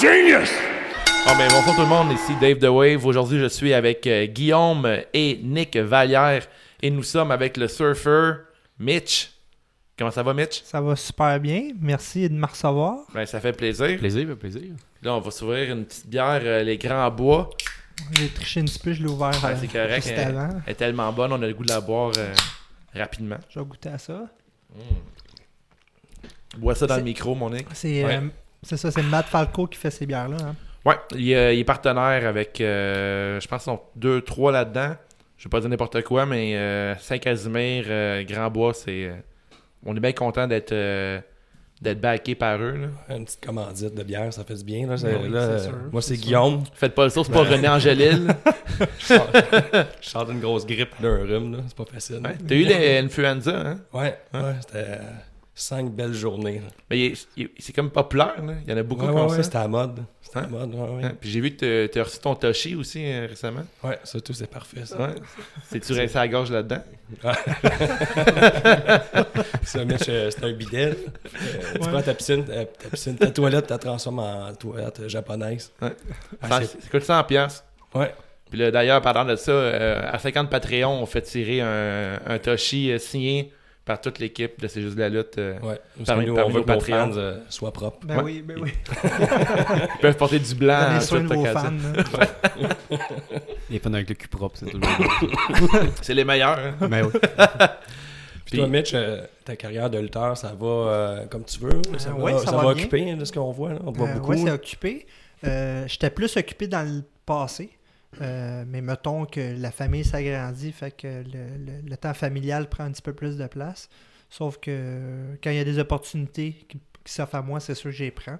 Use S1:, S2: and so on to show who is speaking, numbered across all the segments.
S1: Genius!
S2: Bon, ben, bonsoir tout le monde, ici Dave The Wave. Aujourd'hui, je suis avec euh, Guillaume et Nick Vallière et nous sommes avec le surfer Mitch. Comment ça va, Mitch?
S3: Ça va super bien. Merci de me recevoir.
S2: Ben, ça fait plaisir.
S4: Plaisir, plaisir.
S2: Là, on va s'ouvrir une petite bière, euh, les grands bois.
S3: J'ai triché un petit peu, je l'ai ouvert
S2: Ah,
S3: euh,
S2: c'est correct.
S3: juste
S2: Elle,
S3: avant.
S2: elle est tellement bonne, on a le goût de la boire euh, rapidement.
S3: Je vais goûter à ça.
S2: Bois ça dans le micro, mon Nick.
S3: C'est
S2: Ouais.
S3: Euh, c'est ça, c'est Matt Falco qui fait ces bières-là. hein.
S2: Ouais, il, est- il est partenaire avec, euh, je pense, qu'ils sont deux, trois là-dedans. Je vais pas dire n'importe quoi, mais euh, Saint-Casimir, euh, Grand Bois, c'est. euh, on est bien content d'être euh, d'être backé par eux. là.
S5: Une petite commandite de bière, ça fait du bien. Là,
S3: Oui,
S5: là,
S3: c'est
S5: euh,
S3: sûr,
S5: moi,
S3: c'est.
S5: Guillaume.
S2: Faites pas le saut, c'est pas René Angélil.
S5: Je sors- d'une grosse grippe d'un rhume. là, C'est pas facile.
S2: Ouais, T'as eu l'influenza, hein?
S5: Ouais, ouais, c'était euh, cinq belles journées. là.
S2: Mais c'est comme populaire, là. Il y en a beaucoup
S5: Ouais,
S2: ça.
S5: c'était à la mode. C'était à la mode, ouais, ouais.
S2: Hein, Puis j'ai vu que t'as- t'as reçu ton Toshi aussi euh, récemment.
S5: Ouais, ça tout, c'est parfait. Ça,
S2: Ouais. C'est-tu rincé à la gorge là-dedans?
S5: euh, c'est un bidet. Euh, Tu prends ta piscine, ta, ta piscine, ta toilette, tu la transformes en toilette euh, japonaise.
S2: Ouais.
S5: Ah,
S2: Ça,
S5: c'est-
S2: coûte 100$. piastres.
S5: ouais.
S2: Puis là, d'ailleurs, parlant de ça, euh, à 50 Patreon, on fait tirer un, un Toshi euh, signé par toute l'équipe de C'est juste de la lutte. euh.
S5: Ouais. Parce
S2: Parmi-
S5: que nous,
S2: parmi
S5: on veut
S2: nos
S5: que nos fans euh, soient propres.
S3: Ben
S2: Ouais.
S3: oui, ben oui.
S2: Ils peuvent porter du blanc
S3: soin
S2: toute
S3: de vos
S2: occasion.
S3: fans.
S4: Les fans avec le cul propre, c'est toujours.
S2: C'est les meilleurs. hein.
S4: Ben oui.
S5: Puis toi, Mitch, euh, ta carrière de lutteur, ça va euh, comme tu veux? Ça,
S3: ouais,
S5: va,
S3: ça
S5: ça
S3: va
S5: va
S3: bien.
S5: occuper hein, de ce qu'on voit. là? On voit
S3: Euh,
S5: beaucoup.
S3: ouais, c'est occupé. Euh, J'étais plus occupé dans le passé. Euh, mais mettons que la famille s'agrandit, fait que le, le- le temps familial prend un petit peu plus de place. Sauf que euh, quand il y a des opportunités qui, qui s'offrent à moi, c'est sûr que j'y prends.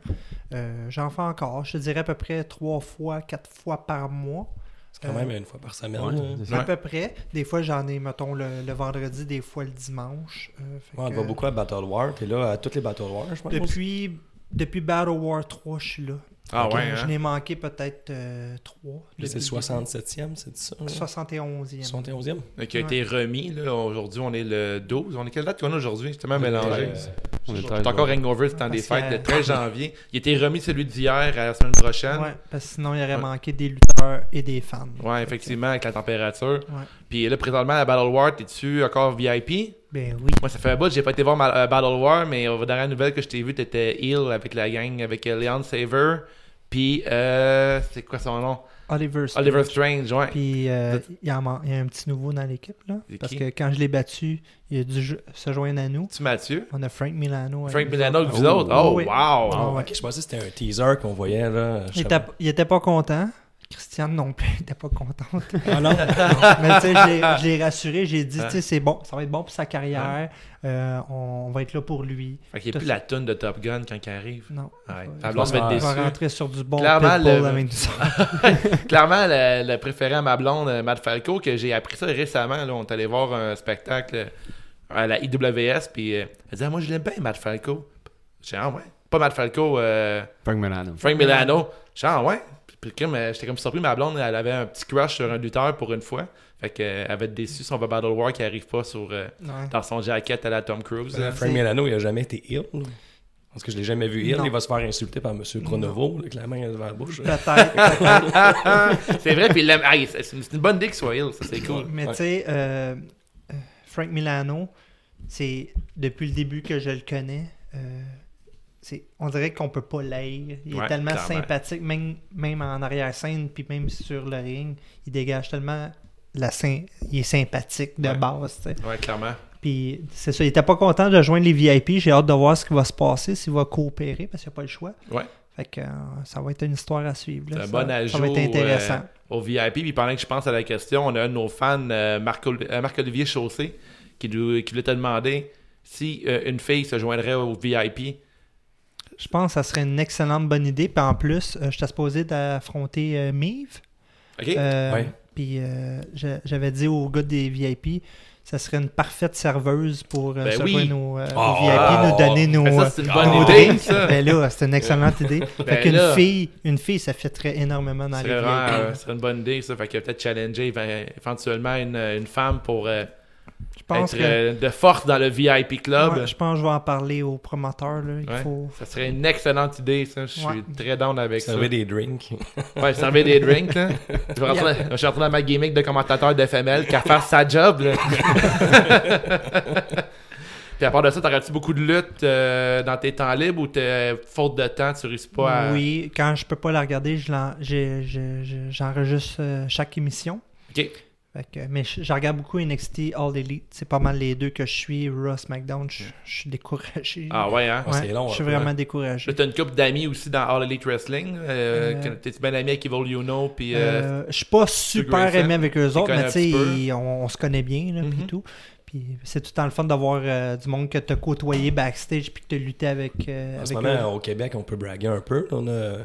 S3: Euh, J'en fais encore. Je te dirais à peu près trois fois, quatre fois par mois.
S5: C'est quand même une fois par semaine.
S4: Ouais,
S3: À peu près. Des fois, j'en ai, mettons, le, le vendredi, des fois le dimanche. Euh,
S5: Ouais, on
S3: que,
S5: voit beaucoup à Battle War. T'es là à toutes les Battle War, je pense.
S3: Depuis, depuis Battle War 3, je suis là.
S2: Ah ouais,
S3: Je
S2: hein?
S3: n'ai manqué peut-être 3.
S5: Puis c'est 67e, c'est ça? hein?
S3: 71e.
S5: 71e?
S2: Euh, Qui a été remis. là. Aujourd'hui, on est le 12. On est quelle date qu'on a aujourd'hui? C'est tellement mélangé.
S5: Euh,
S4: On est
S2: encore hangover du temps des fêtes, le 13 janvier. Il a été remis celui d'hier à la semaine prochaine.
S3: Ouais, parce que sinon, il aurait
S2: Ouais.
S3: manqué des lutteurs et des fans.
S2: Ouais, effectivement, avec la température.
S3: Ouais.
S2: Puis là, présentement, à Battle War, t'es-tu encore VIP?
S3: Ben oui.
S2: Moi, ça fait un bout, j'ai pas été voir ma, euh, Battle War, mais euh, dernière nouvelle que je t'ai vu, t'étais Heal avec la gang, avec euh, Leon Saver. Puis, euh, c'est quoi son nom?
S3: Oliver Strange.
S2: Oliver Strange, ouais.
S3: Puis euh, il, y a, un- il y a un petit nouveau dans l'équipe. là. Parce
S2: qui?
S3: que quand je l'ai battu, il a dû se joindre à nous.
S2: Tu Mathieu?
S3: On a Frank Milano. avec
S2: Frank Milano vous autres? Oh,
S3: oui.
S2: wow!
S3: Ah ouais.
S5: Ok, je pensais que c'était un teaser qu'on voyait là.
S3: Il était, il était pas content. Christiane non plus, elle était pas contente.
S5: Ah non?
S3: Mais tu sais, je l'ai- rassuré, j'ai dit, tu sais, c'est bon, ça va être bon pour sa carrière, euh, on, on va être là pour lui.
S2: Fait qu'il n'y a plus la tonne de Top Gun quand il arrive.
S3: Non.
S2: Ouais.
S3: Il
S2: Ta
S3: va-
S2: blonde va
S3: va
S2: déçue.
S3: rentrer sur du bon
S2: Clairement, le-
S3: avec nous.
S2: Clairement, le, le préféré à ma blonde, euh, Matt Falco, que j'ai appris ça récemment. Là, on est allé voir un spectacle à la IWS, puis euh, elle disait ah, Moi, je l'aime bien, Matt Falco. J'ai dit Ah ouais. Pas Matt Falco, euh,
S4: Frank Milano.
S2: Frank Milano. J'ai dit Ah ouais. Puis euh, j'étais comme surpris, ma blonde, elle avait un petit crush sur un lutteur pour une fois. Fait qu'elle avait déçu son Battle War qui arrive pas sur, euh,
S3: Ouais.
S2: dans son jacket à la Tom Cruise.
S5: Euh, Frank Milano, il a jamais été là. Parce que je l'ai jamais vu.
S3: Non.
S5: Il va se faire insulter par M. Pronovo, là, avec la main devant la bouche.
S3: Peut-être,
S2: c'est vrai, puis. Ah, c'est une bonne idée qu'il soit ill, ça c'est cool.
S3: Mais
S5: Ouais.
S3: tu sais, euh, euh, Frank Milano, c'est depuis le début que je le connais. euh, on dirait qu'on peut pas l'haïr. Il
S2: Ouais,
S3: est tellement
S2: clairement.
S3: sympathique, même, même en arrière-scène, puis même sur le ring. Il dégage tellement la Il est sympathique de
S2: Ouais.
S3: base. tu sais.
S2: Ouais, clairement.
S3: Puis c'est ça, il était pas content de joindre les VIP. J'ai hâte de voir ce qui va se passer, s'il va coopérer, parce qu'il n'y a pas le choix.
S2: Ouais.
S3: Fait que euh, ça va être une histoire à suivre. là. Ça-
S2: bon
S3: ça,
S2: ajout
S3: va être intéressant.
S2: euh, au VIP. Puis pendant que je pense à la question, on a un de nos fans, euh, Marc- Marc-Olivier Chaussé, qui, qui voulait te demander si une fille se joindrait au VIP.
S3: Je pense que ça serait une excellente bonne idée. Puis en plus, euh, j'étais supposé d'affronter euh, Mive.
S2: OK?
S3: Euh,
S5: Ouais.
S3: Puis euh, je- j'avais dit au gars des VIP, ça serait une parfaite serveuse pour euh,
S2: Ben oui.
S3: euh,
S5: Oh,
S3: aux VIP, nous donner nos. Euh,
S2: ça, c'est une
S5: Ah,
S2: bonne
S3: nos
S2: idée,
S3: drinks.
S2: ça.
S3: Ben là, c'est une excellente idée.
S2: Ben
S3: fait qu'une
S2: là.
S3: fille, une fille, ça fitterait énormément dans les VIP.
S2: euh, ce serait une bonne idée, ça. Fait que peut-être challenger éve- éventuellement une, une femme pour, euh,
S3: Je pense
S2: être
S3: que.
S2: euh, de force dans le VIP club.
S3: Ouais, je pense que je vais en parler au promoteur. Là. Il
S2: Ouais.
S3: faut...
S2: Ça serait une excellente idée, ça. Je suis
S3: Ouais.
S2: très down avec ça.
S5: Servir des drinks.
S2: Ouais, servir des drinks, là. Je, vais rentrer- je suis rentré dans ma gimmick de commentateur d'FML qu'à faire sa job, là. Puis à part de ça, t'aurais-tu beaucoup de lutte euh, dans tes temps libres ou t'es faute de temps, tu réussis pas à.
S3: Oui, quand je peux pas la regarder, je j'enregistre euh, chaque émission.
S2: Ok.
S3: Fait que- mais je, je regarde beaucoup NXT All Elite. C'est pas mal les deux que je suis. Raw, SmackDown, je, je suis découragé.
S2: Ah ouais, hein?
S5: Ouais, c'est long,
S3: Je suis
S5: un peu,
S3: vraiment
S5: hein.
S3: découragé.
S2: Là, t'as une couple d'amis aussi dans All Elite Wrestling. Euh,
S3: Euh,
S2: T'es-tu bien ami avec Evil Uno? Puis. euh,
S3: Euh, je suis pas super
S2: Grayson,
S3: aimé avec eux autres, mais tu sais, on, on se connaît bien, là, puis
S2: Mhm.
S3: tout. Puis c'est tout le temps le fun d'avoir euh, du monde que tu as côtoyé backstage puis que tu as lutté avec, euh,
S5: En ce moment,
S3: eux.
S5: au Québec, on peut braguer un peu. On a, tu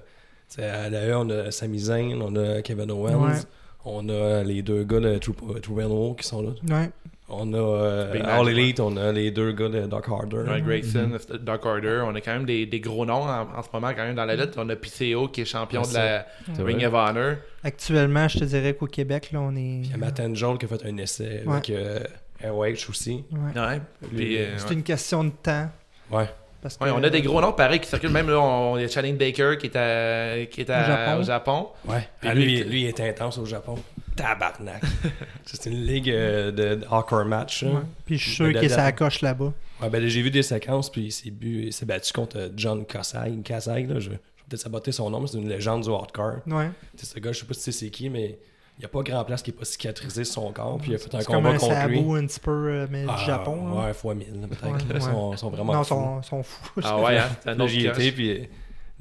S5: sais, à la E, on a Sami Zayn, on a Kevin Owens,
S3: Ouais.
S5: On a les deux gars de True, True Reno qui sont là.
S3: Ouais.
S5: On a euh, All Elite, on a les deux gars de Dark Harder.
S2: Ouais, Grayson, Dark Order. On a quand même des, des gros noms en, en ce moment quand même dans la lutte. On a PCO qui est champion
S5: Ouais,
S2: de la Ring
S4: vrai.
S2: of Honor.
S3: Actuellement, je te dirais qu'au Québec, là, on est.
S5: Il y a Matt Angel qui a fait un essai
S3: Ouais.
S5: avec euh, ROH aussi.
S3: Ouais.
S2: Puis, euh,
S3: C'est
S2: ouais.
S3: une question de temps.
S5: Ouais.
S3: Parce que,
S2: Ouais, on a des gros noms pareils qui circulent. Même là, on, il y a Channing Baker qui est, à, qui est à-
S3: Au Japon.
S2: au Japon.
S5: Ouais.
S2: Puis
S5: Ah,
S2: lui,
S5: lui,
S2: il-
S5: lui, il est intense au Japon. Tabarnak. c'est une ligue euh, de, de hardcore match.
S3: Puis je suis sûr ça coche là-bas.
S5: Ouais, ben, j'ai vu des séquences, puis il s'est, bu- il s'est battu contre euh, John Kasai. Kasai là, je, je vais peut-être saboter son nom, mais c'est une légende du hardcore.
S3: Ouais.
S5: Ce gars, je sais pas si tu sais c'est qui, mais il n'y a pas grand place qui est pas cicatrisé sur son corps, puis il a fait un
S3: C'est comme
S5: combat
S3: un
S5: contre lui.
S3: un petit peu, euh, mais
S5: Ah,
S3: du Japon. là.
S5: Ouais, fois mille, peut-être.
S3: Ouais,
S5: là. Ils
S3: ouais.
S5: sont, sont vraiment
S3: non,
S5: fous.
S3: sont, sont fous.
S2: Ah ouais, hein?
S5: J'y étais, puis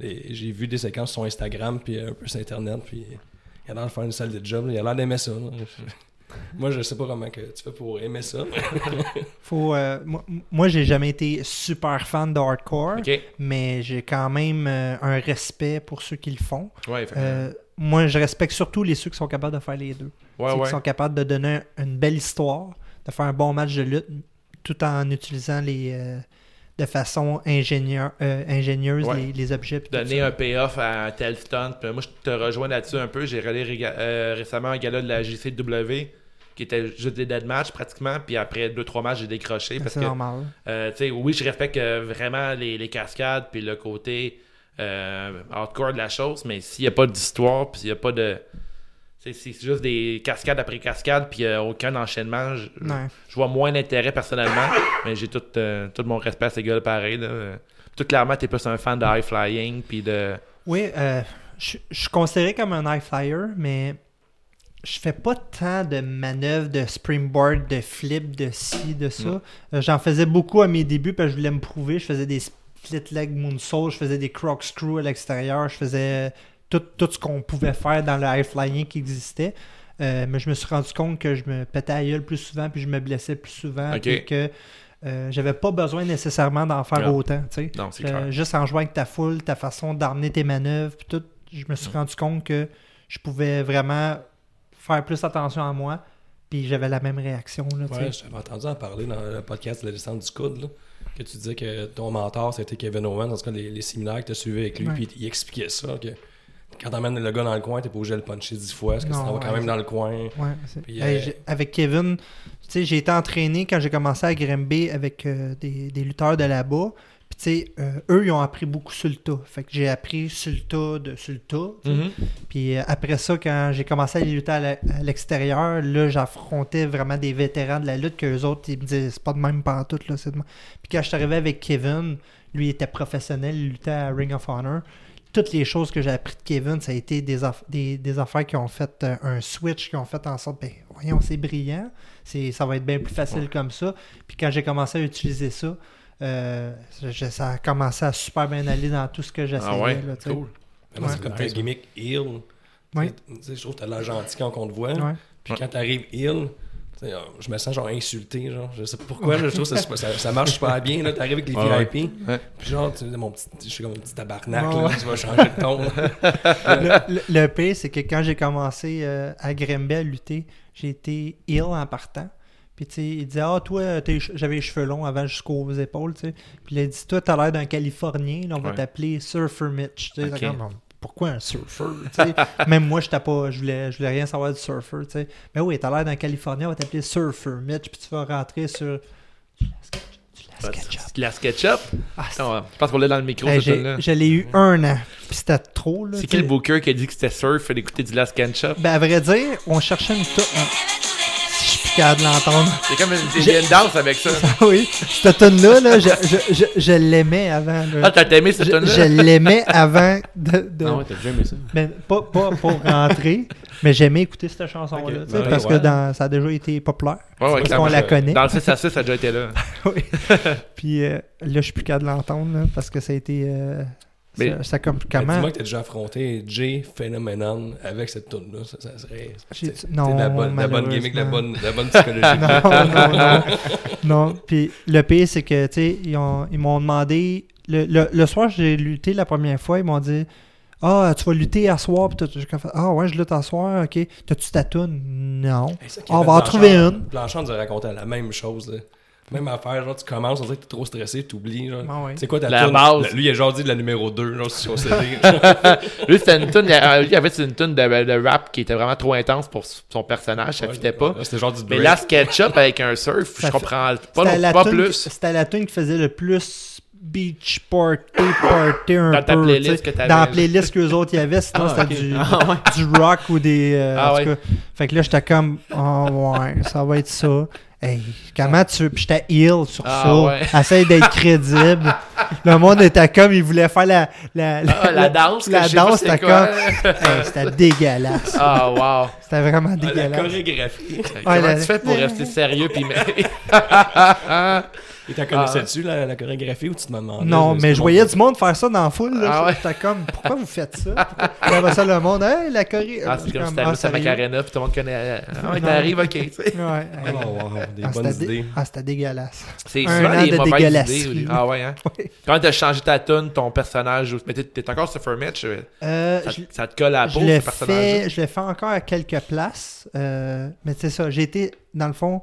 S5: euh, j'ai vu des séquences sur Instagram, puis euh, un peu sur Internet, puis il a l'air de faire une salle de job. là. Il a l'air d'aimer ça. là. Moi, je sais pas comment que tu fais pour aimer ça.
S3: Faut, euh, moi, moi, j'ai jamais été super fan de hardcore, mais j'ai quand même euh, un respect pour ceux qui le font.
S2: Ouais,
S3: Euh, moi, je respecte surtout les ceux qui sont capables de faire les deux.
S2: ouais,
S3: Ceux
S2: ouais.
S3: qui sont capables de donner une belle histoire, de faire un bon match de lutte, tout en utilisant les euh, de façon ingénieur, euh, ingénieuse
S2: Ouais.
S3: les, les objets.
S2: Donner un payoff à un tel stunt. Puis moi, je te rejoins là-dessus un peu. J'ai regardé réga- euh, récemment un gala de la JCW qui était juste des dead matchs pratiquement. Puis après 2-3 matchs, j'ai décroché. Parce
S3: C'est
S2: que,
S3: normal.
S2: euh, tu sais, oui, je respecte euh, vraiment les, les cascades. Puis le côté euh, hardcore de la chose. Mais s'il n'y a pas d'histoire, puis s'il n'y a pas de. tu C'est juste des cascades après cascades, puis euh, aucun enchaînement. Je,
S3: Ouais.
S2: vois moins d'intérêt personnellement, mais j'ai tout, euh, tout mon respect à ces gars pareil. Là. Tout clairement, t'es plus un fan de high flying, puis de.
S3: Oui, euh, je suis considéré comme un high flyer, mais je fais pas tant de manœuvres de springboard, de flip, de ci, de ça. Euh, J'en faisais beaucoup à mes débuts parce que je voulais me prouver. Je faisais des split leg moonsault, je faisais des croc screw à l'extérieur, je faisais tout, tout ce qu'on pouvait faire dans le high flying qui existait. Euh, mais je me suis rendu compte que je me pétais à gueule plus souvent, puis je me blessais plus souvent, puis que euh, j'avais pas besoin nécessairement d'en faire autant. tu sais.
S2: Non, c'est
S3: Euh,
S2: clair.
S3: juste en jouant avec ta foule, ta façon d'emmener tes manœuvres, puis tout, je me suis rendu compte que je pouvais vraiment faire plus attention à moi, puis j'avais la même réaction. Là.
S5: Ouais, je t'avais entendu en parler dans le podcast de la descente du coude, là, que tu disais que ton mentor, c'était Kevin Owens, en tout cas les, les séminaires que tu as suivis avec lui, puis il expliquait ça, que quand t'emmènes le gars dans le coin, t'es pas obligé de le puncher dix fois, parce que
S3: Non,
S5: ça va quand
S3: ouais,
S5: même dans le coin.
S3: Ouais,
S5: Puis, euh,
S3: avec Kevin, tu sais, j'ai été entraîné quand j'ai commencé à Grimby avec euh, des, des lutteurs de là-bas. Puis, tu sais, euh, eux, ils ont appris beaucoup sur le tas. Fait que j'ai appris sur le tas, de, sur le tas.
S2: Mhm.
S3: Puis euh, après ça, quand j'ai commencé à lutter à la- à l'extérieur, là, j'affrontais vraiment des vétérans de la lutte que les autres, ils me disaient, c'est pas de même pantoute, là, c'est de. Puis quand je suis arrivé avec Kevin, lui, il était professionnel, il luttait à Ring of Honor. Toutes les choses que j'ai appris de Kevin, ça a été des, aff- des, des affaires qui ont fait euh, un switch, qui ont fait en sorte, ben, voyons, c'est brillant, c'est, ça va être bien plus facile comme ça. Puis quand j'ai commencé à utiliser ça, euh, je- ça a commencé à super bien aller dans tout ce que j'essayais.
S2: Ah ouais,
S3: là,
S2: cool.
S3: Ouais.
S5: c'est comme un gimmick heel.
S3: Ouais.
S5: Tu sais, Je trouve que t'as l'air gentil quand on te voit.
S3: Ouais.
S5: Puis quand t'arrives sais, euh, je me sens genre insulté, genre. Je sais pas pourquoi, là, je trouve que ça, ça, ça marche super bien, là. T'arrives avec les
S2: Ouais,
S5: VIP.
S2: Ouais.
S5: Puis genre, tu sais, mon petit, je suis comme un petit tabarnak,
S3: Ouais,
S5: là.
S3: ouais.
S5: Tu vas changer de ton.
S3: le, le- le pire, c'est que quand j'ai commencé euh, à Grimby à lutter, j'ai été ill en partant. Puis, tu sais, il disait, ah, toi, j'avais les cheveux longs avant jusqu'aux épaules, tu sais. Puis, il a dit, toi, t'as l'air d'un Californien, là, on va
S2: Ouais.
S3: t'appeler Surfer Mitch. Tu sais, pourquoi un surfeur? tu sais? Même moi, j'étais pas, je voulais, je voulais rien savoir du surfeur. tu sais. Mais oui, t'as l'air dans Californie, on va t'appeler surfer, Mitch, puis tu vas rentrer sur. Du Las Ketchup.
S2: De la SketchUp.
S3: Ah,
S2: Non, je pense qu'on l'a dans le micro, tune-là.
S3: je l'ai eu un an, puis c'était trop. là,
S2: C'est qui le booker qui a dit que c'était surf d'écouter du Last Ketchup?
S3: Ben, à vrai dire, on cherchait une plus capable de l'entendre.
S2: C'est comme une, danse avec ça.
S3: oui, cette tune-là, là, je, je, je, je l'aimais avant. là.
S2: Ah, t'as aimé cette
S3: je,
S2: tune-là?
S3: je l'aimais avant de. de-
S4: Ah ouais, t'as déjà aimé ça.
S3: ben, pas, pas pour rentrer, mais j'aimais écouter cette chanson-là.
S5: Ben
S3: parce
S5: ouais.
S3: que dans, ça a déjà été populaire.
S2: Ouais, ouais,
S3: parce qu'on la connaît.
S2: Dans le 6 à 6, ça a déjà été là.
S3: Oui. Puis euh, là, je suis plus capable de l'entendre parce que ça a été. euh,
S2: Mais-
S3: ça, ça comme. Comment?
S5: Dis-moi que t'as déjà affronté Jay Phenomenon avec cette tune là ça, ça serait.
S3: Non,
S5: la bonne, la bonne gimmick, la bonne, la bonne psychologie.
S3: non, non, non. non. Puis le pire, c'est que, tu sais, ils, ont- ils m'ont demandé. Le, le, le soir, j'ai lutté la première fois. Ils m'ont dit Ah, tu vas lutter à soir. Puis Ah, ouais, je lutte à soir. Ok. T'as-tu ta toune? Non.
S5: Hey,
S3: On va en trouver une.
S5: Blanchard nous a raconté la même chose. Même affaire, genre tu commences, on dirait que t'es trop stressé, t'oublies. Genre.
S3: Ah ouais.
S5: C'est quoi ta
S2: La
S5: tune?
S2: base.
S5: Lui, il a genre dit de la numéro 2, genre sur CD.
S2: Lui, c'était une tune, il y avait une tune de, de rap qui était vraiment trop intense pour son personnage, ça
S5: Ouais,
S2: fitait pas.
S5: ouais, C'était genre du
S2: Mais là, SketchUp avec un surf,
S3: Ça
S2: je
S3: fait-
S2: comprends pas,
S3: C'était
S2: non,
S3: la
S2: pas
S3: tune-
S2: plus.
S3: C'était la tune qui faisait le plus beach party, party un
S2: Dans ta
S3: peu.
S2: playlist que t'avais,
S3: Dans la playlist qu'eux autres y avaient, sinon
S4: Ah,
S3: c'était du,
S4: Ah ouais.
S3: du rock ou des. euh,
S2: Ah
S3: en tout
S2: ouais.
S3: cas. Fait que là, j'étais comme, oh ouais, ça va être ça. Hey, comment tu. Puis j'étais ill sur
S2: Ah
S3: ça.
S2: ouais.
S3: Essaye d'être crédible. Le monde était comme, il voulait faire la. La,
S2: Ah, la danse,
S3: la
S2: sais pas
S3: danse, c'était
S2: quoi.
S3: Hey, C'était dégueulasse.
S2: Ah, wow.
S3: C'était vraiment
S5: Ah, la
S3: dégueulasse.
S5: chorégraphie.
S2: Comment
S3: la-
S2: tu fais pour rester sérieux mais...
S5: Et t'as connaissais-tu la, la chorégraphie ou tu te demandé?
S3: Non, mais je voyais du monde faire ça dans la foule. Là,
S2: Ah ouais.
S3: J'étais comme, pourquoi vous faites ça? Pourquoi- Puis ça, le monde, hey, la Corée.
S2: Ah, c'est comme si
S3: ah,
S2: t'arrives à
S3: sérieux?
S2: Macarena pis tout le monde connaît... Ah ouais,
S3: Non.
S2: t'arrives, ok.
S3: Ouais,
S5: Oh,
S3: hey.
S5: wow, des
S3: Ah,
S5: bonnes idées.
S3: ah, c'était dégueulasse.
S2: C'est
S3: Un
S2: souvent des
S3: de
S2: mauvaises idées. Ah ouais, hein? Quand t'as changé ta tune, ton personnage... ou- Mais t'es- t'es encore Surfer Mitch, euh,
S3: Euh,
S2: ça,
S3: je-
S2: ça te colle à la
S3: je
S2: peau,
S3: l'ai
S2: ce personnage
S3: fait, je l'ai fait encore à quelques places. euh, mais c'est ça, j'ai été, dans le fond,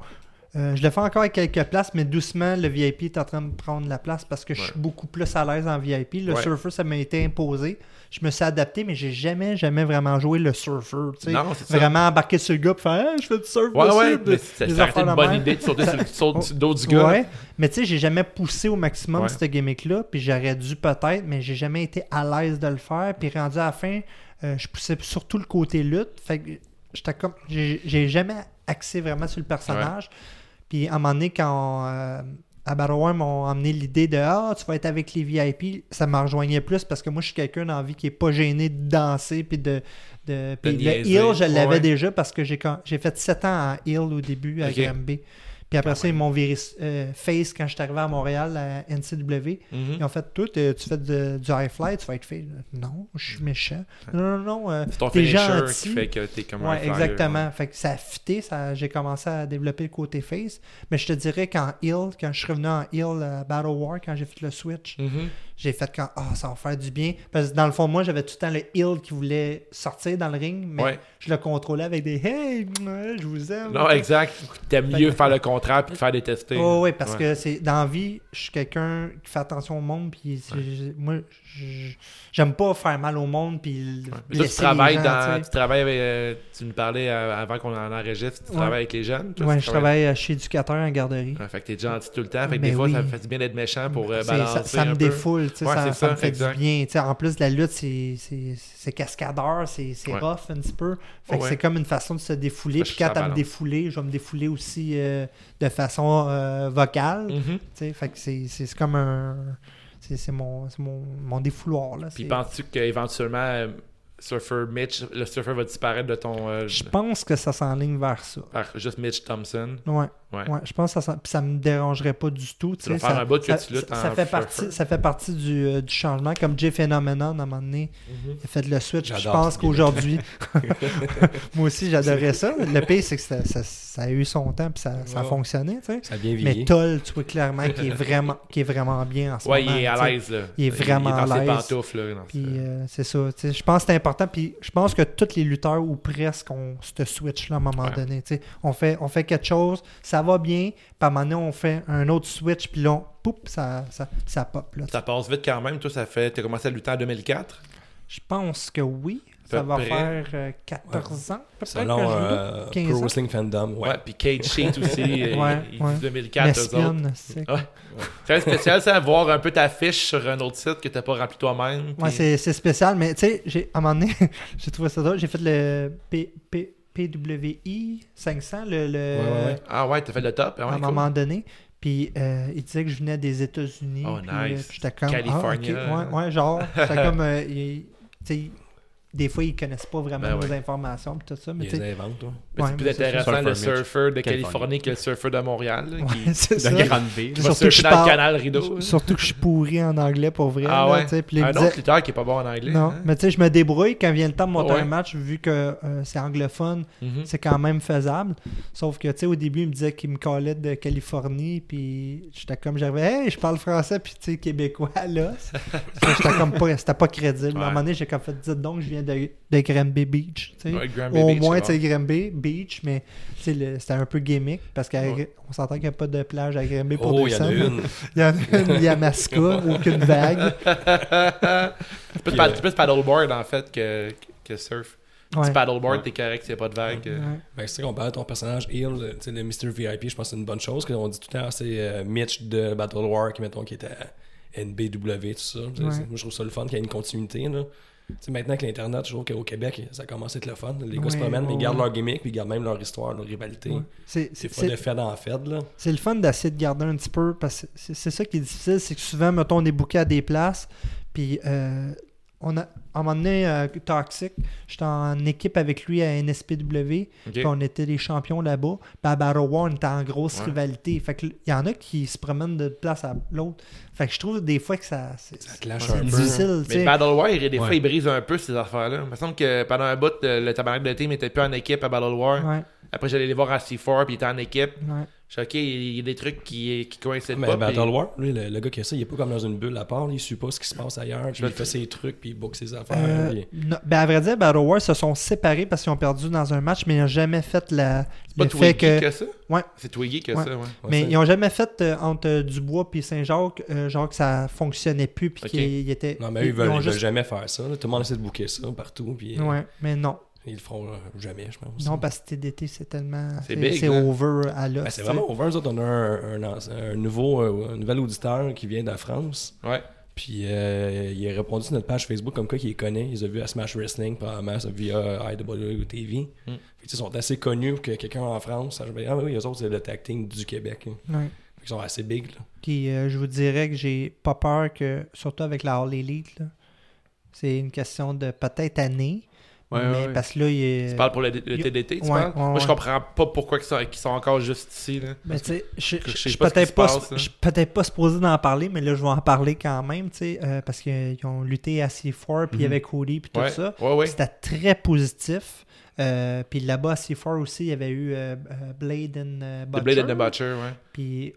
S3: euh, je l'ai fait encore à quelques places, mais doucement, le VIP est en train de prendre la place parce que je suis
S2: Ouais.
S3: beaucoup plus à l'aise en VIP. Le
S2: Ouais.
S3: surfer, ça m'a été imposé. Je me suis adapté, mais j'ai jamais, jamais vraiment joué le surfer. tu sais.
S2: Non, c'est ça.
S3: Vraiment embarquer sur le gars et faire Hey, je fais du surf
S2: Ouais, mais ça
S3: Des
S2: une bonne
S3: même.
S2: idée de sauter sur le dos du gars.
S3: Ouais, mais tu sais, j'ai jamais poussé au maximum cette gimmick-là, puis j'aurais dû peut-être, mais j'ai jamais été à l'aise de le faire. Puis rendu à la fin, euh, je poussais surtout le côté lutte. Fait que j'étais comme. J'ai j'ai jamais axé vraiment sur le personnage. Puis à un moment donné, quand euh, à Battle War m'ont emmené l'idée de Ah, tu vas être avec les VIP, ça me rejoignait plus parce que moi, je suis quelqu'un dans la vie qui est pas gêné de danser puis de. de puis le heel, je l'avais
S2: ouais.
S3: déjà parce que j'ai fait 7 ans en heel au début à
S2: Ok.
S3: Granby. Puis après ça, ils m'ont viré euh, face quand je suis arrivé à Montréal à NCW.
S2: Mhm.
S3: Ils ont fait tout, euh, tu fais de- du high fly, tu vas être face. Non, je suis méchant. Non, non, non. euh,
S2: C'est ton
S3: t'es
S2: finisher
S3: gentil.
S2: qui fait que t'es comme un
S3: Ouais,
S2: flyer,
S3: exactement.
S2: ouais.
S3: Fait que ça a fité, ça, j'ai commencé à développer le côté face. Mais je te dirais qu'en heel, quand je suis revenu en heel à Battle War, quand j'ai fait le switch,
S2: Mhm.
S3: J'ai fait quand ah ça va faire du bien. Parce que dans le fond, moi, j'avais tout le temps le heel qui voulait sortir dans le ring, mais
S2: Ouais.
S3: je le contrôlais avec des Hey, je vous aime.
S2: Non, exact. T'aimes mieux
S3: que-
S2: faire le contraire puis te faire détester.
S3: Oh, oui, parce
S2: Ouais.
S3: que c'est dans la vie, je suis quelqu'un qui fait attention au monde, puis moi, j'aime pas faire mal au monde, puis
S2: toi, tu travailles
S3: les gens,
S2: dans.
S3: tu
S2: travailles avec. euh, tu nous parlais euh, avant qu'on en enregistre. Tu
S3: Ouais.
S2: travailles avec les jeunes.
S3: Ouais,
S2: tu
S3: je travaille euh, chez éducateur en garderie.
S2: Ouais, fait que t'es gentil tout le temps. Fait que
S3: Mais
S2: des fois,
S3: oui.
S2: ça me fait du bien d'être méchant pour euh, balancer.
S3: ça, ça me défoule, tu sais,
S2: Ouais,
S3: ça, ça me fait
S2: exact.
S3: du bien. En plus, la lutte, c'est- cascadeur, c'est
S2: Ouais.
S3: rough un petit peu. Fait que
S2: Ouais.
S3: c'est comme une façon de se défouler. Puis quand à me défouler, je vais me défouler aussi euh, de façon vocale.
S2: Mhm.
S3: sais. Fait que c'est comme un... C'est mon, mon, mon défouloir. Là.
S2: Puis penses-tu qu'éventuellement, euh, Surfer Mitch, le surfer va disparaître de ton. euh,
S3: Je pense que ça s'enligne vers ça.
S2: par juste Mitch Thompson?
S3: Ouais,
S2: Ouais.
S3: ouais. je pense que ça, ça me dérangerait pas du tout.
S2: Tu vas
S3: sais,
S2: faire
S3: ça,
S2: que tu
S3: fait partie, ça fait partie du, euh, du changement. Comme Jay Phenomenon, à un moment donné,
S2: Mhm.
S3: il a fait le switch. Je pense qu'aujourd'hui, moi aussi, j'adorais ça. Le pire, c'est que ça, ça- ça a eu son temps puis ça, ça a fonctionné. tu sais.
S5: Ça a bien
S3: Mais. Toll, tu vois clairement qu'il est vraiment, qu'il est vraiment bien en ce
S2: Ouais,
S3: moment.
S2: il est à l'aise. là.
S3: Il est vraiment
S2: Il est dans
S3: à l'aise.
S2: pantoufles.
S3: Euh, c'est ça. tu sais, Je pense que c'est important. Puis je pense que tous les lutteurs, ou presque, ont ce switch-là à un moment
S2: Ouais.
S3: donné. fait, on fait quelque chose, ça va bien, puis à un moment donné, on fait un autre switch, puis là, on- poup, ça, ça, ça pop. Là,
S2: Ça passe vite quand même. Toi, ça fait. T'as commencé à lutter en 2004.
S3: Je pense que oui. Ça va
S2: près.
S3: faire euh, 14 ans, peut-être
S5: Selon euh,
S3: doute. 15
S5: Pro
S3: ans.
S5: Wrestling Fandom, ouais.
S2: Puis Cage Sheet aussi, euh,
S3: Ouais,
S2: ils
S3: ouais.
S2: disent 2004, eux autres.
S3: Mesquine, c'est
S2: Ouais. Spécial, ça, voir un peu ta fiche sur un autre site que t'as pas rempli toi-même.
S3: Ouais, c'est c'est spécial, mais tu sais, j'ai- à un moment donné, j'ai trouvé ça drôle. J'ai fait le P, P- PWI 500, le, le-
S5: Ouais, ouais, ouais.
S2: Ah ouais, t'as fait le top. Ah
S3: à un
S2: cool.
S3: moment donné. Puis euh, il disait que je venais des États-Unis.
S2: Oh,
S3: puis, euh,
S2: nice.
S3: puis j'étais comme.
S2: California.
S3: Ah, ok, ouais, ouais, genre. J'étais comme. euh, il- tu sais, des fois, ils connaissent pas vraiment
S2: Ben
S3: nos
S2: ouais.
S3: informations, puis tout ça. Mais
S5: Ils les inventent, toi.
S3: Ouais,
S2: c'est plus intéressant
S4: Surfer
S2: le
S4: Mitch.
S2: surfeur de
S4: Californie.
S2: Que le surfeur de Montréal. là, qui,
S3: ouais, c'est
S4: De
S3: ça.
S4: Grande B.
S2: qui
S4: là.
S2: va
S3: Surtout que
S2: surfer
S3: je
S2: dans le
S3: parle-
S2: canal rideau.
S3: Surtout que je suis pourri en anglais pour vrai.
S2: Ah
S3: là,
S2: ouais.
S3: il me
S2: Un
S3: disait-
S2: autre lutteur qui est pas bon en anglais.
S3: Non,
S2: hein?
S3: mais tu sais, je me débrouille quand vient le temps de monter
S2: Ouais.
S3: un match, vu que euh, c'est anglophone,
S2: Mhm.
S3: c'est quand même faisable. Sauf que, tu sais, au début, il me disait qu'il me collait de Californie, puis j'étais comme, j'arrivais, hey, je parle français, puis tu sais, québécois, là. J'étais comme pas, c'était pas crédible. À un moment donné, j'ai comme fait, dites donc, je viens de, de Granby Beach, tu sais.
S2: Ouais, Granby
S3: Au
S2: Beach,
S3: moins,
S2: c'est
S3: tu sais, Granby Beach, mais tu c'était un peu gimmick, parce qu'on
S2: Ouais.
S3: s'entend qu'il n'y a pas de plage à Granby pour
S5: Oh, il y en a
S3: descendre.
S5: une.
S3: Il y en a une, il y a Masca, aucune vague.
S2: C'est plus,
S5: Puis,
S2: pa-
S5: euh,
S2: c'est plus paddleboard en fait que, que surf.
S3: Ouais.
S2: Tu paddleboard, t'es correct, s'il n'y a pas de vague. euh.
S3: Ouais.
S5: Ben, c'est qu'on parle de ton personnage Hill, le- tu sais, le Mr. VIP, je pense que c'est une bonne chose. qu'on dit tout le temps, c'est euh, Mitch de Battle War qui, mettons, qui était à NBW, tout ça. C'est-
S3: Ouais.
S5: c'est- Moi, je trouve ça le fun qu'il y ait une continuité. Là. Tu sais, maintenant que l'Internet, je trouve qu'au Québec, ça commence à être le fun. Les gars se promènent, mais ils gardent leur gimmick, puis ils gardent même leur histoire, leur rivalité.
S3: Ouais. C'est-
S5: pas de Fed en Fed, là.
S3: C'est le fun d'essayer de garder un petit peu, parce que c'est ça qui est difficile, c'est que souvent, mettons, on est booké à des places, puis euh, on a, à un moment donné, euh, Toxic, j'étais en équipe avec lui à NSPW, on était les champions là-bas, puis à Battle War, on était en grosse
S2: Ouais.
S3: rivalité, fait que il y en a qui se promènent de place à l'autre, fait que je trouve des fois que ça, c'est
S5: Ça clash
S3: c'est
S5: un peu.
S3: difficile,
S2: Mais. Battle War, des fois,
S5: Ouais.
S2: il brise un peu ces affaires-là. Il me semble que pendant un bout, le, le tabarnak de team était plus en équipe à Battle War.
S3: Ouais,
S2: Après, j'allais les voir à C4, puis il était en équipe. Ok, il y a des trucs qui, qui coïncident
S5: Mais
S2: pas.
S5: Battle
S2: puis-
S5: War, lui, le, le gars qui a ça, il est pas comme dans une bulle à part, il suit pas ce qui se passe ailleurs, puis il fait ses trucs, puis il book ses affaires.
S3: Euh,
S5: puis-
S3: non, ben à vrai dire, Battle War se sont séparés parce qu'ils ont perdu dans un match, mais ils n'ont jamais fait la,
S2: C'est pas Twiggy
S3: que.
S2: que ça?
S3: Ouais.
S2: C'est Twiggy que
S3: Ouais.
S2: ça, ouais.
S5: Ouais,
S3: Mais ils n'ont jamais fait euh, entre euh, Dubois et Saint-Jacques, euh, genre que ça fonctionnait plus, puis
S2: Ok.
S3: qu'il il était.
S5: Non, mais eux, ils veulent,
S3: ont
S5: ils veulent
S3: juste-
S5: jamais faire ça. là. Tout le monde essaie de booker ça partout, puis
S3: Ouais, mais non.
S5: Ils le feront euh, jamais, je pense.
S3: Non, parce que TDT, c'est tellement.
S2: C'est big,
S3: C'est
S2: là.
S3: over à l'os.
S5: Ben, c'est vraiment over. Nous autres, on a un, un, un nouveau, euh, un nouvel auditeur qui vient de la France.
S2: Ouais.
S5: Puis euh, il a répondu sur notre page Facebook comme quoi qu'il les connaît. Ils ont vu à Smash Wrestling probablement ça, via IWTV.
S2: Mm.
S5: Fait tu sais, Ils sont assez connus pour que quelqu'un en France. sache, ben, Ah oui, eux autres, c'est le tag team du Québec. hein.
S3: Ouais.
S5: Fait qu'ils sont assez big. Là.
S3: Puis euh, je vous dirais que j'ai pas peur que, surtout avec la All Elite, là, c'est une question de peut-être année.
S4: Ouais,
S3: mais
S4: ouais,
S3: parce que là, il est.
S2: Tu parles pour le, le
S3: il-
S2: TDT, tu
S3: Ouais,
S2: parles? Moi, je comprends pas pourquoi ils sont, encore juste ici. Là.
S3: Ben, tu sais, je
S2: je
S3: je-
S2: sais
S3: je suis peut-être pas, supposé d'en parler, mais là, je vais en parler quand même, tu sais, euh, parce qu'ils ont lutté à C4, puis
S2: Mhm.
S3: avec Cody, puis tout ça. C'était très positif. Euh, puis là-bas, à C4 aussi, il y avait eu euh, Blade and
S2: The
S3: Butcher.
S2: Blade and the Butcher, ouais.
S3: Puis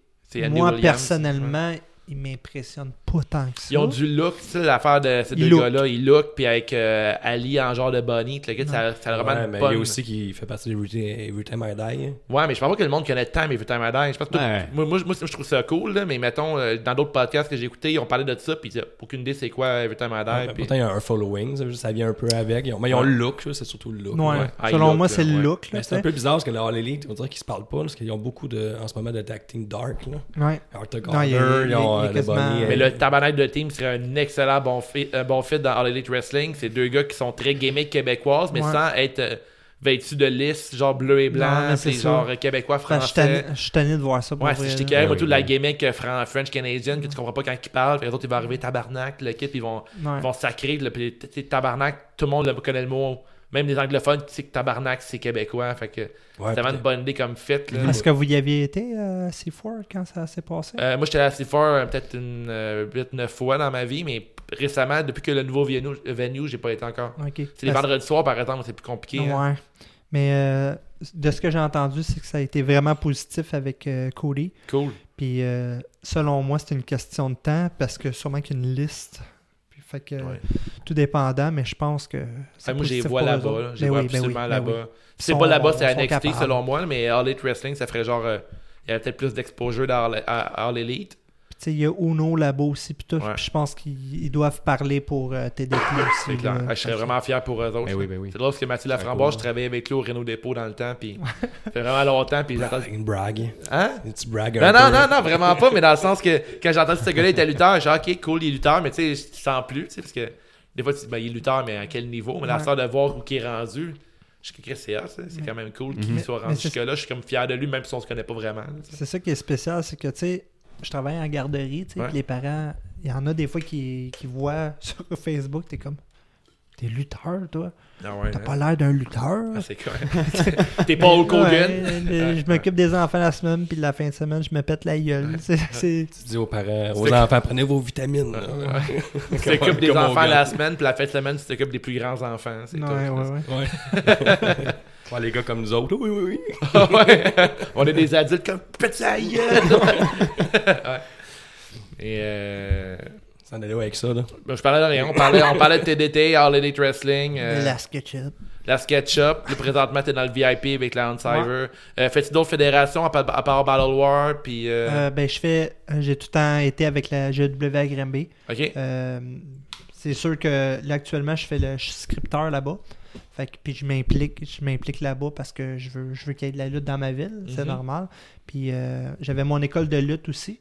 S3: moi,
S2: Williams.
S3: personnellement, il m'impressionne pas tant que ça.
S2: Ils ont du look, tu sais, l'affaire de ces deux
S3: look.
S2: gars-là. Ils look, puis avec euh, Ali en genre de bunny, le gars, ça, ça a vraiment
S5: Ouais,
S2: une
S5: mais
S2: bonne-
S5: il y a aussi qui fait partie de Every Time I Die. hein.
S2: Ouais, mais je pense pas que le monde connaît tant Every Time I Die. Je pense que tout- moi, moi, moi, je trouve ça cool, là, mais mettons, euh, dans d'autres podcasts que j'ai écoutés, ils ont parlé de ça, puis ils aucune idée c'est quoi Every Time I Die.
S5: Ouais,
S2: puis-
S5: Pourtant, il y a un following, ça, ça vient un peu avec. Ils ont- mais ils ont
S2: Ouais.
S5: le look, ça, c'est surtout le look.
S3: Ouais.
S2: Ouais. Ah,
S3: Selon moi,
S2: look,
S3: c'est le look. Là,
S5: Mais
S3: tu
S5: c'est un peu bizarre parce que la All Elite, on dirait qu'ils se parlent pas, parce qu'ils ont beaucoup de, en ce moment de acting dark. Là.
S3: Ouais.
S5: Arthur
S3: Non, il y a-
S5: Garner,
S3: il y
S5: ils
S3: a-
S5: ont euh, le Bunny.
S2: Mais le tabarnak de team serait un excellent bon fit, un bon fit dans All Elite Wrestling. C'est deux gars qui sont très gimmick québécoises, mais
S3: Ouais.
S2: sans être euh, vêtus de lisse, genre bleu et blanc,
S3: c'est
S2: genre euh, québécois,
S3: suis
S2: français.
S3: tanné- je suis tanné de voir ça pour
S2: Ouais, c'est j'étais
S3: là.
S2: carré, moi,
S5: Ouais,
S2: tout de la gimmick euh, fran- French Canadian que tu comprends pas quand ils parlent, puis les autres ils vont arriver tabarnak, le kit, ils vont,
S3: Ouais.
S2: ils vont sacrer, là, puis tu sais, tabarnak, tout le monde le- connaît le mot, même les anglophones qui savent que tabarnak c'est québécois, fait que
S5: ouais,
S2: c'est vraiment une bonne idée comme fit. Là.
S3: Est-ce que vous y aviez été euh, à C4 quand ça s'est passé?
S2: Euh, moi, j'étais assez fort euh, peut-être une 8-9 fois dans ma vie, mais récemment, depuis que le nouveau venue, venue j'ai pas été encore.
S3: Ok.
S2: C'est les
S3: Parce-
S2: vendredis soirs, par exemple, c'est plus compliqué. hein.
S3: Ouais. Mais euh, de ce que j'ai entendu, c'est que ça a été vraiment positif avec euh, Cody.
S2: Cool.
S3: Puis euh, selon moi, c'est une question de temps parce que sûrement qu'il y a une liste. Fait que
S2: Ouais.
S3: tout dépendant, mais je pense que. c'est
S2: moi, j'ai vois là-bas. J'ai
S3: Ben
S2: vois
S3: ben
S2: absolument
S3: ben
S2: là-bas. Si c'est pas là-bas, c'est à NXT
S3: capables.
S2: selon moi, mais All Elite Wrestling, ça ferait genre. euh, il y avait peut-être plus d'exposure dans All Elite.
S3: Puis, tu sais, il y a Uno là-bas aussi. Puis, tout.
S2: Ouais.
S3: Puis je pense qu'ils ils doivent parler pour euh, TDT aussi.
S2: C'est clair.
S3: là.
S2: Ah, je serais vraiment fier pour eux autres.
S4: Ben oui, ben oui.
S2: C'est drôle parce que Mathieu Laframboise,
S4: cool.
S2: je travaillais avec lui au Renault Dépôt dans le temps, puis ça fait vraiment longtemps, puis j'entends...
S5: Une brag.
S2: Hein?
S5: Un petit brag
S2: Non, non, non, non, vraiment pas, mais dans le sens que quand j'ai entendu que ce gars-là était lutteur, j'ai dit, ok, cool, il est lutteur, mais tu sais, tu sens plus, tu sais, parce que des fois, tu dis, ben, il est lutteur, mais à quel niveau? Mais la
S3: Ouais.
S2: de voir où il est rendu, je suis que c'est hot, ça. c'est quand même cool qu'il
S3: Mais-
S2: soit rendu jusque-là. Je suis comme fier de lui, même si on se connaît pas vraiment.
S3: C'est ça qui est spécial, c'est que, tu sais, je travaille en garderie, tu sais,
S2: Ouais.
S3: les parents, il y en a des fois qui, qui voient sur Facebook, t'es comme, t'es lutteur, toi?
S2: Ah ouais,
S3: T'as
S2: hein.
S3: pas l'air d'un lutteur?
S2: Ah, c'est quoi? T'es pas?
S3: Ouais, le- je m'occupe des enfants la semaine, puis la fin de semaine, je me pète la gueule. C'est- c'est-
S5: Tu dis aux parents, aux
S2: C'est-
S5: enfants, prenez vos vitamines.
S2: Tu t'occupes des enfants la semaine, puis la fin de semaine, tu t'occupes des plus grands enfants. C'est
S3: Ouais, ouais, ouais.
S5: Ouais. Les gars comme nous autres, oui, oui, oui.
S2: Ouais. On est des adultes comme gueule! Ouais. Et euh,
S5: Ça en allait où avec ça, là?
S2: ben, je parlais de rien. On parlait, on parlait de TDT, All Elite Wrestling, euh,
S3: La SketchUp.
S2: la SketchUp. Puis présentement, t'es dans le VIP avec la Cyber. Euh, Fais-tu d'autres fédérations à part, à part Battle War? Puis, euh,
S3: Euh, ben, je fais. J'ai tout le temps été avec la GW à Granby.
S2: ok.
S3: C'est sûr que là, actuellement, je fais le scripteur là-bas. Fait que, puis je m'implique, je m'implique là-bas parce que je veux, je veux qu'il y ait de la lutte dans ma ville, c'est
S2: Mhm.
S3: normal. Puis euh, j'avais mon école de lutte aussi.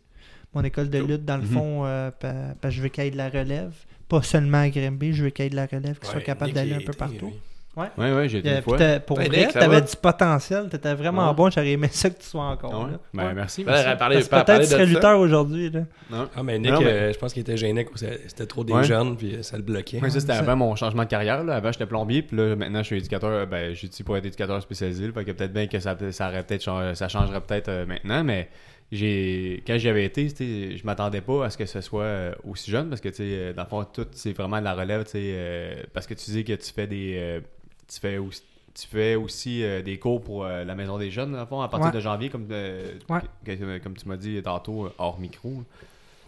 S3: Mon école de
S2: Cool.
S3: lutte, dans le
S4: Mhm.
S3: fond, euh, pa- parce que je veux qu'il y ait de la relève. Pas seulement à Grimby, je veux qu'il y ait de la relève, qu'il soit capable d'aller un peu partout.
S5: lui.
S4: Ouais, ouais, j'ai été
S3: Euh,
S4: une fois.
S3: pour
S2: Hey,
S3: vrai, t'avais
S2: va?
S3: du potentiel, t'étais vraiment
S4: Ouais.
S3: bon, j'aurais aimé ça que tu sois encore
S4: ouais?
S3: là.
S4: Ben,
S3: Ouais.
S4: merci.
S2: Ben,
S3: Parce peut-être tu serais lutteur aujourd'hui.
S4: Non.
S5: Ah, mais Nick,
S4: Non, mais-
S5: euh, je pense qu'il était gêné, que c'était trop des
S4: Ouais.
S5: jeunes, puis ça le bloquait.
S4: Ouais, ça, c'était avant mon changement de carrière. Là. Avant, j'étais plombier, puis là, maintenant, je suis éducateur. Ben, j'étudie pour être éducateur spécialisé. Fait que peut-être bien que ça, ça, aurait chang- ça changerait peut-être euh, maintenant, mais j'ai quand j'y avais été, je m'attendais pas à ce que ce soit aussi jeune, parce que, tu dans le fond, tout, c'est vraiment de la relève, tu sais, euh, parce que tu dis que tu fais des... euh, tu fais aussi... Tu fais aussi euh, des cours pour euh, la Maison des Jeunes, dans le fond, à partir
S3: Ouais.
S4: de janvier, comme, euh,
S3: Ouais.
S4: que- que- comme tu m'as dit tantôt, hors micro.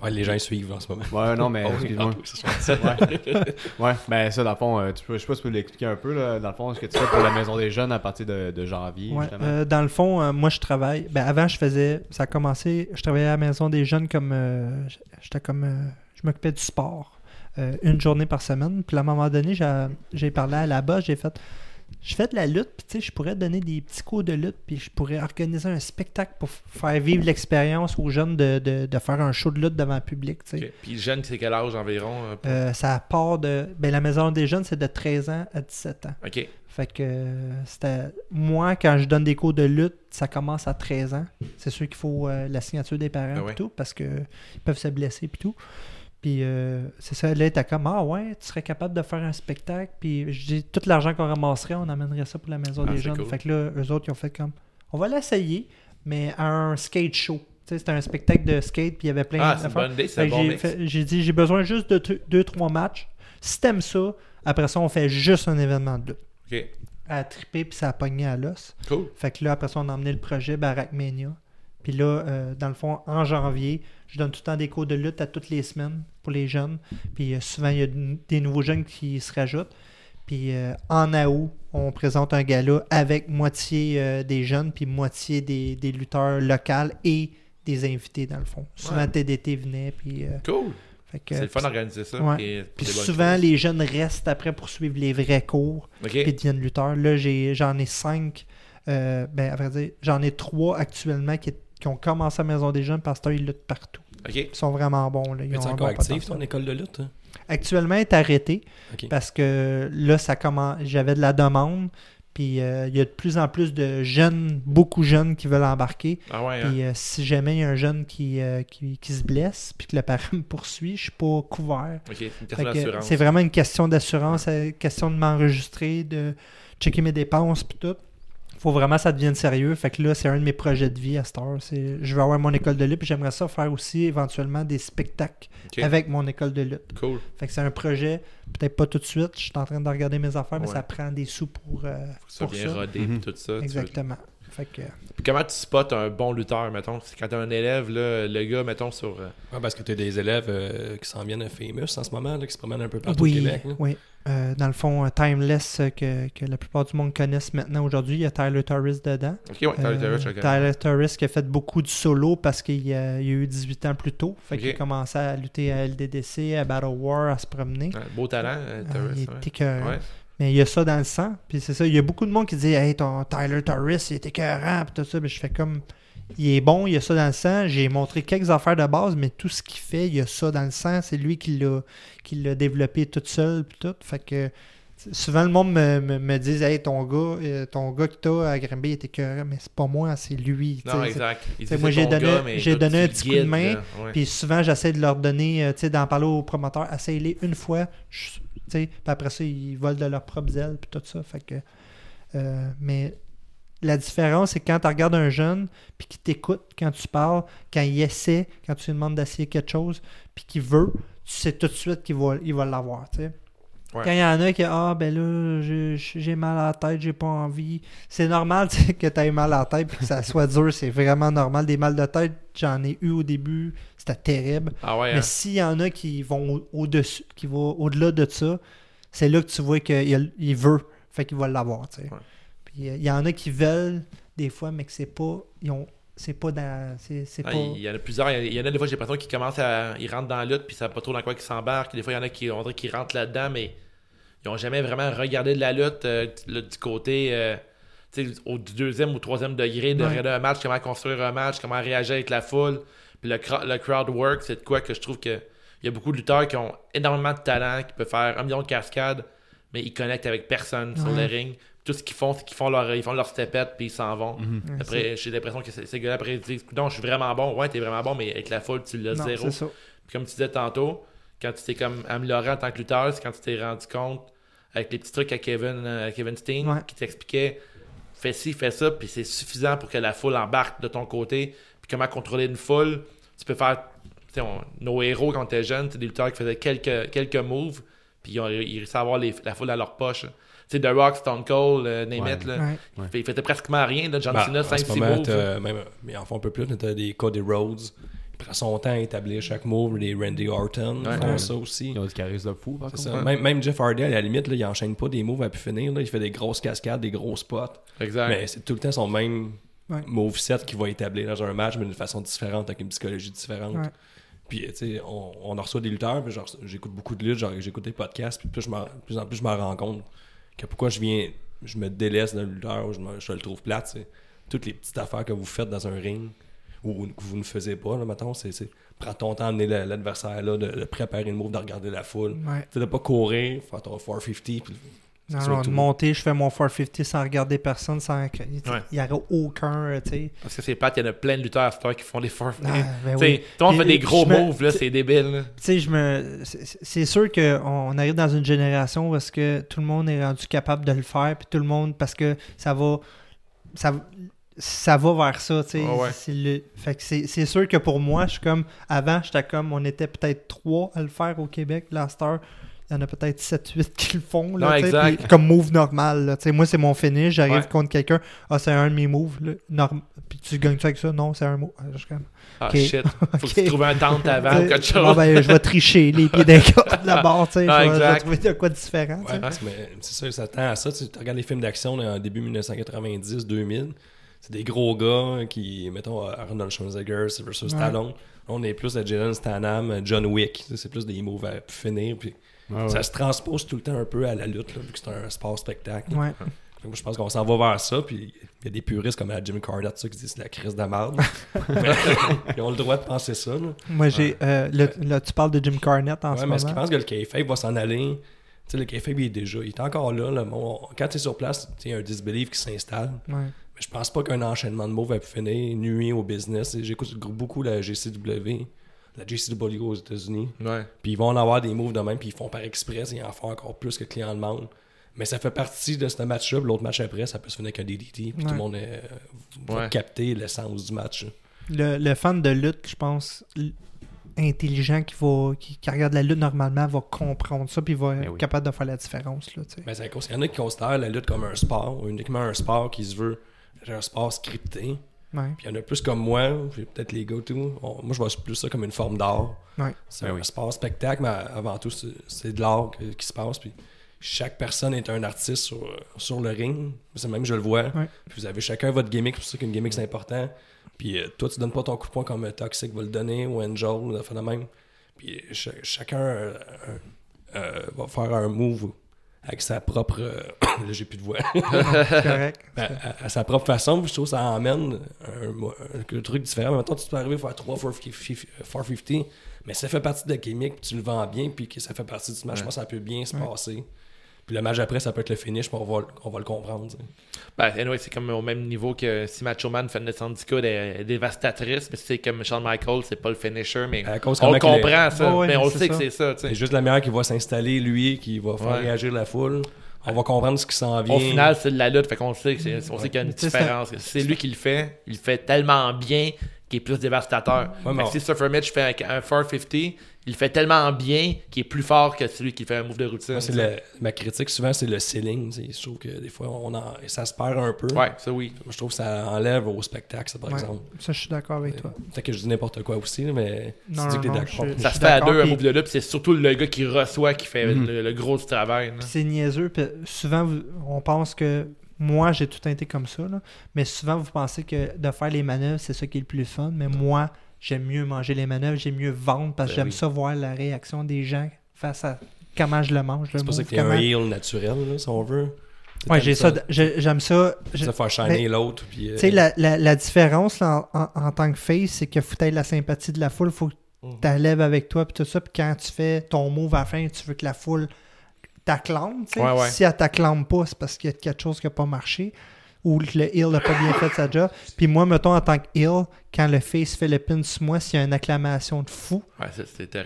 S5: Ouais, les gens ils suivent en ce moment.
S4: Ouais, non, mais
S5: Oh,
S4: excuse-moi.
S5: ah.
S4: Ouais. ouais, ben ça, dans le fond, tu peux, je sais pas si tu peux l'expliquer un peu, là, dans le fond, ce que tu fais pour la Maison des Jeunes à partir de, de janvier,
S3: Ouais,
S4: justement.
S3: euh, dans le fond, euh, moi je travaille. Ben, avant, je faisais. Ça a commencé. Je travaillais à la maison des jeunes comme. euh, J'étais comme. euh, je m'occupais du sport. Euh, une journée par semaine. Puis à un moment donné, j'ai parlé à la bas, j'ai fait. Je fais de la lutte, puis tu sais, je pourrais donner des petits cours de lutte, puis je pourrais organiser un spectacle pour faire vivre l'expérience aux jeunes de, de- de faire un show de lutte devant le public, tu sais.
S2: Ok. Puis le jeune, c'est quel âge environ? euh, pour-
S3: Euh, ça part de. Ben, la maison des jeunes, c'est de 13 ans à 17 ans.
S2: Ok.
S3: Fait que c'était. Moi, quand je donne des cours de lutte, ça commence à 13 ans. C'est sûr qu'il faut euh, la signature des parents
S2: Ah
S3: et
S2: ouais.
S3: tout, parce qu'ils peuvent se blesser et tout. Puis euh, c'est ça, là, t'as comme Ah ouais, tu serais capable de faire un spectacle. Puis je dis tout l'argent qu'on ramasserait, on amènerait ça pour la maison
S2: Ah,
S3: des jeunes.
S2: cool.
S3: Fait que là, eux autres, ils ont fait comme On va l'essayer, mais à un skate show. C'était un spectacle de skate, puis il y avait plein
S2: Ah,
S3: d'affaires.
S2: bonne idée, c'est bon
S3: J'ai dit, j'ai besoin juste de 2-3 matchs. Si t'aimes ça, après ça, on fait juste un événement de lutte.
S2: Ok.
S3: À triper, puis ça a pogné à l'os.
S2: Cool.
S3: Fait que là, après ça, on a emmené le projet Barakmania. Puis là, euh, dans le fond, en janvier, je donne tout le temps des cours de lutte à toutes les semaines pour les jeunes. Puis euh, souvent, il y a des nouveaux jeunes qui se rajoutent. Puis euh, en août, on présente un gala avec moitié des jeunes, puis moitié des, des lutteurs locaux et des invités, dans le fond. Souvent,
S2: Ouais.
S3: TDT venait, puis...
S2: Cool. C'est le fun d'organiser ça.
S3: Ouais.
S2: Puis,
S3: souvent,
S2: choses.
S3: les jeunes restent après pour suivre les vrais cours puis deviennent lutteurs. Là, j'en ai cinq. euh, ben, à vrai dire, j'en ai trois actuellement qui, qui ont commencé à Maison des Jeunes parce qu'ils luttent partout. Ils sont vraiment bons. Là. Ils
S5: Mais
S3: ont
S5: encore
S3: bon potentiel.
S5: ton école de lutte? hein?
S3: Actuellement, elle est arrêtée parce que là, ça commence. J'avais de la demande. Puis euh, il y a de plus en plus de jeunes, beaucoup de jeunes qui veulent embarquer.
S2: Ah ouais, hein?
S3: Puis euh, si jamais il y a un jeune qui, euh, qui, qui se blesse, puis que le parent me poursuit, je suis pas couvert. C'est vraiment une question d'assurance, euh, question de m'enregistrer, de checker mes dépenses puis tout. Faut vraiment que ça devienne sérieux. Fait que là, c'est un de mes projets de vie à cette heure. C'est, je vais avoir mon école de lutte puis j'aimerais ça faire aussi éventuellement des spectacles avec mon école de lutte.
S2: Cool.
S3: Fait que c'est un projet, peut-être pas tout de suite. Je suis en train de regarder mes affaires, mais ça prend des sous pour, euh,
S2: Faut que ça
S3: pour
S2: bien
S3: ça.
S2: rodé
S4: Mhm.
S2: tout ça. tu veux-
S3: Exactement. Fait que,
S2: Puis comment tu spots un bon lutteur, mettons? C'est quand t'as un élève, là, le gars, mettons, sur. euh,
S5: Ouais, parce que tu as des élèves euh, qui s'en viennent à Famous en ce moment, là, qui se promènent un peu partout
S3: oui,
S5: au Québec. là.
S3: oui. Euh, dans le fond, Timeless, que, que la plupart du monde connaissent maintenant aujourd'hui, il y a Tyler Torres dedans.
S2: Ok, ouais, t'as
S3: Euh,
S2: t'as- t'as-
S3: Tyler Torres qui a fait beaucoup du solo parce qu'il a, a eu 18 ans plus tôt. Fait qu'il a commencé à lutter à LDDC, à Battle War, à se promener.
S2: Ouais, beau talent, Torres,
S3: il écœurant.
S2: Ouais.
S3: Mais il y a ça dans le sang. Puis c'est ça, il y a beaucoup de monde qui dit Hey, ton Tyler Torres, il est écœurant. Puis tout ça. Mais je fais comme. Il est bon, il y a ça dans le sang. J'ai montré quelques affaires de base, mais tout ce qu'il fait, il y a ça dans le sang. C'est lui qui l'a, qui l'a développé tout seul. Puis tout. Fait que. Souvent, le monde me, me, me dit Hey, ton gars, euh, ton gars que t'as à il est écœurant. Mais c'est pas moi, c'est lui.
S2: Non, exact. Dit,
S3: moi, j'ai donné- j'ai donné un petit coup de main.
S2: Ouais.
S3: Puis souvent, j'essaie de leur donner, euh, tu sais, d'en parler au promoteur, essaye-les une fois, je- tu sais, puis après ça, ils volent de leurs propres ailes, puis tout ça. Fait que, euh, mais la différence, c'est que quand tu regardes un jeune, puis qu'il t'écoute quand tu parles, quand il essaie, quand tu lui demandes d'essayer quelque chose, puis qu'il veut, tu sais tout de suite qu'il va il va l'avoir, tu sais.
S2: Ouais.
S3: Quand il y en a qui ah ben là j'ai- mal à la tête, j'ai pas envie. C'est normal que tu aies mal à la tête et que ça soit dur, c'est vraiment normal. Des mal de tête, j'en ai eu au début, c'était terrible.
S2: Ah ouais,
S3: Mais
S2: hein.
S3: s'il y en a qui vont au- au-dessus, qui vont au-delà de ça, c'est là que tu vois qu'il il veut, fait qu'il va l'avoir, tu sais.
S2: Ouais.
S3: Puis euh, il y en a qui veulent des fois, mais que c'est pas, ils ont, c'est pas dans, c'est, c'est
S2: Ah,
S3: pas.
S2: Il y en a plusieurs. Il y en a des fois, j'ai l'impression qu'ils commencent à. Ils rentrent dans la lutte, puis ça savent pas trop dans quoi qu'ils s'embarquent. Des fois, il y en a qui, on dirait qu'ils rentrent là-dedans, mais ils ont jamais vraiment regardé de la lutte euh, le- du côté. euh, tu sais, au deuxième ou troisième degré de
S3: Ouais.
S2: regarder un match, comment construire un match, comment réagir avec la foule. Puis le, le crowd work, c'est de quoi que je trouve que il y a beaucoup de lutteurs qui ont énormément de talent, qui peuvent faire un million de cascades, mais ils connectent avec personne sur le ring. Tout ce qu'ils font, c'est qu'ils font leur, ils font leur stepette, puis ils s'en vont.
S4: Mhm.
S2: Après, j'ai l'impression que ces gars-là, après, ils disent Non, je suis vraiment bon. Ouais, t'es vraiment bon, mais avec la foule, tu l'as zéro.
S3: ça.
S2: Puis comme tu disais tantôt, quand tu t'es comme amélioré en tant que lutteur, c'est quand tu t'es rendu compte avec les petits trucs à Kevin, euh, à Kevin Steen
S3: Ouais.
S2: qui t'expliquait fais ci, fais ça, puis c'est suffisant pour que la foule embarque de ton côté. Puis comment contrôler une foule? Tu peux faire. tu sais, on- nos héros quand t'es jeune, c'est des lutteurs qui faisaient quelques, quelques moves, puis ils, ont, ils réussissaient à avoir les- la foule à leur poche. Tu sais, The Rock, Stone Cold, euh, name
S4: Ouais.
S2: it, là.
S3: Ouais.
S2: Il faisait pratiquement rien. Là. John
S5: Ben,
S2: Cena,
S5: en ce
S2: 5-6
S5: moment,
S2: moves.
S5: même, mais en font un peu plus, mais t'as des Cody Rhodes. Il prend son temps à établir chaque move. Les Randy Orton
S2: Ouais.
S5: font
S2: Ouais.
S5: ça aussi.
S4: Ils ont du charisme de fou, par contre.
S5: ça.
S2: Ouais.
S5: Même, même Jeff Hardy, à la limite, là, il enchaîne pas des moves à pu finir. Là. Il fait des grosses cascades, des gros spots.
S2: Exact.
S5: Mais c'est tout le temps son même
S3: Ouais.
S5: move set qu'il va établir dans un match, mais d'une façon différente, avec une psychologie différente.
S3: Ouais.
S5: Puis, tu sais, on, on en reçoit des lutteurs, puis genre, j'écoute beaucoup de luttes, genre, j'écoute des podcasts, puis plus, je m'en- plus en plus, je me rends compte que pourquoi je viens, je me délaisse d'un lutteur ou je, me- je le trouve plate, c'est toutes les petites affaires que vous faites dans un ring ou que vous ne faisiez pas, là, mettons, c'est, prends ton temps d'amener la- l'adversaire là, de, de préparer le move, de regarder la foule.
S3: Ouais.
S5: Tu sais, de pas courir, faire ton 450, puis
S3: Non, de monter, je fais mon 450 sans regarder personne, sans que- il
S2: Ouais.
S3: n'y aurait aucun, euh, tu sais.
S2: Parce que c'est plate, il y en a plein de lutteurs à cette heure qui font des forfs.
S3: Ah, ben oui.
S2: Tout le monde
S3: Puis,
S2: fait des gros
S3: me-
S2: moves, là, c'est débile. là.
S3: Tu sais, je me. c'est- C'est sûr qu'on arrive dans une génération où est-ce que tout le monde est rendu capable de le faire, puis tout le monde, parce que ça va. Ça, ça va vers ça, tu sais.
S2: Ouais.
S3: C'est le- Fait que c'est c'est sûr que pour moi, je suis comme. Avant, j'étais comme. On était peut-être trois à le faire au Québec. Heure, il y en a peut-être 7-8 qui le font. Là,
S2: Non,
S3: comme move normal. Là, tu sais, moi, c'est mon finish. J'arrive
S2: Ouais.
S3: contre quelqu'un. Ah, c'est un de mes moves. Là, norm- Puis tu gagnes ça avec ça? Non, c'est un move. Ah, je suis comme.
S2: Ah
S3: Ok.
S2: shit. Faut que tu trouves un tente avant ou quelque
S3: bon,
S2: chose.
S3: ben, je vais tricher les pieds d'un gars de la barre, tu sais.
S2: Ah,
S3: je, vais- je vais
S2: exact.
S3: trouver de quoi de différent.
S5: Ouais, mais c'est ça, ça tend à ça. Tu regardes les films d'action là, en début 1990-2000. C'est des gros gars qui, mettons, Arnold Schwarzenegger versus
S3: Ouais.
S5: Stallone. On est plus à Jason Statham, John Wick. C'est plus des moves à finir. Puis
S4: Ouais, ouais.
S5: Ça se transpose tout le temps un peu à la lutte, là, vu que c'est un sport-spectacle. Moi, je pense qu'on s'en va vers ça. Puis il y a des puristes comme à Jim Carnett ça, qui disent que c'est la crise de la merde. Ils ont le droit de penser ça. Là.
S3: Moi, j'ai. euh, là, tu parles de Jim Carnett en ce
S5: mais est-ce qu'ils
S3: moment.
S5: pensent que le kayfabe va s'en aller? Tu sais, le kayfabe, il est déjà, il est encore là. là. Bon, quand tu es sur place, il y a un disbelief qui s'installe. Je pense pas qu'un enchaînement de mots va finir, nuit au business. J'écoute beaucoup la GCW, la JCW aux États-Unis.
S2: Ouais.
S5: Puis ils vont en avoir des moves de même, puis ils font par express, et ils en font encore plus que le client demande. Mais ça fait partie de ce match-là. puis L'autre match après, ça peut se finir avec un DDT, puis tout le monde euh, va
S2: Ouais.
S5: capter l'essence du match.
S3: Le, le fan de lutte, je pense, intelligent qui, va, qui, qui regarde la lutte normalement, va comprendre ça, puis va
S4: Ben
S3: être
S4: oui.
S3: capable de faire la différence. Là, tu sais.
S5: Mais c'est à cause- il y en a qui considèrent la lutte comme un sport, ou uniquement un sport qui se veut un sport scripté.
S3: Ouais.
S5: Puis il y en a plus comme moi, puis peut-être les gars, tout. On- moi, je vois plus ça comme une forme d'art.
S3: Ouais.
S5: C'est
S4: Ben
S5: un
S4: oui.
S5: sport spectacle, mais avant tout, c'est- de l'art qui se passe. Puis chaque personne est un artiste sur, sur le ring. C'est même, je le vois.
S3: Ouais.
S5: Puis vous avez chacun votre gimmick, c'est pour ça qu'une gimmick, c'est important. Puis euh, toi, tu donnes pas ton coup de poing comme euh, Toxic va le donner ou Angel, ou fait de même. Puis cha- chacun euh, euh, va faire un move avec sa propre. euh, là, j'ai plus de voix.
S3: C'est correct.
S5: à, à- à sa propre façon, je trouve que ça emmène un, un truc différent. Maintenant, tu peux arriver à faire 3 450, 450, mais ça fait partie de la gimmick, puis tu le vends bien, puis que ça fait partie du match, je pense que ça peut bien se
S3: Ouais.
S5: passer. Puis le match après, ça peut être le finish, puis on va, on va le comprendre.
S2: Ben, anyway, c'est comme au même niveau que si Macho Man fait une syndicat est dévastatrice, mais c'est comme Shawn Michaels, c'est pas le finisher, mais
S5: À cause
S2: on le comprend, ça.
S3: Ouais, ouais,
S2: mais on
S3: mais
S2: le sait que c'est ça.
S5: C'est juste la meilleure qui va s'installer, lui, qui va faire
S2: Ouais.
S5: réagir la foule. On va comprendre ce qui s'en vient.
S2: Au final, c'est de la lutte, fait qu'on sait que c'est- on sait qu'il y a une différence. C'est lui qui le fait, il le fait tellement bien qu'il est plus dévastateur.
S5: Ouais, mais
S2: Fait que
S5: on-
S2: si Surfer Mitch fait un, un 450, il fait tellement bien qu'il est plus fort que celui qui fait un move de routine.
S5: Le- ma critique, souvent, c'est le ceiling. Je trouve que des fois, on en- ça se perd un peu.
S2: Ouais, ça oui.
S5: Moi, Je trouve que ça enlève au spectacle, ça, par
S3: Ouais.
S5: exemple.
S3: Ça, je suis d'accord avec toi.
S5: Peut-être que je dis n'importe quoi aussi, là, mais
S3: Non,
S5: tu dis que t'es d'accord.
S2: Ça se fait à deux, un move de lutte, puis c'est surtout le gars qui reçoit qui fait
S4: Mhm.
S2: le, le gros du travail. là.
S3: C'est niaiseux. puis souvent, on pense que moi, j'ai tout été comme ça. là. Mais souvent, vous pensez que de faire les manœuvres, c'est ça qui est le plus fun. Mais moi, j'aime mieux manger les manœuvres, j'aime mieux vendre parce que
S2: Ben
S3: j'aime
S2: oui.
S3: ça voir la réaction des gens face à comment je le mange.
S5: C'est pour ça que t'es un heel naturel, là, si on veut.
S3: Ouais, j'ai ça. J'aime ça.
S5: Ça faire shiner l'autre. Puis, euh,
S3: Tu sais, la, la, la différence là, en, en- en tant que face, c'est que faut que la sympathie de la foule, faut que
S5: Mhm.
S3: tu lèves avec toi, puis tout ça, puis quand tu fais ton move à la fin, tu veux que la foule t'acclame.
S2: Ouais, ouais.
S3: Si elle t'acclame pas, c'est parce qu'il y a quelque chose qui n'a pas marché, ou le heel n'a pas bien fait sa job. Puis moi, mettons, en tant que heel, quand le face fait le pin sur moi, s'il y a une acclamation de fou,
S2: Ouais, ça,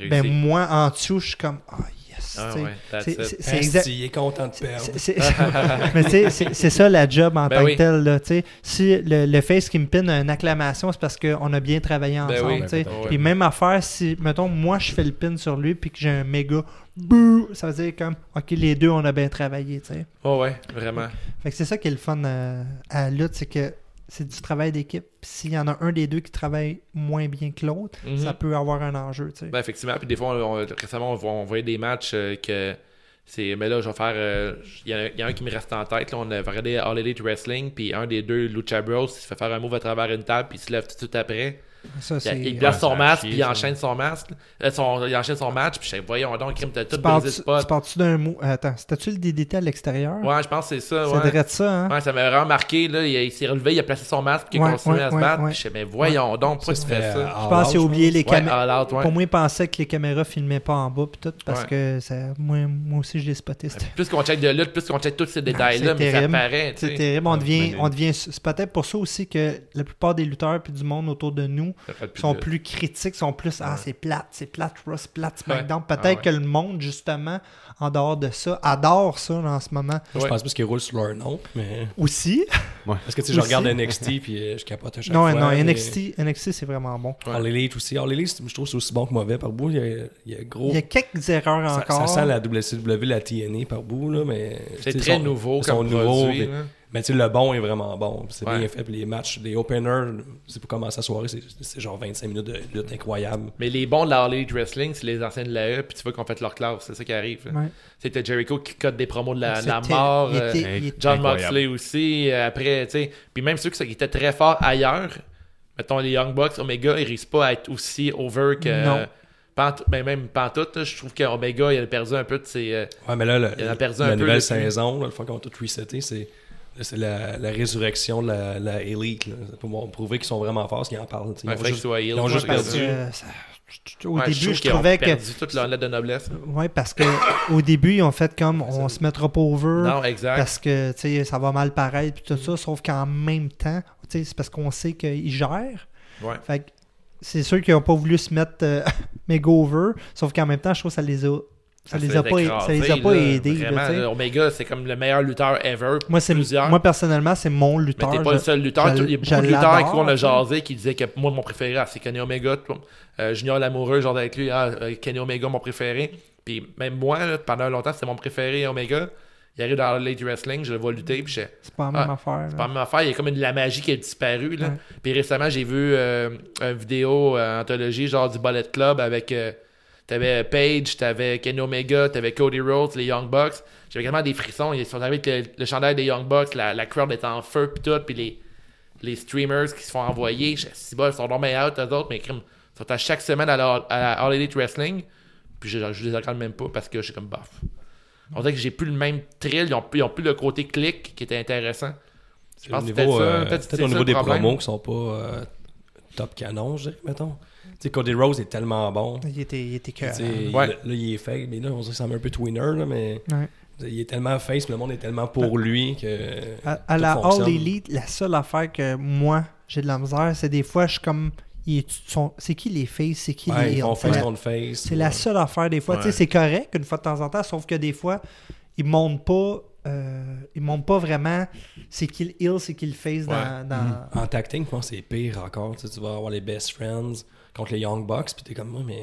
S3: ben moi, en dessous, je suis comme, ah yes,
S2: Ah ouais,
S3: C'est- exact-
S5: il est content de perdre.
S3: mais tu sais, c'est- c'est ça la job en
S2: Ben
S3: tant
S2: oui.
S3: que tel. Là, tu sais. si le, le face qui me pine a une acclamation, c'est parce qu'on a bien travaillé
S2: Ben
S3: ensemble.
S2: oui, ben
S3: Puis
S2: ouais.
S3: même affaire, si, mettons, moi je fais le pin sur lui puis que j'ai un méga bouh, ça veut dire comme, ok, les deux on a bien travaillé. tu sais.
S2: Oh ouais, vraiment.
S3: Fait que c'est ça qui est le fun euh, à la lutte, c'est que c'est du travail d'équipe. S'il y en a un des deux qui travaille moins bien que l'autre,
S2: Mhm.
S3: ça peut avoir un enjeu. tu sais.
S2: Ben, effectivement, puis des fois, on- on- récemment, on, voyait des matchs euh, que c'est. Mais là, je vais faire. euh, Il y, a- il y a un qui me reste en tête. Là, on a regardé All Elite Wrestling, puis un des deux, Lucha Bros, il se fait faire un move à travers une table, puis il se lève tout de suite après.
S3: Ça,
S2: Il,
S3: c'est...
S2: place
S4: Ouais,
S2: son masque, puis il enchaîne son masque. euh, son- il enchaîne son match, puis je sais, voyons donc, Crime, t'as tout
S3: Tu parles-
S2: brisé
S3: tu parles-tu d'un mot... Attends, c'était-tu le DDT à l'extérieur?
S2: Ouais, je pense que c'est ça.
S3: Ça
S2: Ouais.
S3: devrait être ça, hein?
S2: Ouais, ça m'a vraiment marqué. Là. Il, il s'est relevé, il a placé son masque, puis il a
S3: Ouais,
S2: continué
S3: ouais,
S2: à se
S3: ouais,
S2: battre.
S3: ouais.
S2: Puis je sais, mais voyons donc, pourquoi tu
S5: se
S2: fais
S5: fait,
S2: ça?
S3: Je pense qu'il a oublié les caméras. Pour moi, il pensait que les caméras filmaient pas en bas pis tout, parce
S2: Ouais.
S3: que ça, moi, moi aussi, je l'ai spoté.
S2: Plus qu'on check de lutte, plus qu'on check tous ces détails-là,
S3: c'est
S2: mais ça paraît.
S3: C'est terrible. On devient,
S4: mais-
S3: on devient. C'est peut-être pour ça aussi que la plupart des lutteurs puis du monde autour de nous Sont
S2: de-
S3: plus critiques, sont plus ah c'est plate, c'est plate, Ross plate, SmackDown.
S2: Ah
S3: Peut-être que le monde justement en dehors de ça adore ça en ce moment
S5: Je pense plus qu'ils roulent sur leur nom, mais.
S3: aussi.
S5: Parce que tu sais, je regarde NXT puis euh, je capote à chaque
S3: Non,
S5: fois.
S3: non,
S5: mais-
S3: NXT, NXT c'est vraiment bon.
S2: Ouais.
S5: All Elite aussi. All Elite, je trouve que c'est aussi bon que mauvais par bout. Il y a, il y a gros.
S3: Il y a quelques erreurs
S5: ça,
S3: encore.
S5: ça sent la WCW, la TNA par bout, là, mais.
S2: C'est très
S5: sont-
S2: nouveau
S5: ils sont
S2: comme
S5: nouveaux,
S2: produit.
S5: mais-. Mais tu sais, le bon est vraiment bon. C'est
S2: Ouais.
S5: bien fait. Puis les matchs, les openers, c'est pour commencer la soirée, c'est- c'est genre 25 minutes de lutte incroyable.
S2: Mais les bons de la All Elite Wrestling, c'est les anciens de l'AE, puis tu vois qu'on fait leur classe. C'est ça qui arrive.
S3: Ouais.
S2: C'était Jericho qui cote des promos de la, mort.
S3: il
S2: euh,
S3: était- il était-
S2: John
S4: Incroyable.
S2: Moxley aussi. euh, après, tu sais. Puis même ceux qui, étaient très forts ailleurs, mettons les Young Bucks, Omega, ils risquent pas à être aussi over que.
S3: Non.
S2: Pant- ben même Pantoute, là, je trouve qu'Omega, il a perdu un peu de ses. euh,
S5: Ouais, mais là, le-
S2: Il en a perdu
S5: la
S2: un peu
S5: nouvelle
S2: le-
S5: saison, là, le fois qu'on a tout reseté, c'est la, la résurrection de la, la Elite. là. C'est pour prouver qu'ils sont vraiment forts, qu'ils en parlent. Ils
S2: ouais,
S5: ont juste- ils ont juste
S2: perdu.
S3: ça- au
S2: Ouais,
S3: début, je
S2: qu'ils ont
S3: trouvais que.
S2: perdu toute leur lettre de noblesse.
S3: Ouais, parce que au début, ils ont fait comme on se mettra pas over.
S2: Non, exact.
S3: parce que tu sais ça va mal paraître puis tout ça sauf qu'en même temps tu sais, c'est parce qu'on sait qu'ils gèrent
S2: Ouais.
S3: fait que c'est sûr qu'ils n'ont pas voulu se mettre euh, méga over sauf qu'en même temps je trouve que ça les a ça, les a pas ça les a pas aidés
S2: Vraiment, là, Omega, c'est comme le meilleur lutteur ever.
S3: moi c'est moi personnellement c'est mon
S2: Mais
S3: lutteur
S2: t'es pas
S3: je-
S2: le seul lutteur.
S3: je-
S2: Il y a beaucoup de lutteurs avec qui on a jasé qui disaient que moi, mon préféré, ah, c'est Kenny Omega. Euh, Junior Lamoureux, genre avec lui, ah, euh, Kenny Omega, mon préféré. Puis même moi, là, pendant longtemps, c'était mon préféré Omega. il arrive dans Late Wrestling, je le vois lutter, puis je
S3: C'est pas la même
S2: Ah,
S3: affaire.
S2: c'est pas la même affaire, il y a comme une- de la magie qui a disparu. Là.
S3: Ouais.
S2: Puis récemment, j'ai vu euh, une vidéo euh, anthologie, genre du Bullet Club, avec. Euh, t'avais Paige, t'avais Kenny Omega, t'avais Cody Rhodes, les Young Bucks. J'avais vraiment des frissons. Ils sont arrivés avec le, le chandail des Young Bucks, la, la crowd est en feu, puis tout, puis les, les streamers qui se font envoyer. Si bon, ils sont normalement out, eux autres, mais crime, ils sont à chaque semaine à la, à la All Elite Wrestling. Puis je, je les regarde même pas parce que je suis comme baf. On dirait que j'ai plus le même thrill, ils ont, plus- ils ont plus le côté clic qui était intéressant. Je
S5: C'est
S2: pense
S5: niveau,
S2: peut-être ça,
S5: euh,
S2: peut-être
S5: peut-être
S2: c'est
S5: au niveau des promos qui sont pas euh, top canon, je dirais, mettons. Tu sais, Cody Rose est tellement bon.
S3: Il était, il était cœur.
S2: Ouais.
S5: Là, il est fake, mais là, on dirait que ça me un peu tweener, là, mais
S3: Ouais.
S5: il est tellement face, le monde est tellement pour lui que.
S3: À, à
S5: tout
S3: la
S5: fonctionne.
S3: All Elite, la seule affaire que moi, j'ai de la misère, c'est des fois, je suis comme. C'est qui les faces, c'est qui
S5: Ouais,
S3: les C'est
S5: face
S3: la-
S5: contre face.
S3: C'est la seule affaire des fois. Tu sais, c'est correct une fois de temps en temps, sauf que des fois, ils montrent pas. euh, ils montrent pas vraiment c'est qui le heel, c'est qui le face dans.
S5: En team, je pense que c'est pire encore. Tu, sais, tu vas avoir les best friends contre les Young Bucks, puis t'es comme moi, mais.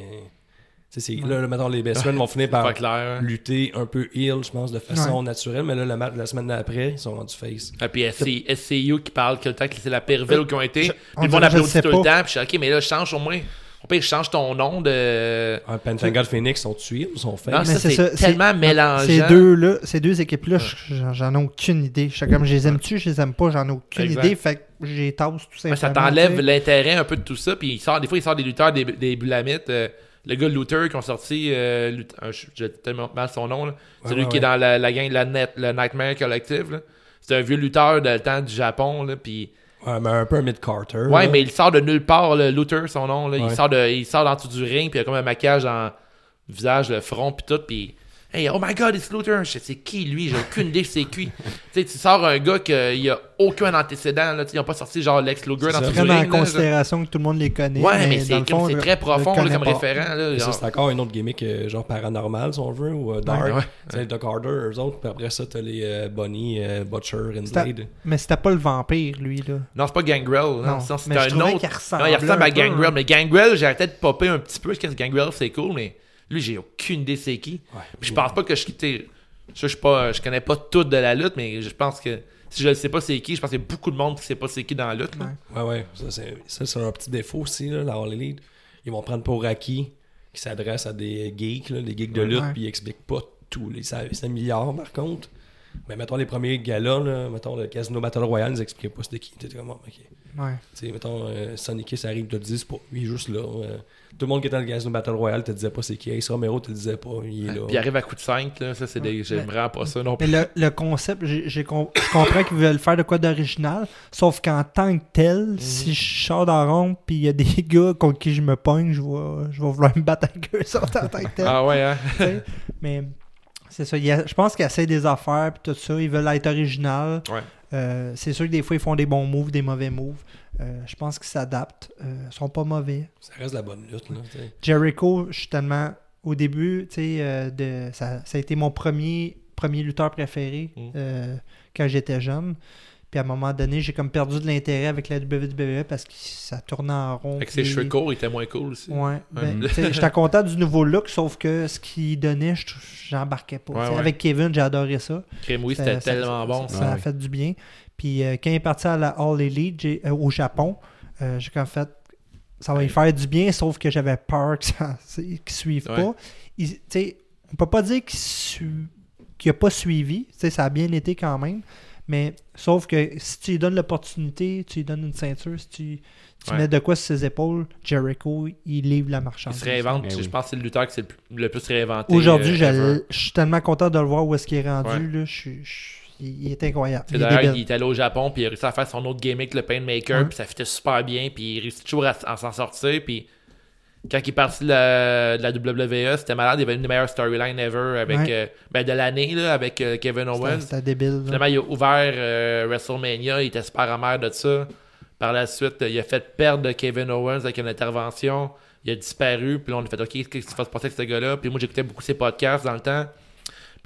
S5: Tu sais, c'est- là, là, mettons, les best friends vont finir par
S2: clair. hein.
S5: lutter un peu heel, je pense, de façon naturelle, mais là, le match de la semaine d'après, ils sont rendus face.
S2: Et puis SC SCU qui parle que le temps que c'est la pire ville où ils ont été.
S3: Je-
S2: Puis
S3: je
S2: applaudit
S3: sais
S2: tout le temps. Puis je suis ok, mais là, je change au moins. Au pire, je change ton nom de.
S5: Un Pentagon Phoenix sont tués ou sont face?
S2: Non,
S3: Mais
S2: ça,
S3: c'est
S2: c'est
S3: c'est-
S2: tellement mélangeant.
S3: Ces deux-là, ces deux équipes-là, j'en- j'en ai aucune idée. Je comme, je les aime-tu, je les aime pas, j'en ai aucune
S2: Exact.
S3: idée. Fait que j'ai tasse tout simplement.
S2: ça t'enlève l'intérêt un peu de tout ça. Puis il sort, des fois, il sort des lutteurs des, des Bulamites. euh, le gars Luther qui ont sorti. Euh, euh, j'ai tellement mal son nom. là.
S5: Ouais,
S2: Celui
S5: ouais,
S2: qui est dans la, la gang de la net, le Nightmare Collective. là. C'est un vieux lutteur de le temps du Japon. Là, puis
S5: Ouais, mais un peu un mid-carter.
S2: Ouais,
S5: là.
S2: mais il sort de nulle part, le Luther, son nom. Là. Il
S5: Ouais.
S2: sort de, il sort dans tout du ring, puis il a comme un maquillage dans le visage, le front, puis tout. Puis, hey, oh my god, it's Luther. Je sais, c'est qui lui? J'ai aucune idée c'est qui. tu sais, tu sors un gars qu'il n'y a aucun antécédent. Là. Ils n'ont pas sorti genre Lex Luger dans
S3: Prendre en
S2: là,
S3: considération que tout le monde les connaît.
S2: Ouais, mais, c'est très profond là, comme
S3: pas.
S2: référent. Là, genre.
S5: c'est encore une autre gimmick, euh, genre paranormal, si on veut, ou euh, dark.
S2: Ouais, ouais.
S5: Tu sais, Doc Harder, eux autres. Puis après ça, t'as les euh, Bonnie, euh, Butcher, and
S3: C'était-
S5: Blade.
S3: Mais c'était pas le vampire, lui, là.
S2: Non, c'est pas Gangrel. Non,
S3: Non,
S2: sinon, c'est
S3: mais je
S2: un
S3: trouvais
S2: autre.
S3: qu'il
S2: Non,
S3: ressemblait
S2: il ressemble à Gangrel. Mais Gangrel, j'ai arrêté de popper un petit peu. Parce que Gangrel, c'est cool, mais lui, j'ai aucune idée c'est qui.
S5: Ouais.
S2: Puis je pense pas que je ça, je suis pas je connais pas tout de la lutte mais je pense que si je ne sais pas c'est qui je pense qu'il y a beaucoup de monde qui sait pas c'est qui dans la lutte là.
S3: Ouais.
S5: Ouais. Ça, c'est, ça, c'est un petit défaut aussi, là, la All Elite. Ils vont prendre pour acquis qui s'adresse à des geeks, là, des geeks de lutte, puis ils expliquent pas tout. Les, ça- c'est un milliard, par contre. Mais mettons les premiers galas, là, mettons le Casino Battle Royale, ils expliquaient pas c'était qui. T'étais comme, ok.
S3: Ouais.
S5: Tu sais, mettons, euh, Sonic Kiss arrive, te le dit, c'est pas lui, il est juste là. euh, tout le monde qui était dans le Casino Battle Royale te disait pas c'est qui. Ace Romero te disait pas, il est là.
S2: Puis il arrive à coup de 5 là, ça c'est des j'aime vraiment pas ça non
S3: Mais
S2: plus.
S3: le, le concept, j'ai, j'ai com- je comprends qu'ils veulent faire de quoi d'original, sauf qu'en tant que tel,
S2: Mhm.
S3: si je sors dans la ronde puis il y a des gars contre qui je me pogne, je vais, je vais vouloir me battre avec eux ça, en tant que tel.
S2: Ah ouais hein?
S3: Mais c'est ça. il y a- je pense qu'ils essayent des affaires puis tout ça. Ils veulent être original.
S2: Ouais.
S3: Euh, c'est sûr que des fois, ils font des bons moves, des mauvais moves. Euh, je pense qu'ils s'adaptent. Euh, ils sont pas mauvais.
S5: Ça reste la bonne lutte, là.
S3: Jericho, je suis tellement. Au début, tu sais, euh, de- ça, ça a été mon premier, premier lutteur préféré
S2: Mm.
S3: euh, quand j'étais jeune. Puis à un moment donné, j'ai comme perdu de l'intérêt avec la WWE parce que ça tournait en rond.
S2: Avec ses
S3: puis-
S2: cheveux courts, il était moins cool aussi.
S3: Ouais. Ben, J'étais content du nouveau look, sauf que ce qu'il donnait, je- j'embarquais pas.
S2: Ouais, ouais.
S3: Avec Kevin, j'ai adoré ça.
S2: Crème oui, c'était
S3: ça-
S2: tellement bon.
S3: Ça, ça a fait du bien. Puis euh, quand il est parti à la All Elite euh, au Japon, euh, j'ai comme fait ça va lui faire du bien, sauf que j'avais peur qu'ils ne
S2: Ouais.
S3: pas. Il- tu sais, on peut pas dire qu'il su- qu'il a pas suivi. Tu sais, ça a bien été quand même. Mais sauf que si tu lui donnes l'opportunité, tu lui donnes une ceinture, si tu, tu
S2: Ouais.
S3: mets de quoi sur ses épaules, Jericho, il livre la
S2: Il
S3: marchandise.
S2: se réinvente.
S4: Ben
S2: Je pense que c'est le lutteur qui s'est le plus, le plus réinventé.
S3: Aujourd'hui,
S2: euh,
S3: je, suis tellement content de le voir où est-ce qu'il est rendu.
S2: Ouais.
S3: Là, je suis- je- il il est incroyable. Il
S2: D'ailleurs, il est allé au Japon, puis il a réussi à faire son autre gimmick, le Painmaker,
S3: Ouais.
S2: puis ça fitait super bien, puis il réussit toujours à, à s'en sortir, puis quand il est parti de la, de la WWE, c'était malade, il avait une des meilleures storylines ever avec,
S3: Ouais.
S2: euh, ben, de l'année, là, avec euh, Kevin Owens.
S3: C'était débile.
S2: Finalement, il a ouvert euh, WrestleMania, il était super amer de ça. Par la suite, il a fait perdre Kevin Owens avec une intervention. Il a disparu, puis là, on a fait OK, qu'est-ce qui va se passer avec ce gars-là? Puis moi, j'écoutais beaucoup ses podcasts dans le temps.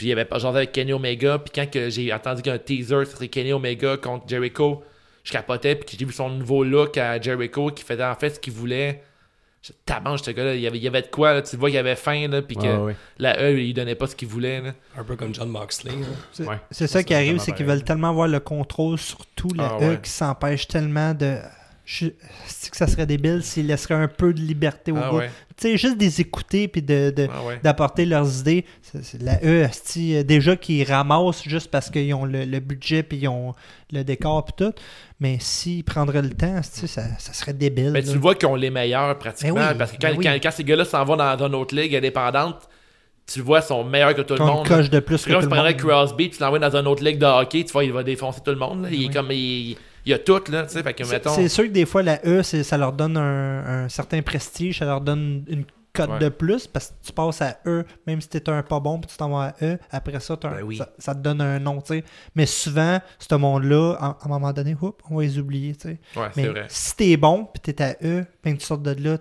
S2: Puis il y avait pas genre avec Kenny Omega. Puis quand que j'ai entendu qu'un teaser, ce serait Kenny Omega contre Jericho, je capotais. Puis j'ai vu son nouveau look à Jericho qui faisait en fait ce qu'il voulait. Je tabange, ce gars-là. Il y avait, il y avait de quoi, là. Tu vois qu'il avait faim, là, puis que
S4: Ouais, ouais.
S2: la E, il donnait pas ce qu'il voulait, là.
S5: Un peu comme John Moxley. là.
S3: C'est
S4: Ouais.
S3: ça
S4: Ça,
S3: qui arrive, c'est qu'ils veulent tellement avoir le contrôle sur tout la
S2: Ah
S3: E
S2: ouais.
S3: qu'ils s'empêchent tellement de. Je... que ça serait débile s'ils laisseraient un peu de liberté aux
S2: Ah
S3: gars.
S2: ouais.
S3: Tu sais, juste des écouter puis de, de-
S2: Ah ouais.
S3: d'apporter leurs idées. C'est- c'est la E, euh, déjà qu'ils ramassent juste parce qu'ils ont le, le budget puis ils ont le décor puis tout. Mais s'ils prendraient le temps, ça, ça serait débile.
S2: Mais
S3: là.
S2: tu le vois qu'ils ont les meilleurs pratiquement.
S3: Ben oui,
S2: parce que
S3: ben
S2: quand,
S3: oui.
S2: quand, quand ces gars-là s'en vont dans, dans une autre ligue indépendante, tu le vois, ils sont meilleurs que tout le monde.
S3: coche de plus que
S2: comme
S3: tout le
S2: tu prendrais
S3: monde.
S2: Crosby puis tu l'envoies dans une autre ligue de hockey, tu vois, il va défoncer tout le monde. là. Il est comme. Il, il y a tout, là. Tu sais, fait que,
S3: C'est-
S2: mettons.
S3: C'est sûr que des fois, la E, ça leur donne un, un certain prestige, ça leur donne une cote
S2: Ouais.
S3: de plus parce que tu passes à E, même si t'es un pas bon, puis tu t'en vas à E, après ça, un-
S2: Ben oui.
S3: ça, ça te donne un nom, tu sais. Mais souvent, ce monde-là, à, à un moment donné, oups, on va les oublier, tu sais.
S2: Ouais, c'est
S3: Mais
S2: vrai.
S3: si t'es bon, puis t'es à E, ben tu sortes de là,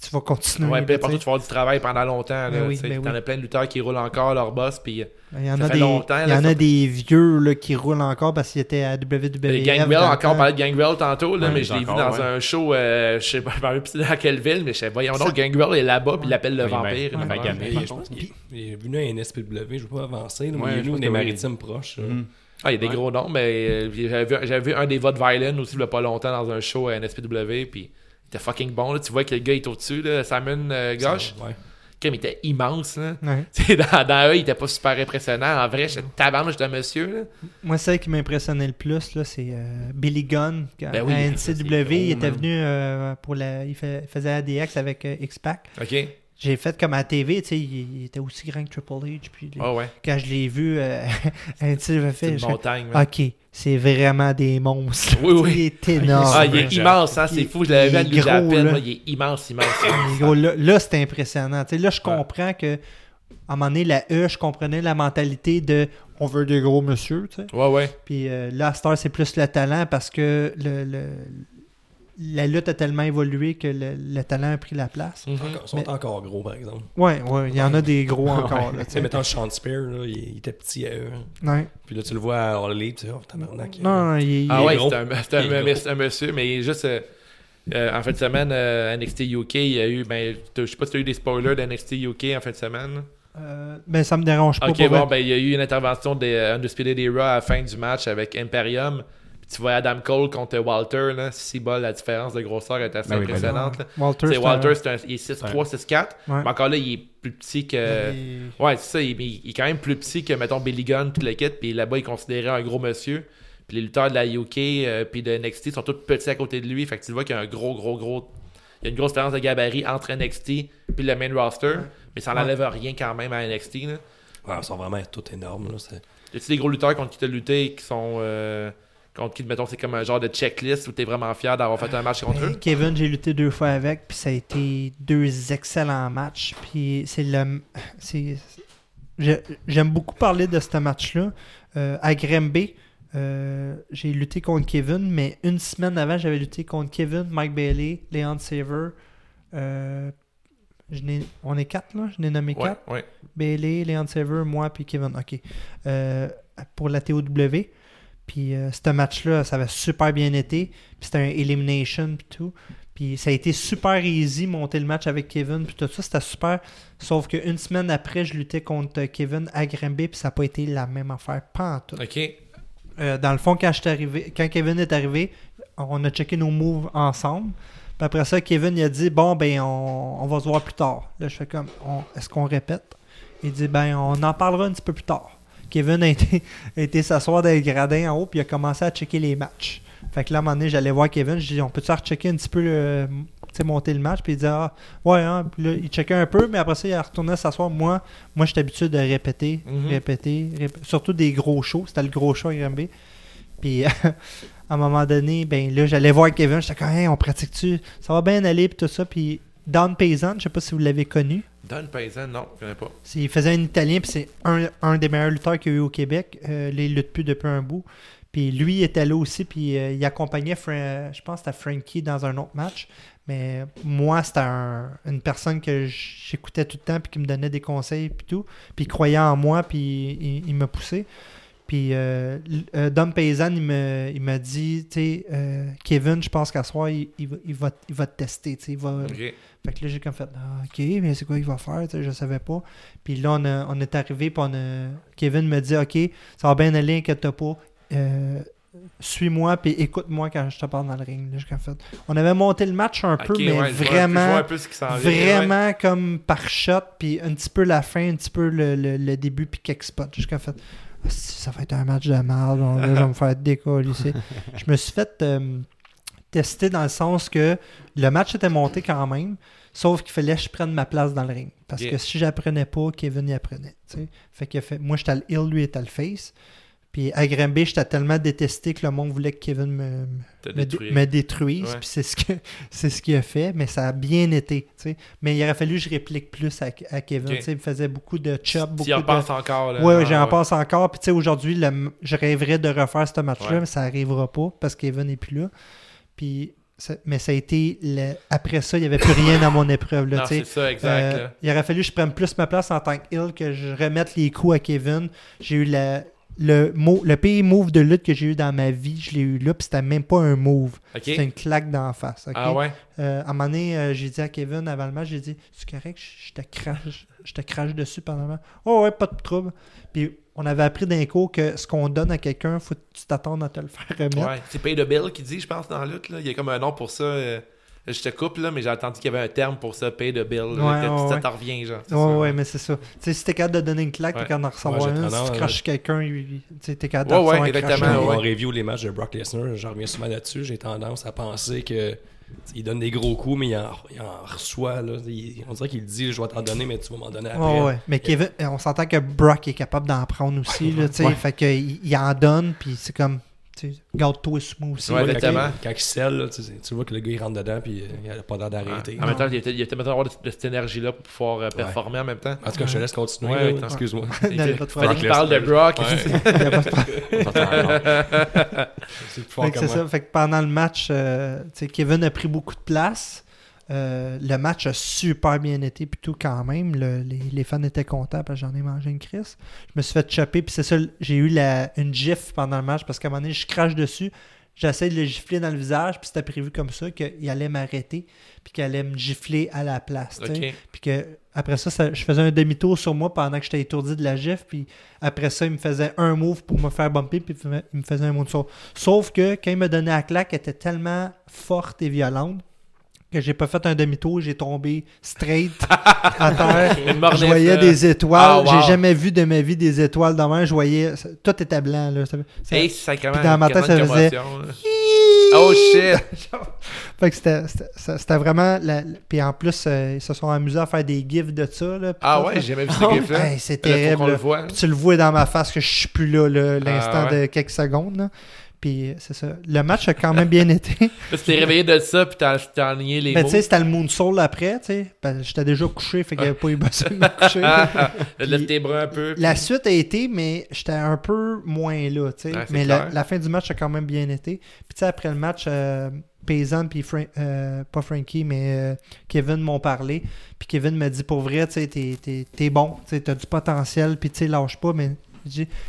S3: tu vas continuer.
S2: Ouais,
S3: là,
S2: puis
S3: tu
S2: partout, tu vas avoir du travail pendant longtemps. Là,
S3: Ben oui,
S2: tu sais.
S3: ben
S2: T'en
S3: oui.
S2: as plein de lutteurs qui roulent encore leur boss. Puis
S3: Il y en
S2: ça
S3: a
S2: fait
S3: des,
S2: longtemps,
S3: il y
S2: là,
S3: en a des vieux là, qui roulent encore parce qu'ils étaient à WWE.
S2: Et
S3: le
S2: encore, on parlait de Gangrel tantôt, là,
S3: Ouais,
S2: mais je l'ai vu dans
S4: ouais.
S2: un show, euh, je sais pas, dans quelle ville, mais je sais, voyons
S3: Ça-
S2: donc, Gangrel est là-bas, puis il l'appelle le vampire.
S4: ben, ben,
S5: je pense qu'il il est venu à NSPW, je veux pas avancer, là, mais il est venu des
S4: oui.
S5: maritimes proches. là.
S4: Mhm.
S2: Ah, il y a des
S5: Ouais.
S2: gros noms, mais euh, j'avais vu, un des votes Violent aussi, il y a pas longtemps, dans un show à NSPW, puis était fucking bon, là. Tu vois que le gars est au-dessus, là, Simon euh, Gauche.
S5: Ouais.
S2: Comme il était immense, là.
S3: Ouais.
S2: Dans, dans eux, il était pas super impressionnant. En vrai, j'étais tabarnouche de monsieur, là.
S3: Moi, celle qui m'impressionnait le plus, là, c'est euh, Billy Gunn. Quand-
S2: Ben oui,
S3: à NCW,
S2: gros,
S3: il était
S2: man.
S3: venu euh, pour la. Il, fait- il faisait ADX avec euh, X-Pac.
S2: OK?
S3: J'ai fait comme à la TV, tu sais, il, il était aussi grand que Triple H. Puis les-
S2: Ah ouais.
S3: quand je l'ai vu, euh, à NCW,
S2: C'est
S3: fait,
S2: une
S3: je-
S2: montagne, man.
S3: ok, c'est vraiment des monstres.
S2: Oui, oui.
S3: Il est énorme.
S2: Ah, il est immense, hein, c'est fou. Je l'avais vu à moi, il est immense, immense.
S3: Gros, là, là, c'est impressionnant. Tu sais, là, je
S2: Ouais.
S3: comprends que, à un moment donné, la E, je comprenais la mentalité de on veut des gros monsieur, tu sais.
S2: Ouais, ouais.
S3: Puis euh, là, heure, c'est plus le talent parce que le, le- la lutte a tellement évolué que le, le talent a pris la place.
S2: Mhm.
S5: Ils sont
S3: Mais-
S5: encore gros, par exemple.
S3: Ouais, ouais, il y en a des gros encore. Là, tu
S5: Tu sais,
S3: sais.
S5: mettons Sean Spear, là, il, il était petit à eux.
S3: Ouais.
S5: Puis là, tu le vois à All Elite, tu sais, oh, tabarnak.
S3: Non, non, il, il-
S2: Ah
S5: est
S2: ouais,
S5: gros.
S2: c'est un, mais monsieur, mais il est juste. euh, euh, en fin de semaine, euh, NXT UK, il y a eu. Ben, je sais pas si tu as eu des spoilers d'NXT UK en fin de semaine.
S3: euh, ben, ça me dérange pas.
S2: Ok,
S3: pour
S2: bon, ben, il y a eu une intervention des euh, Undisputed Era à la fin du match avec Imperium. Tu vois Adam Cole contre Walter, là. Si bol, la différence de grosseur est assez
S4: Ben oui, ben
S2: impressionnante. là.
S3: Walter,
S2: Tu
S3: c'est
S2: Walter,
S3: un-
S2: c'est un- il est 6'3, 6'4.
S3: Ouais.
S2: Mais encore là, il est plus petit que.
S3: il-
S2: Ouais, c'est ça. Il, il est quand même plus petit que, mettons, Billy Gunn, puis le kit. Puis là-bas, il est considéré un gros monsieur. Puis les lutteurs de la UK euh, puis de NXT sont tous petits à côté de lui. Fait que tu vois qu'il y a un gros, gros, gros. Il y a une grosse différence de gabarit entre NXT puis le main roster. Mais ça
S3: Ouais.
S2: n'enlève rien quand même à NXT. Là.
S5: Ouais, ils sont vraiment tous énormes. Là, c'est-
S2: Y a-tu des gros lutteurs contre qui t'as lutté qui sont. euh, contre qui, mettons, c'est comme un genre de checklist où t'es vraiment fier d'avoir fait un match contre
S3: Ben,
S2: eux?
S3: Kevin, j'ai lutté deux fois avec, puis ça a été deux excellents matchs. Puis c'est le. J'aime beaucoup parler de ce match-là. Euh, à Grimby, euh, j'ai lutté contre Kevin, mais une semaine avant, j'avais lutté contre Kevin, Mike Bailey, Leon Saver. Euh, je on est quatre, là? Je n'ai nommé
S2: Ouais,
S3: quatre.
S2: ouais.
S3: Bailey, Leon Saver, moi, puis Kevin. OK. Pour la TOW. Puis euh, ce match-là, ça avait super bien été. Puis c'était un elimination, puis tout. Puis ça a été super easy, monter le match avec Kevin, puis tout ça, c'était super. Sauf qu'une semaine après, je luttais contre Kevin à Granby, puis ça n'a pas été la même affaire, pas en tout.
S2: Ok.
S3: Euh, dans le fond, quand, je suis arrivé, quand Kevin est arrivé, on a checké nos moves ensemble. Puis après ça, Kevin il a dit Bon, ben, on, on va se voir plus tard. Là, je fais comme Est-ce qu'on répète? Il dit Ben, on en parlera un petit peu plus tard. Kevin a été, s'asseoir dans les gradins en haut, puis il a commencé à checker les matchs. Fait que là, à un moment donné, j'allais voir Kevin. Je dis On peut-tu rechecker un petit peu monter le match, puis il dit Ah, ouais, hein. Puis là, il checkait un peu, mais après ça, il a retourné s'asseoir. Moi, moi j'étais habitué de répéter,
S2: Mhm.
S3: répéter, rép- surtout des gros shows. C'était le gros show à Granby. Puis à un moment donné, ben là, j'allais voir Kevin, j'étais comme, hey, on pratique-tu? Ça va bien aller, puis tout ça. Puis Don Paysan, je sais pas si vous l'avez connu.
S2: Don Paysan, non, je connais pas.
S3: Il faisait un Italien, puis c'est un, un des meilleurs lutteurs qu'il y a eu au Québec. Euh, là, il lutte plus depuis un bout. Puis lui, il était là aussi, puis euh, il accompagnait, je pense c'était Frankie dans un autre match. Mais moi, c'était un- une personne que j'écoutais tout le temps, puis qui me donnait des conseils, puis tout. Puis il croyait en moi, puis il, il me poussait. Puis euh, euh, Dom Paysan, il me, il m'a dit, tu sais, euh, Kevin, je pense qu'à soir, il, il va, il, va, il va te tester, tu sais, il va...
S2: Ok.
S3: Fait que là, j'ai comme fait, ah, ok, mais c'est quoi qu'il va faire, tu sais, je savais pas. Puis là, on, a- on est arrivé, puis on a- Kevin me dit, ok, ça va bien aller, inquiète pas. Euh, suis-moi, puis écoute-moi quand je te parle dans le ring. Là, j'ai comme fait. On avait monté le match un peu, mais
S2: ouais,
S3: vraiment
S2: peu ouais.
S3: vraiment comme par shot, puis un petit peu la fin, un petit peu le, le- le début, puis quelques spots. Jusqu'à fait, ça va être un match de merde, là, je vais me faire décoller je me suis fait euh, tester dans le sens que le match était monté quand même, sauf qu'il fallait que je prenne ma place dans le ring. Parce que si j'apprenais pas, Kevin y apprenait. Fait que fait, moi, j'étais le heel, lui était le face. Puis à Granby, j'étais tellement détesté que le monde voulait que Kevin me, me, détruise.
S2: Ouais.
S3: Puis c'est ce que c'est ce qu'il a fait, mais ça a bien été. Mais il aurait fallu que je réplique plus à, à Kevin. Il me faisait beaucoup de chop, beaucoup
S2: en
S3: de.
S2: penses encore, là.
S3: Ouais, j'en pense encore. Puis aujourd'hui, le- je rêverais de refaire ce match-là,
S2: Ouais.
S3: mais ça arrivera pas parce que Kevin n'est plus là. Puis, mais ça a été. le- Après ça, il n'y avait plus rien dans mon épreuve. Là,
S2: Non, c'est ça, exact.
S3: Euh, il aurait fallu que je prenne plus ma place en tant que heel, que je remette les coups à Kevin. J'ai eu la, le, mo- le pire move de lutte que j'ai eu dans ma vie, je l'ai eu là, puis c'était même pas un move.
S2: Ok.
S3: C'était une claque d'en face.
S2: Ah ouais?
S3: Euh, à un moment donné, euh, j'ai dit à Kevin avant le match, j'ai dit C'est correct, je je te crache, je te crache dessus pendant le match. Oh ouais, pas de trouble. Puis on avait appris d'un cours que ce qu'on donne à quelqu'un, faut que tu t'attendes à te le faire remettre.
S2: Ouais. C'est Pay the Bill qui dit, je pense, dans la lutte. Là. Il y a comme un nom pour ça. euh, Je te coupe, là, mais j'ai entendu qu'il y avait un terme pour ça, Pay the Bill.
S3: Ouais, ouais,
S2: ça t'en revient, genre.
S3: Ouais,
S2: ça,
S3: ouais, mais c'est ça. Tu sais, si t'es capable de donner une claque,
S2: Ouais.
S3: t'es capable d'en recevoir
S5: Ouais,
S3: une. Si tu craches quelqu'un, tu sais, t'es capable de
S2: Ouais,
S3: recevoir
S2: ouais,
S3: un crash.
S2: exactement,
S5: on review les matchs de Brock Lesnar, j'en reviens souvent là-dessus. J'ai tendance à penser que il donne des gros coups, mais il en, il en reçoit. Là. Il- on dirait qu'il dit Je vais t'en donner, mais tu vas m'en donner après.
S3: Ouais, ouais. Mais Kevin, euh, on s'entend que Brock est capable d'en prendre aussi. Là, tu sais.
S5: Ouais.
S3: Fait qu'il il en donne, puis c'est comme, garde-toi sous moi aussi.
S2: Ouais, exactement.
S5: Quand, il- quand il scelle, tu, vois que le gars il rentre dedans puis euh, il a pas l'air d'arrêter.
S2: En même temps, il a il a peut-être avoir de, de cette énergie-là pour pouvoir euh, performer en même temps.
S5: En tout cas, je te laisse continuer.
S2: Ouais.
S5: Excuse-moi.
S2: Il parle de Brock.
S5: C'est plus fort
S3: Fait que
S5: que
S3: c'est
S5: moi.
S3: ça. Fait que pendant le match, euh, tu sais, Kevin a pris beaucoup de place. Euh, le match a super bien été, puis tout quand même. Le- les, les fans étaient contents parce que j'en ai mangé une crise. Je me suis fait chopper, puis c'est ça, j'ai eu la, une gifle pendant le match parce qu'à un moment donné, je crache dessus. J'essaie de le gifler dans le visage, puis c'était prévu comme ça qu'il allait m'arrêter, puis qu'il allait me gifler à la place. Puis que après ça, ça- je faisais un demi-tour sur moi pendant que j'étais étourdi de la gifle. Puis après ça, il me faisait un move pour me faire bumper. Puis il me faisait un moonsault. Sauf que quand il me donnait la claque, elle était tellement forte et violente que j'ai pas fait un demi-tour. J'ai tombé straight à terre. Je voyais des étoiles.
S2: Ah, wow.
S3: J'ai jamais vu de ma vie des étoiles de même. Je voyais. Tout était blanc. Là.
S2: Hey, sacrément.
S3: Puis dans ma tête, ça faisait-.
S2: Oh shit!
S3: Fait que c'était- vraiment. la- Puis en plus, euh, ils se sont amusés à faire des gifs de ça. Là,
S2: Ah ouais, j'ai jamais vu ce gif-là.
S3: Hey, c'est terrible.
S2: le voit.
S3: Tu le vois dans ma face que je suis plus là, là, l'instant
S2: Ah ouais.
S3: de quelques secondes. là. Puis c'est ça. Le match a quand même bien été.
S2: Tu t'es réveillé de ça, puis t'as t'as enligné les
S3: Mais
S2: mots.
S3: tu sais, c'était le moonsault après, tu sais. Ben, J'étais déjà couché, fait qu'il n'y avait pas eu besoin de me coucher.
S2: Lève tes bras un peu.
S3: La suite a été, mais j'étais un peu moins là, tu sais. Mais la, fin du match a quand même bien été. Puis tu sais, après le match, euh, Paysan puis Fra- euh, pas Frankie, mais euh, Kevin m'ont parlé. Puis Kevin m'a dit, pour vrai, tu sais, t'es, t'es- t'es bon, tu sais, t'as du potentiel, puis tu sais, lâche pas, mais...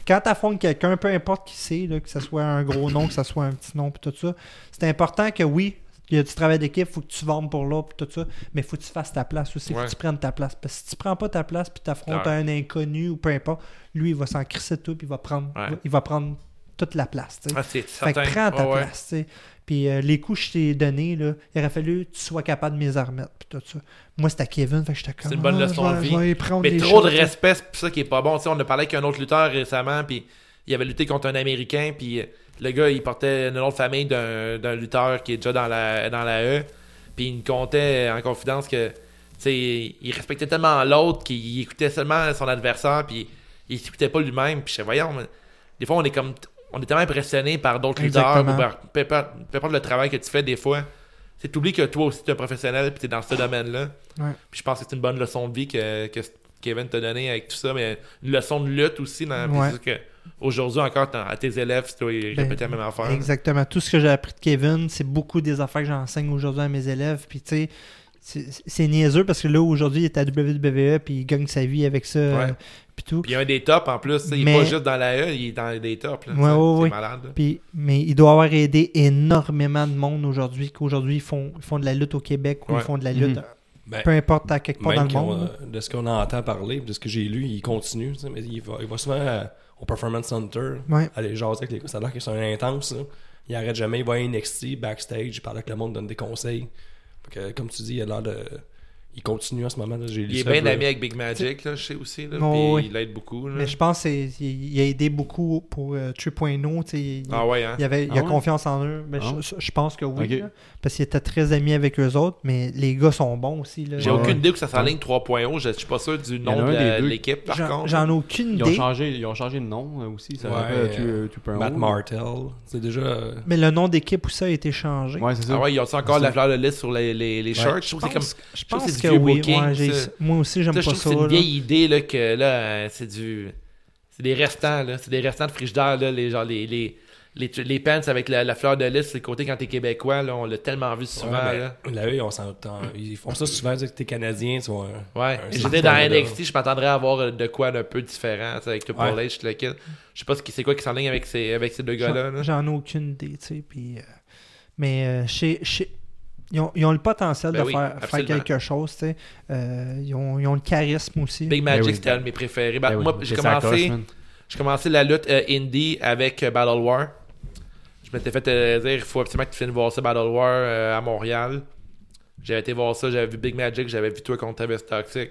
S3: Quand t'affrontes quelqu'un, peu importe qui c'est, que ce soit un gros nom, que ce soit un petit nom, puis tout ça, c'est important que oui, il y a du travail d'équipe, faut que tu vendes pour l'autre, tout ça, mais faut que tu fasses ta place aussi, faut
S2: Ouais.
S3: que tu prennes ta place. Parce que si tu prends pas ta place, puis t'affrontes
S2: Ouais.
S3: un inconnu ou peu importe, lui, il va s'en crisser tout, puis il va prendre,
S2: Ouais.
S3: il va prendre toute la place.
S2: Ah,
S3: fait que prends ta
S2: ouais.
S3: place. tu sais. Puis euh, les coups que je t'ai donnés, là, il aurait fallu que tu sois capable de mes remettre, puis tout ça. Moi, c'était Kevin, fait que j'étais comme.
S2: une bonne
S3: ah,
S2: leçon de vie. Mais trop de respect, c'est ça qui est pas bon. Tu sais, on a parlé avec un autre lutteur récemment, puis il avait lutté contre un Américain, puis euh, le gars, il portait une autre famille d'un lutteur qui est déjà dans la, dans la E, puis il me contait en confidence que, tu sais, il respectait tellement l'autre qu'il écoutait seulement son adversaire, puis il s'écoutait pas lui-même. Puis je voyons, des fois, on est comme, on est tellement impressionné par d'autres
S3: Exactement.
S2: ou par peu importe, le travail que tu fais des fois. Tu oublies que toi aussi, tu es un professionnel, puis tu es dans ce domaine-là.
S3: Ouais.
S2: Puis je pense que c'est une bonne leçon de vie que, que Kevin t'a donné avec tout ça, mais une leçon de lutte aussi. Dans,
S3: Ouais.
S2: que aujourd'hui encore, à tes élèves, tu dois
S3: Ben,
S2: répéter la même affaire.
S3: Exactement. Tout ce que j'ai appris de Kevin, c'est beaucoup des affaires que j'enseigne aujourd'hui à mes élèves. Puis, tu sais, c'est niaiseux parce que là, aujourd'hui, il est à WWE puis il gagne sa vie avec ça. euh,
S2: Ouais.
S3: puis tout.
S2: Puis il y a un des tops en plus. Il
S3: Mais-
S2: est pas juste dans la E, il est dans des tops. Là,
S3: Ouais, ouais,
S2: c'est
S3: ouais.
S2: malade.
S3: Puis, mais il doit avoir aidé énormément de monde aujourd'hui, qu'aujourd'hui, ils font, ils font de la lutte au Québec ou
S2: Ouais.
S3: ils font de la lutte,
S4: Mhm.
S5: Ben,
S3: peu importe à quelque part dans le monde.
S5: euh, de ce qu'on entend parler, de ce que j'ai lu, il continue. Mais il va, il va souvent euh, au Performance Center
S3: Ouais.
S5: aller jaser avec les gars. Ça a l'air que c'est un intense. là. Il arrête jamais. Il va à NXT, backstage, il parle avec le monde, donne des conseils. Que, comme tu dis, il a l'air. Il continue en ce moment. là. J'ai
S2: Il est bien ami avec Big Magic, là, je sais aussi. Là,
S3: Oh, oui.
S2: il l'aide beaucoup. là.
S3: Mais je pense qu'il il a aidé beaucoup pour euh, 3.0. tu sais, Il,
S2: Ah ouais, hein?
S3: il avait, il
S4: Ah
S3: a
S4: ouais?
S3: confiance en eux. Mais
S4: Ah
S3: je, je pense que oui. Là, parce qu'il était très ami avec eux autres. Mais les gars sont bons aussi. là.
S2: J'ai
S4: Ouais,
S2: aucune idée où ça s'enligne 3.0. Je je suis pas sûr du nom de la- l'équipe, par
S3: J'en
S2: contre.
S3: j'en ai aucune
S4: Ils ont,
S3: idée.
S4: changé, ils ont changé de nom euh, aussi. Ça
S5: Ouais,
S4: rappelle
S5: euh,
S4: tu, tu peux
S5: Matt Martel. C'est déjà. euh,
S3: Mais le nom d'équipe où ça a été changé.
S4: Ouais, c'est ça.
S2: Ah ouais, ils ont encore la fleur de lys sur les, les, les shirts? Je trouve que c'est comme.
S3: Pense,
S2: que
S3: oui.
S2: booking,
S3: ouais,
S2: ça.
S3: moi aussi, j'aime
S2: Ça, je
S3: pas
S2: trouve que
S3: ça.
S2: c'est une
S3: là.
S2: vieille idée là, que là, c'est du. C'est des restants, là. C'est des restants de frigidaire, là. Les, genre, les, les, les, les pants avec la, la fleur de lys, c'est le côté quand t'es québécois, là. On l'a tellement vu souvent,
S5: ouais,
S2: là.
S5: ben, là, eux, on. Ils font ça souvent, que t'es Canadien, tu vois.
S2: Ouais, j'étais dans. NXT, je m'attendrais à avoir euh, de quoi d'un peu différent, avec Triple
S5: Ouais.
S2: H, le kid. Je sais pas ce qui- c'est quoi qui s'enligne avec ces, avec ces deux gars-là. là.
S3: J'en ai aucune idée, tu sais. Puis, euh, mais euh, chez, chez- ils, ont, ils ont le potentiel
S2: Ben
S3: de
S2: oui,
S3: faire, faire quelque chose, tu sais. Euh, ils, ont, ils ont le charisme aussi.
S2: Big Magic,
S4: Ben oui.
S2: c'était un de mes préférés. Ben,
S4: Ben oui,
S2: moi, j'ai commencé, commencé la lutte euh, indie avec euh, Battle War. Je m'étais fait euh, dire il faut absolument que tu viennes voir ça, Battle War, euh, à Montréal. J'avais été voir ça, j'avais vu Big Magic, j'avais vu toi contre Travis Toxic.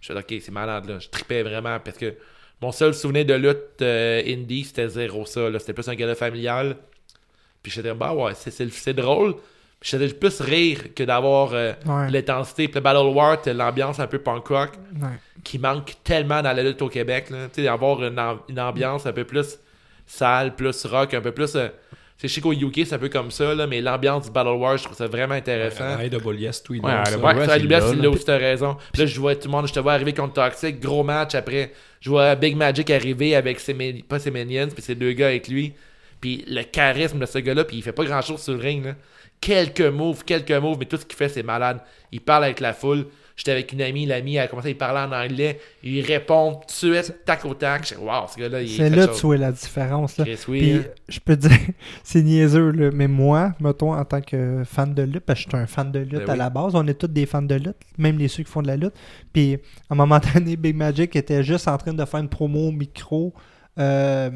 S2: Je suis ok, c'est malade là. Je tripais vraiment parce que mon seul souvenir de lutte euh, indie, c'était zéro ça. là. C'était plus un gala familial. Puis j'étais bah ouais, c'est, c'est, c'est drôle. J'étais plus rire que d'avoir euh,
S3: Ouais.
S2: l'intensité. Puis le Battle War, t'as l'ambiance un peu punk rock
S3: Ouais.
S2: qui manque tellement dans la lutte au Québec. Là. Tu sais, avoir une, une ambiance un peu plus sale, plus rock, un peu plus. euh, c'est je sais qu'au UK, c'est un peu comme ça, là, mais l'ambiance du Battle War, je trouve ça vraiment intéressant.
S5: À AWS, tout, ils
S4: Ouais,
S5: ça.
S2: Ouais,
S4: Ouais,
S2: AWS,
S4: là,
S2: aussi t'as raison. Puis là, je vois tout le monde, je te vois arriver contre Toxic, gros match. Après, je vois Big Magic arriver avec ses, pas ses minions, puis ses deux gars avec lui. Puis le charisme de ce gars-là, puis il fait pas grand-chose sur le ring. Là. Quelques moves, quelques moves, mais tout ce qu'il fait, c'est malade. Il parle avec la foule. J'étais avec une amie, l'amie, elle a commencé à parler en anglais. Il répond tout de suite, tac au tac. Je dis, wow, ce gars-là, il est
S3: C'est là que tu vois la différence. Là.
S2: Chris, oui,
S3: Puis,
S2: hein.
S3: je peux te dire, c'est niaiseux, là, mais moi, mettons, en tant que fan de lutte, parce que je suis un fan de lutte
S2: Ben
S3: à
S2: oui.
S3: la base, on est tous des fans de lutte, même les ceux qui font de la lutte. Puis, à un moment donné, Big Magic était juste en train de faire une promo au micro, euh,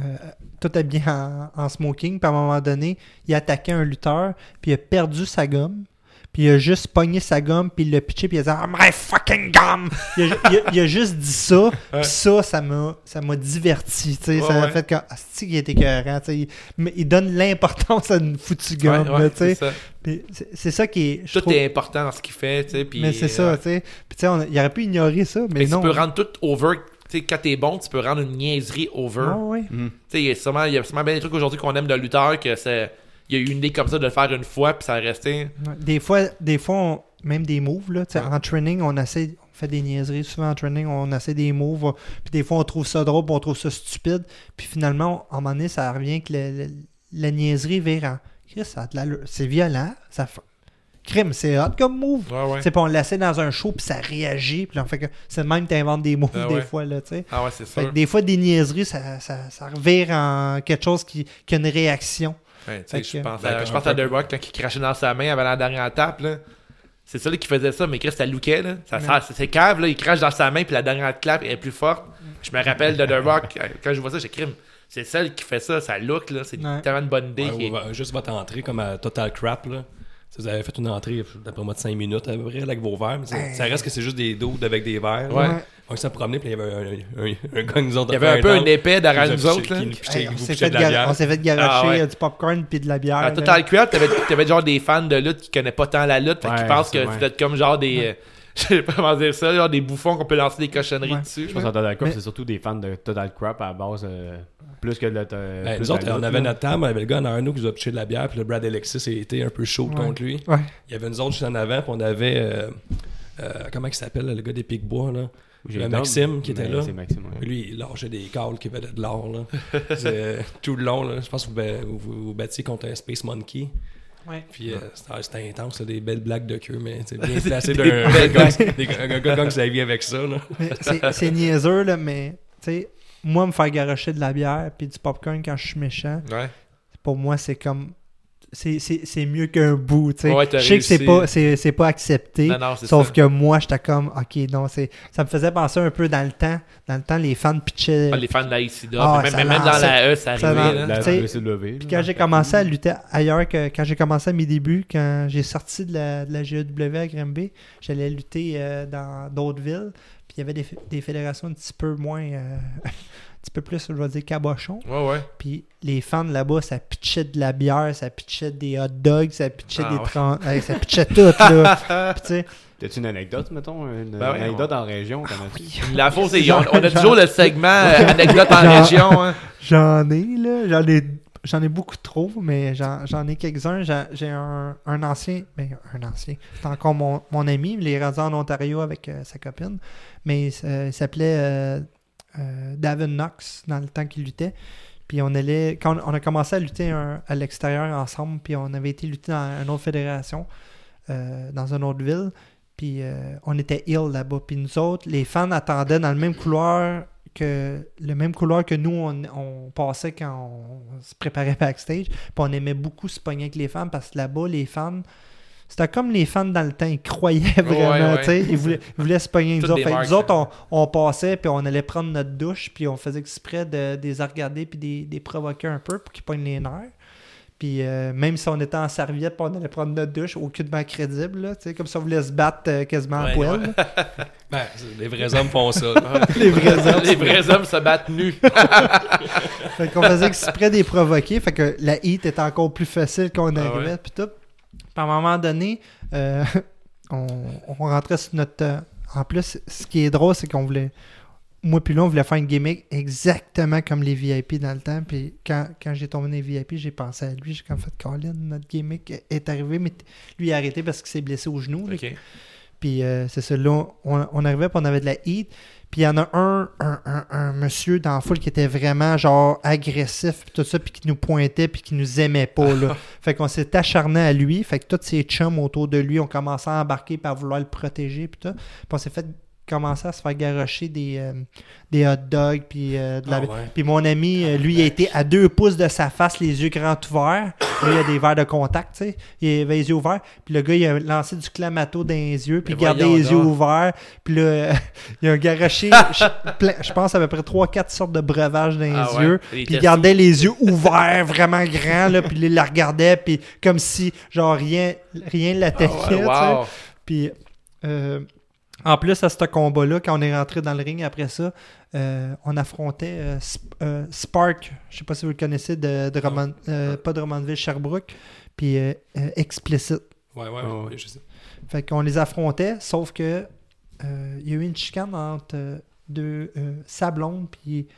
S3: euh, tout habillé en, en smoking. Puis, à un moment donné, il a attaqué un lutteur, puis il a perdu sa gomme. Puis il a juste pogné sa gomme, puis il l'a pitché, puis il a dit Ah, My fucking gum! Il a, il a- il a juste dit ça, puis ça, ça m'a, ça m'a diverti. tu sais,
S2: Ouais,
S3: ça m'a
S2: ouais.
S3: fait que ah, c'est qui est écœurant. tu sais. Il, mais il donne l'importance à une foutue gomme.
S2: Ouais,
S3: tu sais.
S2: c'est ça.
S3: Qui est.
S2: Tout
S3: trouve-
S2: est important dans ce qu'il fait, tu sais. puis,
S3: mais c'est
S2: euh,
S3: ça, tu sais. Puis tu sais, il aurait pu ignorer ça, mais,
S2: Mais
S3: non.
S2: tu peux rendre tout over. Tu sais, quand t'es bon, tu peux rendre une niaiserie over.
S3: Ah.
S4: Mhm.
S2: Tu sais, il y a sûrement, il y a sûrement bien des trucs aujourd'hui qu'on aime de lutteur que c'est. Il y a eu une idée comme ça de le faire une fois, puis ça a resté.
S3: Des fois, des fois on- même des moves, là,
S2: Ouais.
S3: en training, on essaie, on fait des niaiseries. Souvent en training, on essaie des moves, on- puis des fois on trouve ça drôle, puis on trouve ça stupide. Puis finalement, à un moment donné, ça revient que la, niaiserie vire en. Chris, ça a de l'allure. c'est violent, ça fait. Crime, c'est hot comme move.
S2: Ouais, ouais.
S3: On le laissait dans un show, puis ça réagit. Puis là, fait que c'est le même que t'inventes des moves
S2: Ah
S3: des
S2: ouais.
S3: fois, là, tu sais.
S2: Ah ouais, c'est
S3: que des fois, des niaiseries, ça, ça, ça revire en quelque chose qui, qui a une réaction.
S2: Ouais, tu sais,
S3: Fait
S2: je
S3: que-
S2: pense
S5: Ben,
S2: à, je
S5: un
S2: pense à The Rock quand il crachait dans sa main avant la dernière tape. Là. C'est ça là, qui faisait ça, mais Chris, ça lookait. Là. Ça, ça- c'est cave, là, il crache dans sa main, puis la dernière clap est plus forte. Je me rappelle de The Rock, quand je vois ça, j'ai crime. C'est celle qui fait ça, ça look, là. C'est
S3: Ouais.
S2: tellement une bonne idée. Qui est-
S5: juste votre entrée comme à Total Crap là. Si vous avez fait une entrée d'après moi de 5 minutes à peu près là, avec vos verres. mais ça, ça reste que c'est juste des doudes avec des verres.
S2: Ouais.
S5: là. On s'est promené puis il y avait un, un, un gars nous autres
S2: Il y avait un peu un épais derrière nous autres. Là.
S3: Hey, on
S5: vous
S3: s'est fait, gar- fait
S2: Ah ouais.
S3: euh, du popcorn puis de la bière.
S2: À
S3: là.
S2: Total Crap, t'avais, t'avais genre des fans de lutte qui connaissent pas tant la lutte, fait qu'ils
S4: Ouais,
S2: pensent que
S4: vrai.
S2: c'était comme genre des. je sais pas comment dire ça, genre des bouffons qu'on peut lancer des cochonneries
S3: Ouais.
S2: dessus.
S4: Je pense que Total Crap,
S3: Mais-
S4: c'est surtout des fans de Total Crap à la base, euh, plus que de euh,
S5: Ben,
S4: plus
S5: nous autres, on avait notre table, on avait le gars en arrière de nous qui nous a pitché de la bière, puis le Brad Alexis a été un peu chaud
S3: Ouais.
S5: contre lui.
S3: Ouais.
S5: Il y avait nous autres juste en avant, puis on avait. euh, euh, comment il s'appelle, le gars des Pic-Bois, là? Le Maxime qui était
S4: mais
S5: là.
S4: C'est Maxime, ouais.
S5: Lui, il lâchait des câbles qui venaient de l'or, là. C'est- tout le long, là. Je pense que vous, vous, vous battiez contre un Space Monkey.
S3: Ouais.
S5: Puis euh, c'était c'était intense, là, des belles blagues de queue, mais c'est bien placé d'un gars des- un gars qui vie avec ça.
S3: C'est- niaiseux, là, mais tu sais, moi, me faire garocher de la bière puis du popcorn quand je suis méchant,
S2: Ouais.
S3: pour moi, c'est comme. C'est- C'est c'est mieux qu'un bout, tu sais.
S2: Ouais, t'as
S3: je sais que c'est pas, c'est c'est pas accepté.
S2: Non, non, c'est
S3: Sauf
S2: ça.
S3: que moi, j'étais comme, ok, non, c'est. Ça me faisait penser un peu dans le temps. Dans le temps, les fans pitchaient.
S2: Ah, les fans de la ICIDA,
S3: Ah,
S2: même, même dans la E, ça arrivait.
S4: WCW.
S3: Puis quand j'ai commencé à lutter ailleurs, que, quand j'ai commencé à mes débuts, quand j'ai sorti de la, de la GEW à Granby, j'allais lutter euh, dans d'autres villes. Puis il y avait des, des fédérations un petit peu moins. euh, petit peu plus, je vais dire, cabochon.
S2: Ouais, ouais.
S3: Puis les fans là-bas, ça pitchait de la bière, ça pitchait des hot dogs, ça pitchait
S2: Ah
S3: des
S2: ouais.
S3: ça pitchait tout, là. Puis tu sais,
S4: T'as-tu une anecdote, mettons Une
S2: Ben ouais,
S4: anecdote
S2: on-
S4: en région comment tu-
S2: La fausse, c'est- on, on a toujours le segment euh, anecdote en région. Hein.
S3: J'en ai, là. J'en ai, j'en ai beaucoup trop, mais j'en, j'en ai quelques-uns. J'ai, j'ai un, un ancien. Ben, un ancien. C'est encore mon, mon ami. Il est rendu en Ontario avec euh, sa copine. Mais euh, il s'appelait euh, euh, Knox dans le temps qu'il luttait. Puis on allait. Quand on a commencé à lutter à l'extérieur ensemble, puis on avait été lutter dans une autre fédération, euh, dans une autre ville. Puis euh, on était ill là-bas. Puis nous autres, les fans attendaient dans le même couloir que le même couloir que nous, on, on passait quand on se préparait backstage. Puis on aimait beaucoup se pogner avec les fans parce que là-bas, les fans, c'était comme les fans dans le temps, ils croyaient vraiment,
S2: ouais.
S3: tu sais, ils voulaient, ils voulaient se pogner nous autres.
S2: des
S3: Fait
S2: marques,
S3: nous autres, on, on passait, puis on allait prendre notre douche, puis on faisait exprès de, de les regarder, puis des, des provoquer un peu pour qu'ils pognent les nerfs. Puis euh, même si on était en serviette, puis on allait prendre notre douche, aucunement crédible, là, tu sais, comme si on voulait se battre euh, quasiment
S2: Ouais,
S3: à poil.
S2: ouais.
S5: Ben, les vrais hommes font ça.
S3: Les vrais hommes.
S2: Les vrais hommes se battent nus.
S3: Fait qu'on faisait exprès des provoquer. Fait que la hit était encore plus facile qu'on
S2: Ah
S3: arrivait.
S2: ouais.
S3: Puis tout. Puis à un moment donné, euh, on, on rentrait sur notre. euh, en plus, ce qui est drôle, c'est qu'on voulait. Moi, puis là, on voulait faire une gimmick exactement comme les VIP dans le temps. Puis quand, quand j'ai tombé dans les VIP, j'ai pensé à lui. J'ai comme fait, Colin, notre gimmick est arrivé, mais lui il a arrêté parce qu'il s'est blessé au genou. Puis euh, c'est ça, là, on, on arrivait, puis on avait de la heat. Puis il y en a un, un, un- un monsieur dans la foule qui était vraiment genre agressif, puis tout ça, puis qui nous pointait, puis qui nous aimait pas, là. fait qu'on s'est acharné à lui. Fait que tous ses chums autour de lui ont commencé à embarquer, à vouloir le protéger, puis tout. Puis on s'est fait commencer à se faire garocher des, euh, des hot dogs, puis euh, de la...
S5: Ah ouais.
S3: Puis mon ami, euh, lui, il a été à deux pouces de sa face, les yeux grands ouverts. Lui, il a des verres de contact, tu sais. Il avait les yeux ouverts. Puis le gars, il a lancé du clamato dans les yeux, puis il gardait les yeux ouverts. Puis là, il a garoché, je, pense, à peu près 3-4 sortes de breuvages dans les
S2: Ah ouais?
S3: yeux. Puis il
S2: était
S3: gardait les yeux ouverts, vraiment grands, là. Puis il la regardait, puis comme si, genre, rien rien l'attaquait,
S2: Ah ouais, wow.
S3: Puis, euh, en plus, à ce combat-là, quand on est rentré dans le ring après ça, euh, on affrontait euh, Sp- euh, Spark, je sais pas si vous le connaissez, de, de Roman- euh, pas de Romanville, Sherbrooke, puis euh, euh, Explicit.
S5: Ouais, ouais,
S4: Ah
S5: ouais,
S4: ouais.
S5: je sais.
S3: Fait qu'on les affrontait, sauf que euh, il y a eu une chicane entre euh, deux, euh, sa blonde puis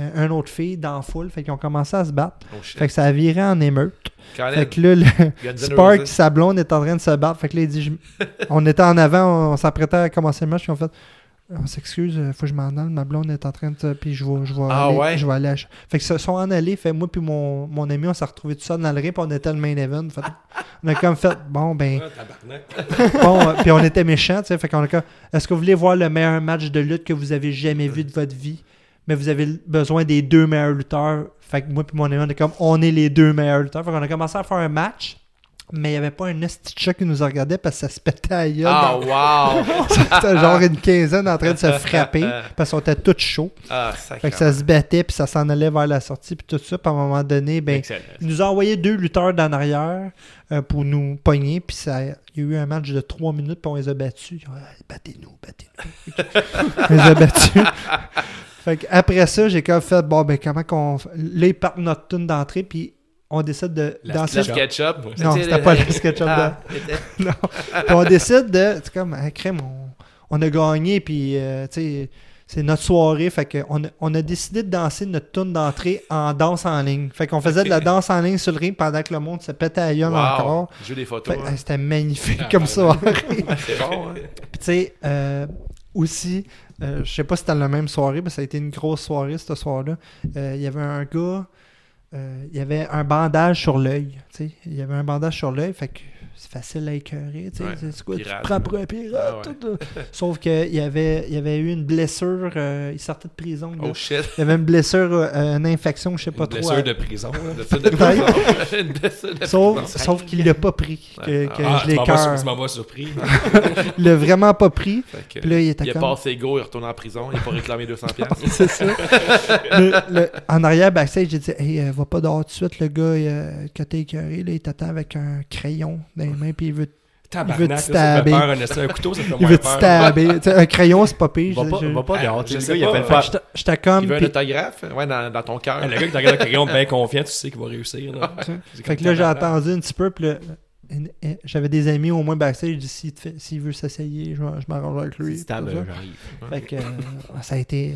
S3: euh, une autre fille dans la foule. Fait qu'ils ont commencé à se battre.
S2: Oh.
S3: Fait que ça a viré en émeute. Fait que là, le, Spark, sa blonde est en train de se battre. Fait que là, il dit je- On était en avant, on, s'apprêtait à commencer le match. Puis on fait On s'excuse, il faut que je m'en aille. Ma blonde est en train de. Puis je vais, je vais
S2: Ah
S3: aller.
S2: ouais?
S3: Je vais aller à Fait que se sont en allés. Fait moi, puis mon, mon ami, on s'est retrouvés tout seul dans le ring. Puis on était le main event. Fait, on a comme fait Bon, ben.
S5: Ah,
S3: bon, euh, puis on était méchants. tu sais. Fait qu'on a comme Est-ce que vous voulez voir le meilleur match de lutte que vous avez jamais vu de votre vie? Mais vous avez besoin des deux meilleurs lutteurs. Fait que moi et mon ami, on est comme, on est les deux meilleurs lutteurs. Fait qu'on a commencé à faire un match, mais il n'y avait pas un esti qui nous regardait parce que ça se pétait à gueule.
S2: Ah, wow!
S3: C'était genre une quinzaine en train de se frapper parce qu'on était tous chauds.
S2: Ah,
S3: Fait que ça se battait, puis ça s'en allait vers la sortie, puis tout ça. Puis à un moment donné, ben,
S4: Excellent.
S3: il nous a envoyé deux lutteurs d'en arrière euh, pour nous pogner. Puis ça, il y a eu un match de trois minutes, puis on les a battus. Ils ont dit, battez-nous, battez-nous. on les a battus. Fait que après ça, j'ai comme fait, bon, ben, comment qu'on. Là, ils partent notre tune d'entrée, puis on décide de
S5: La-
S3: danser.
S2: Le
S5: Ketchup.
S2: SketchUp.
S5: Ouais.
S3: Non, c'était pas le SketchUp
S2: Ah,
S3: de- non. Puis on décide de. C'est comme, hein, crème, on, on a gagné, puis, euh, tu sais, c'est notre soirée. Fait qu'on a, on a décidé de danser notre tune d'entrée en danse en ligne. Fait qu'on faisait de la danse en ligne sur le ring pendant que le monde se pétait à gueule
S2: Wow.
S3: encore.
S2: J'ai des photos. Hein.
S3: C'était magnifique
S5: Ah,
S3: comme soirée.
S2: C'est bon, hein?
S3: Puis tu sais, euh, aussi, euh, je sais pas si c'était la même soirée, mais ça a été une grosse soirée ce soir-là. Euh, Il y avait un gars euh, il y avait un bandage sur l'œil. Il y avait un bandage sur l'œil, fait que c'est facile à écœurer. tu.
S2: Ouais,
S3: C'est- quoi, tu te
S2: pirate.
S3: prends pour un pirate.
S2: Ah ouais.
S3: Sauf qu'il y avait, il avait eu une blessure. euh, il sortait de prison.
S2: Oh shit.
S3: Il y avait une blessure, euh, une infection, je sais pas
S5: Une
S3: trop.
S5: blessure de prison.
S2: De. Une blessure de
S3: Sauf,
S2: prison.
S3: sauf qu'il l'a pas pris. Que, que
S5: Ah,
S3: je
S5: tu m'envoies tu surpris.
S3: Il l'a vraiment pas pris. Puis là, il était
S2: il a passé go, il retourne en prison, il a pas réclamé 200 piastres.
S3: C'est ça. Le- le- en arrière, backstage, j'ai dit Hey, euh, va pas dehors tout de suite, le gars euh, que t'as écœuré, là, il t'attend avec un crayon dans les mains, puis il veut,
S5: Tabarnak,
S3: Il veut te
S5: ça fait
S3: stabber.
S5: peur. Un, un couteau, ça fait
S3: il
S5: moins
S3: veut te
S5: peur.
S3: stabber. Un crayon, c'est pas pire.
S4: Va
S3: Je-
S4: pas,
S3: je-
S4: va pas dehors.
S5: je sais
S4: gars, il a
S5: pas.
S3: J'étais j'étais comme.
S2: Il veut un autographe Ouais, dans, dans ton cœur.
S5: Le gars qui regarde le crayon bien confiant, tu sais qu'il va réussir. là. C'est
S3: Fait que là, j'ai attendu un petit peu, puis là, j'avais des amis au moins backstage, j'ai dit s'il veut s'essayer, je, je m'arrange avec lui. Ça.
S4: j'arrive.
S3: Fait que euh, ça a été.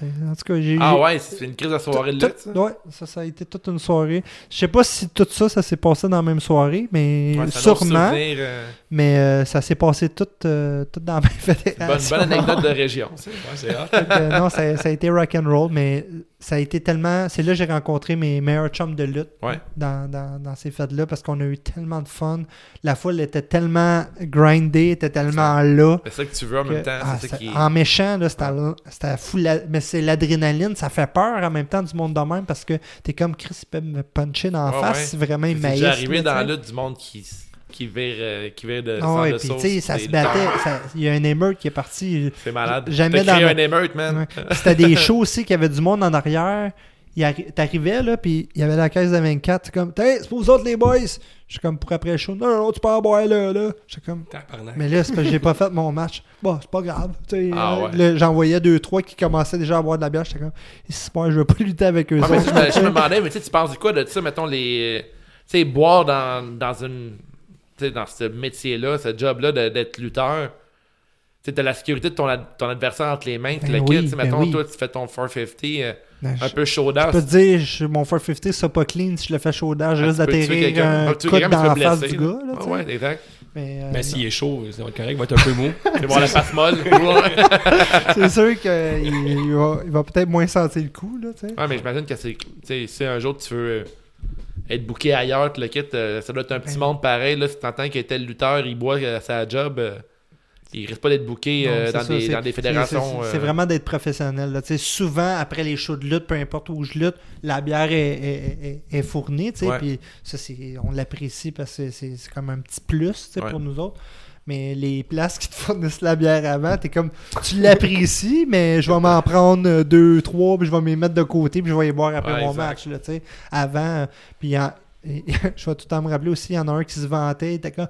S3: En tout cas, j'ai.
S2: Ah ouais, c'est une crise de soirée de
S3: Tout-
S2: lutte, ça.
S3: Ouais, ça, ça a été toute une soirée. Je sais pas si tout ça, ça s'est passé dans la même soirée, mais
S2: Ouais,
S3: sûrement.
S2: souvenir, euh,
S3: Mais euh, ça s'est passé tout, euh, tout dans la même
S2: bonne,
S3: fédération.
S2: bonne anecdote de région.
S5: Ouais,
S3: non, ça, ça a été rock and roll, mais ça a été tellement. C'est là que j'ai rencontré mes meilleurs chums de lutte
S2: Ouais.
S3: dans, dans, dans ces fêtes-là parce qu'on a eu tellement de fun. La foule était tellement grindée, était tellement là.
S2: C'est ça que tu veux en
S3: que-
S2: même temps.
S3: ah,
S2: c'est ça qui est-
S3: En méchant, c'était c'était fou. la- mais c'est l'adrénaline, ça fait peur en même temps du monde de même parce que t'es comme Chris, peut me puncher dans la
S2: Ouais,
S3: face
S2: ouais.
S3: si vraiment il
S2: déjà arrivé dans la lutte du monde qui, qui vire, euh, qui vire de
S3: Ah
S2: sang
S3: ouais,
S2: de sauce.
S3: ça se battait. Il y a un émeute qui est parti.
S2: C'est malade.
S3: Jamais dans
S2: un émeute, man.
S3: Ouais. C'était des shows aussi qu'il y avait du monde en arrière. Arri- T'arrivais, là, puis il y avait la caisse de 24. C'est comme, c'est pour vous autres, les boys. Je suis comme, pour après le show, non, non, tu peux en boire là, là. J'étais comme,
S5: Tabarnak.
S3: mais là, c'est parce que j'ai pas fait mon match. Bon, c'est pas grave.
S2: Ah ouais.
S3: là, J'en voyais deux, trois qui commençaient déjà à boire de la bière. J'étais comme, c'est pas, je veux pas lutter avec eux.
S2: Ouais, mais je me- je demandais, mais tu sais, tu penses quoi de ça, mettons, les. Tu sais, boire dans, dans une. Tu sais, dans ce métier-là, ce job-là d'être lutteur. Tu sais, t'as la sécurité de ton, ad- ton adversaire entre les mains, tu
S3: Ben
S2: le
S3: oui.
S2: Tu sais,
S3: ben
S2: mettons,
S3: oui.
S2: toi, tu fais ton 450, euh,
S3: Ben,
S2: un
S3: je-
S2: peu chaud
S3: Je peux te dire, je- mon 450, c'est pas clean. Si je le fais chaudage, je
S2: Ah,
S3: risque
S2: tu
S3: d'atterrir
S2: quelqu'un.
S3: un
S2: Ah, tu tuer
S3: coup dans
S2: tu
S3: la face du gars. Là, tu
S2: Ah ouais, exact.
S3: Mais, euh,
S5: s'il est chaud, ça va être correct, il va être un peu mou.
S2: Tu vas voir la face molle.
S3: c'est sûr qu'il il va, il va peut-être moins sentir le coup. Là, tu.
S2: Ouais, mais j'imagine que c'est. Tu si un jour tu veux euh, être booké ailleurs, tu le quittes, euh, ça doit être un petit
S3: Ben-
S2: monde pareil. Là, si t'entends que tel lutteur, il boit à sa job, euh, il risque pas d'être booké euh, dans,
S3: ça,
S2: des, dans des fédérations.
S3: C'est
S2: euh,
S3: vraiment d'être professionnel. Là. Souvent, après les shows de lutte, peu importe où je lutte, la bière est, est- est- est fournie. Puis ça, c'est- on l'apprécie parce que c'est comme un petit plus
S2: Ouais.
S3: pour nous autres. Mais les places qui te fournissent la bière avant, t'es comme, tu l'apprécies, mais je vais m'en prendre deux, trois, puis je vais me mettre de côté, puis je vais les boire après
S2: Ouais,
S3: mon
S2: exact.
S3: match. Là, tu sais. Avant, puis en- je vais tout le temps me rappeler aussi, il y en a un qui se vantait, il était comme,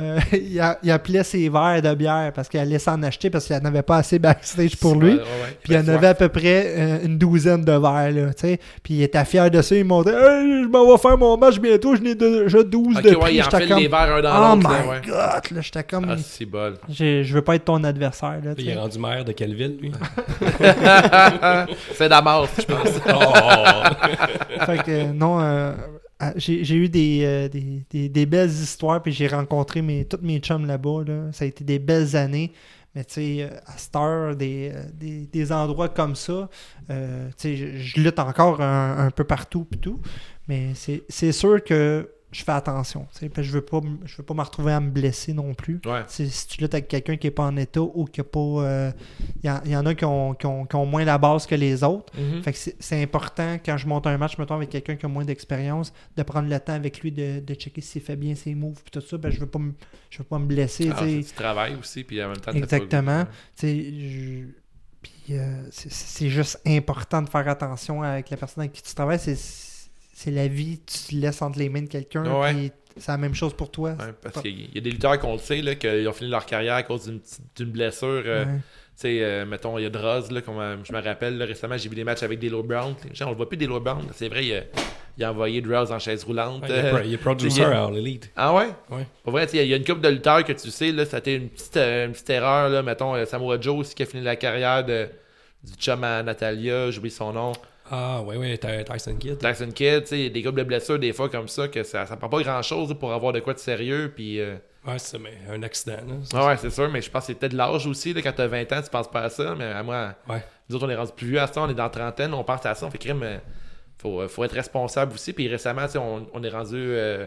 S3: euh, il, a- il appelait ses verres de bière parce qu'il allait s'en acheter parce qu'il n'avait pas assez backstage pour lui.
S2: ouais, ouais, ouais.
S3: Puis il y en avait à peu près euh, une douzaine de verres, là, tu sais. Puis il était fier de ça, il montrait Hey, je m'en vais faire mon match bientôt, je n'ai déjà 12
S2: Ok,
S3: de
S2: ouais,
S3: prix.
S2: il enfile
S3: comme,
S2: les verres un
S3: Oh
S2: dans
S3: my
S2: l'autre. là, ouais.
S3: god, là, j'étais comme,
S2: Ah, c'est bol.
S3: je veux pas être ton adversaire, là,
S5: Il est rendu maire de quelle ville, lui?
S2: C'est Damas, je pense.
S5: Oh
S3: fait que non, euh, ah, j'ai eu des, euh, des, des- des belles histoires, puis j'ai rencontré mes, tous mes chums là-bas. Là. Ça a été des belles années. Mais tu sais, euh, à cette heure, des, euh, des, des endroits comme ça, euh, tu sais, je, lutte encore un, un peu partout pis tout. Mais c'est sûr que je fais attention. parce que Je veux pas je veux pas me retrouver à me blesser non plus.
S2: Ouais.
S3: Si, tu luttes avec quelqu'un qui est pas en état ou qui a pas. euh, Il y, en- il y en a qui ont, qui ont- qui ont moins la base que les autres.
S2: Mhm.
S3: Fait que c'est- important quand je monte un match, mettons, avec quelqu'un qui a moins d'expérience, de prendre le temps avec lui de, de checker s'il fait bien ses moves puis tout ça. Ben, je veux pas me, je veux pas me blesser.
S2: Ah,
S3: tu sais.
S2: c'est du travail aussi, puis en même temps, pas-
S3: Exactement. Je- Puis euh, c'est- c'est juste important de faire attention avec la personne avec qui tu travailles. C'est c'est la vie, tu te laisses entre les mains de quelqu'un.
S2: Ouais.
S3: puis C'est la même chose pour toi.
S2: Ouais, parce qu'il y a des lutteurs qu'on le sait, là, qu'ils ont fini leur carrière à cause d'une blessure. euh,
S3: Ouais.
S2: Tu sais, euh, mettons, il y a Droz, là, comme je me rappelle, là, récemment, j'ai vu des matchs avec Delo Brown. Genre, on le voit plus Delo Brown. C'est vrai, il a, il a envoyé Droz en chaise roulante.
S5: il, est
S2: euh,
S5: il est producer à All Elite.
S2: Ah ouais?
S5: Ouais.
S2: Pour vrai, il y a une couple de lutteurs que tu sais, là, ça a été une petite, euh, une petite erreur, là, mettons, euh, Samoa Joe aussi qui a fini la carrière de, du chum à Natalia, j'oublie son nom.
S5: Ah, ouais, ouais, Ty- Tyson Kidd.
S2: Tyson Kidd, tu sais, il y a des couples de blessures des fois comme ça, que ça, ça prend pas grand chose pour avoir de quoi de sérieux, puis... euh,
S5: Ouais, c'est ça, mais un accident, là.
S2: Ah ouais, c'est sûr, mais je pense que c'est peut-être l'âge aussi, là, quand t'as 20 ans, tu penses pas à ça, mais à moi,
S5: Ouais.
S2: nous autres, on est rendu plus vieux à ça, on est dans la trentaine, on pense à ça, on fait crime, euh, faut, faut être responsable aussi. Puis récemment, tu sais, on, on est rendu. euh,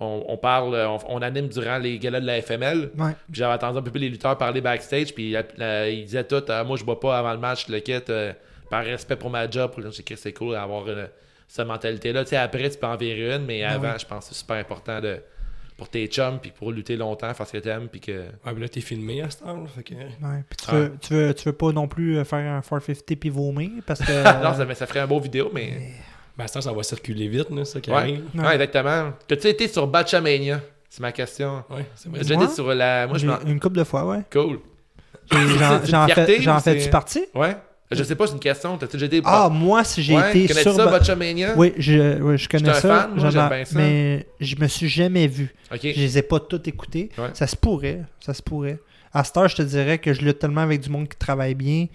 S2: on, on parle, on, on anime durant les galas de la FML.
S3: Ouais.
S2: Puis j'avais entendu un peu plus les lutteurs parler backstage. Puis la- la- ils disaient tout Ah, Moi, je bois pas avant le match, je le quitte euh, par respect pour ma job. Pour j'ai dit, c'est cool d'avoir une- cette mentalité-là. Tu sais, après, tu peux en virer une, mais
S3: Ah
S2: avant,
S3: oui.
S2: je pense que c'est super important de, pour tes chums. Puis pour lutter longtemps, faire ce que t'aimes. Puis que.
S5: Ouais, mais là, t'es filmé à cette heure, là, fait que...
S3: Ouais. Puis tu, veux, tu, veux, tu veux pas non plus euh, faire un 450 puis vomir parce que.
S2: non, ça, ça ferait un beau vidéo, mais.
S5: Ben, à cette heure, ça va circuler vite, là, ça qui
S2: Ouais.
S5: arrive.
S3: Ouais.
S2: Ouais, exactement. T'as-tu été sur Batchamania C'est ma question.
S5: Ouais, c'est vrai.
S2: J'ai été sur la. Moi, je.
S3: Une couple de fois, ouais.
S2: Cool.
S3: J'en fais-tu partie?
S2: Ouais. Je sais pas, c'est une question. T'as-tu déjà été.
S3: Ah, moi, si j'ai
S2: ouais,
S3: été
S2: connais-tu
S3: sur.
S2: ça, Batchamania
S3: Oui, je, ouais, je connais
S2: un
S3: ça.
S2: fan, moi, j'aime
S3: ai-
S2: bien ça.
S3: Mais je me suis jamais vu.
S2: Ok.
S3: Je les ai pas toutes écoutées.
S2: Ouais.
S3: Ça se pourrait. Ça se pourrait. À cette heure, je te dirais que je lutte tellement avec du monde qui travaille bien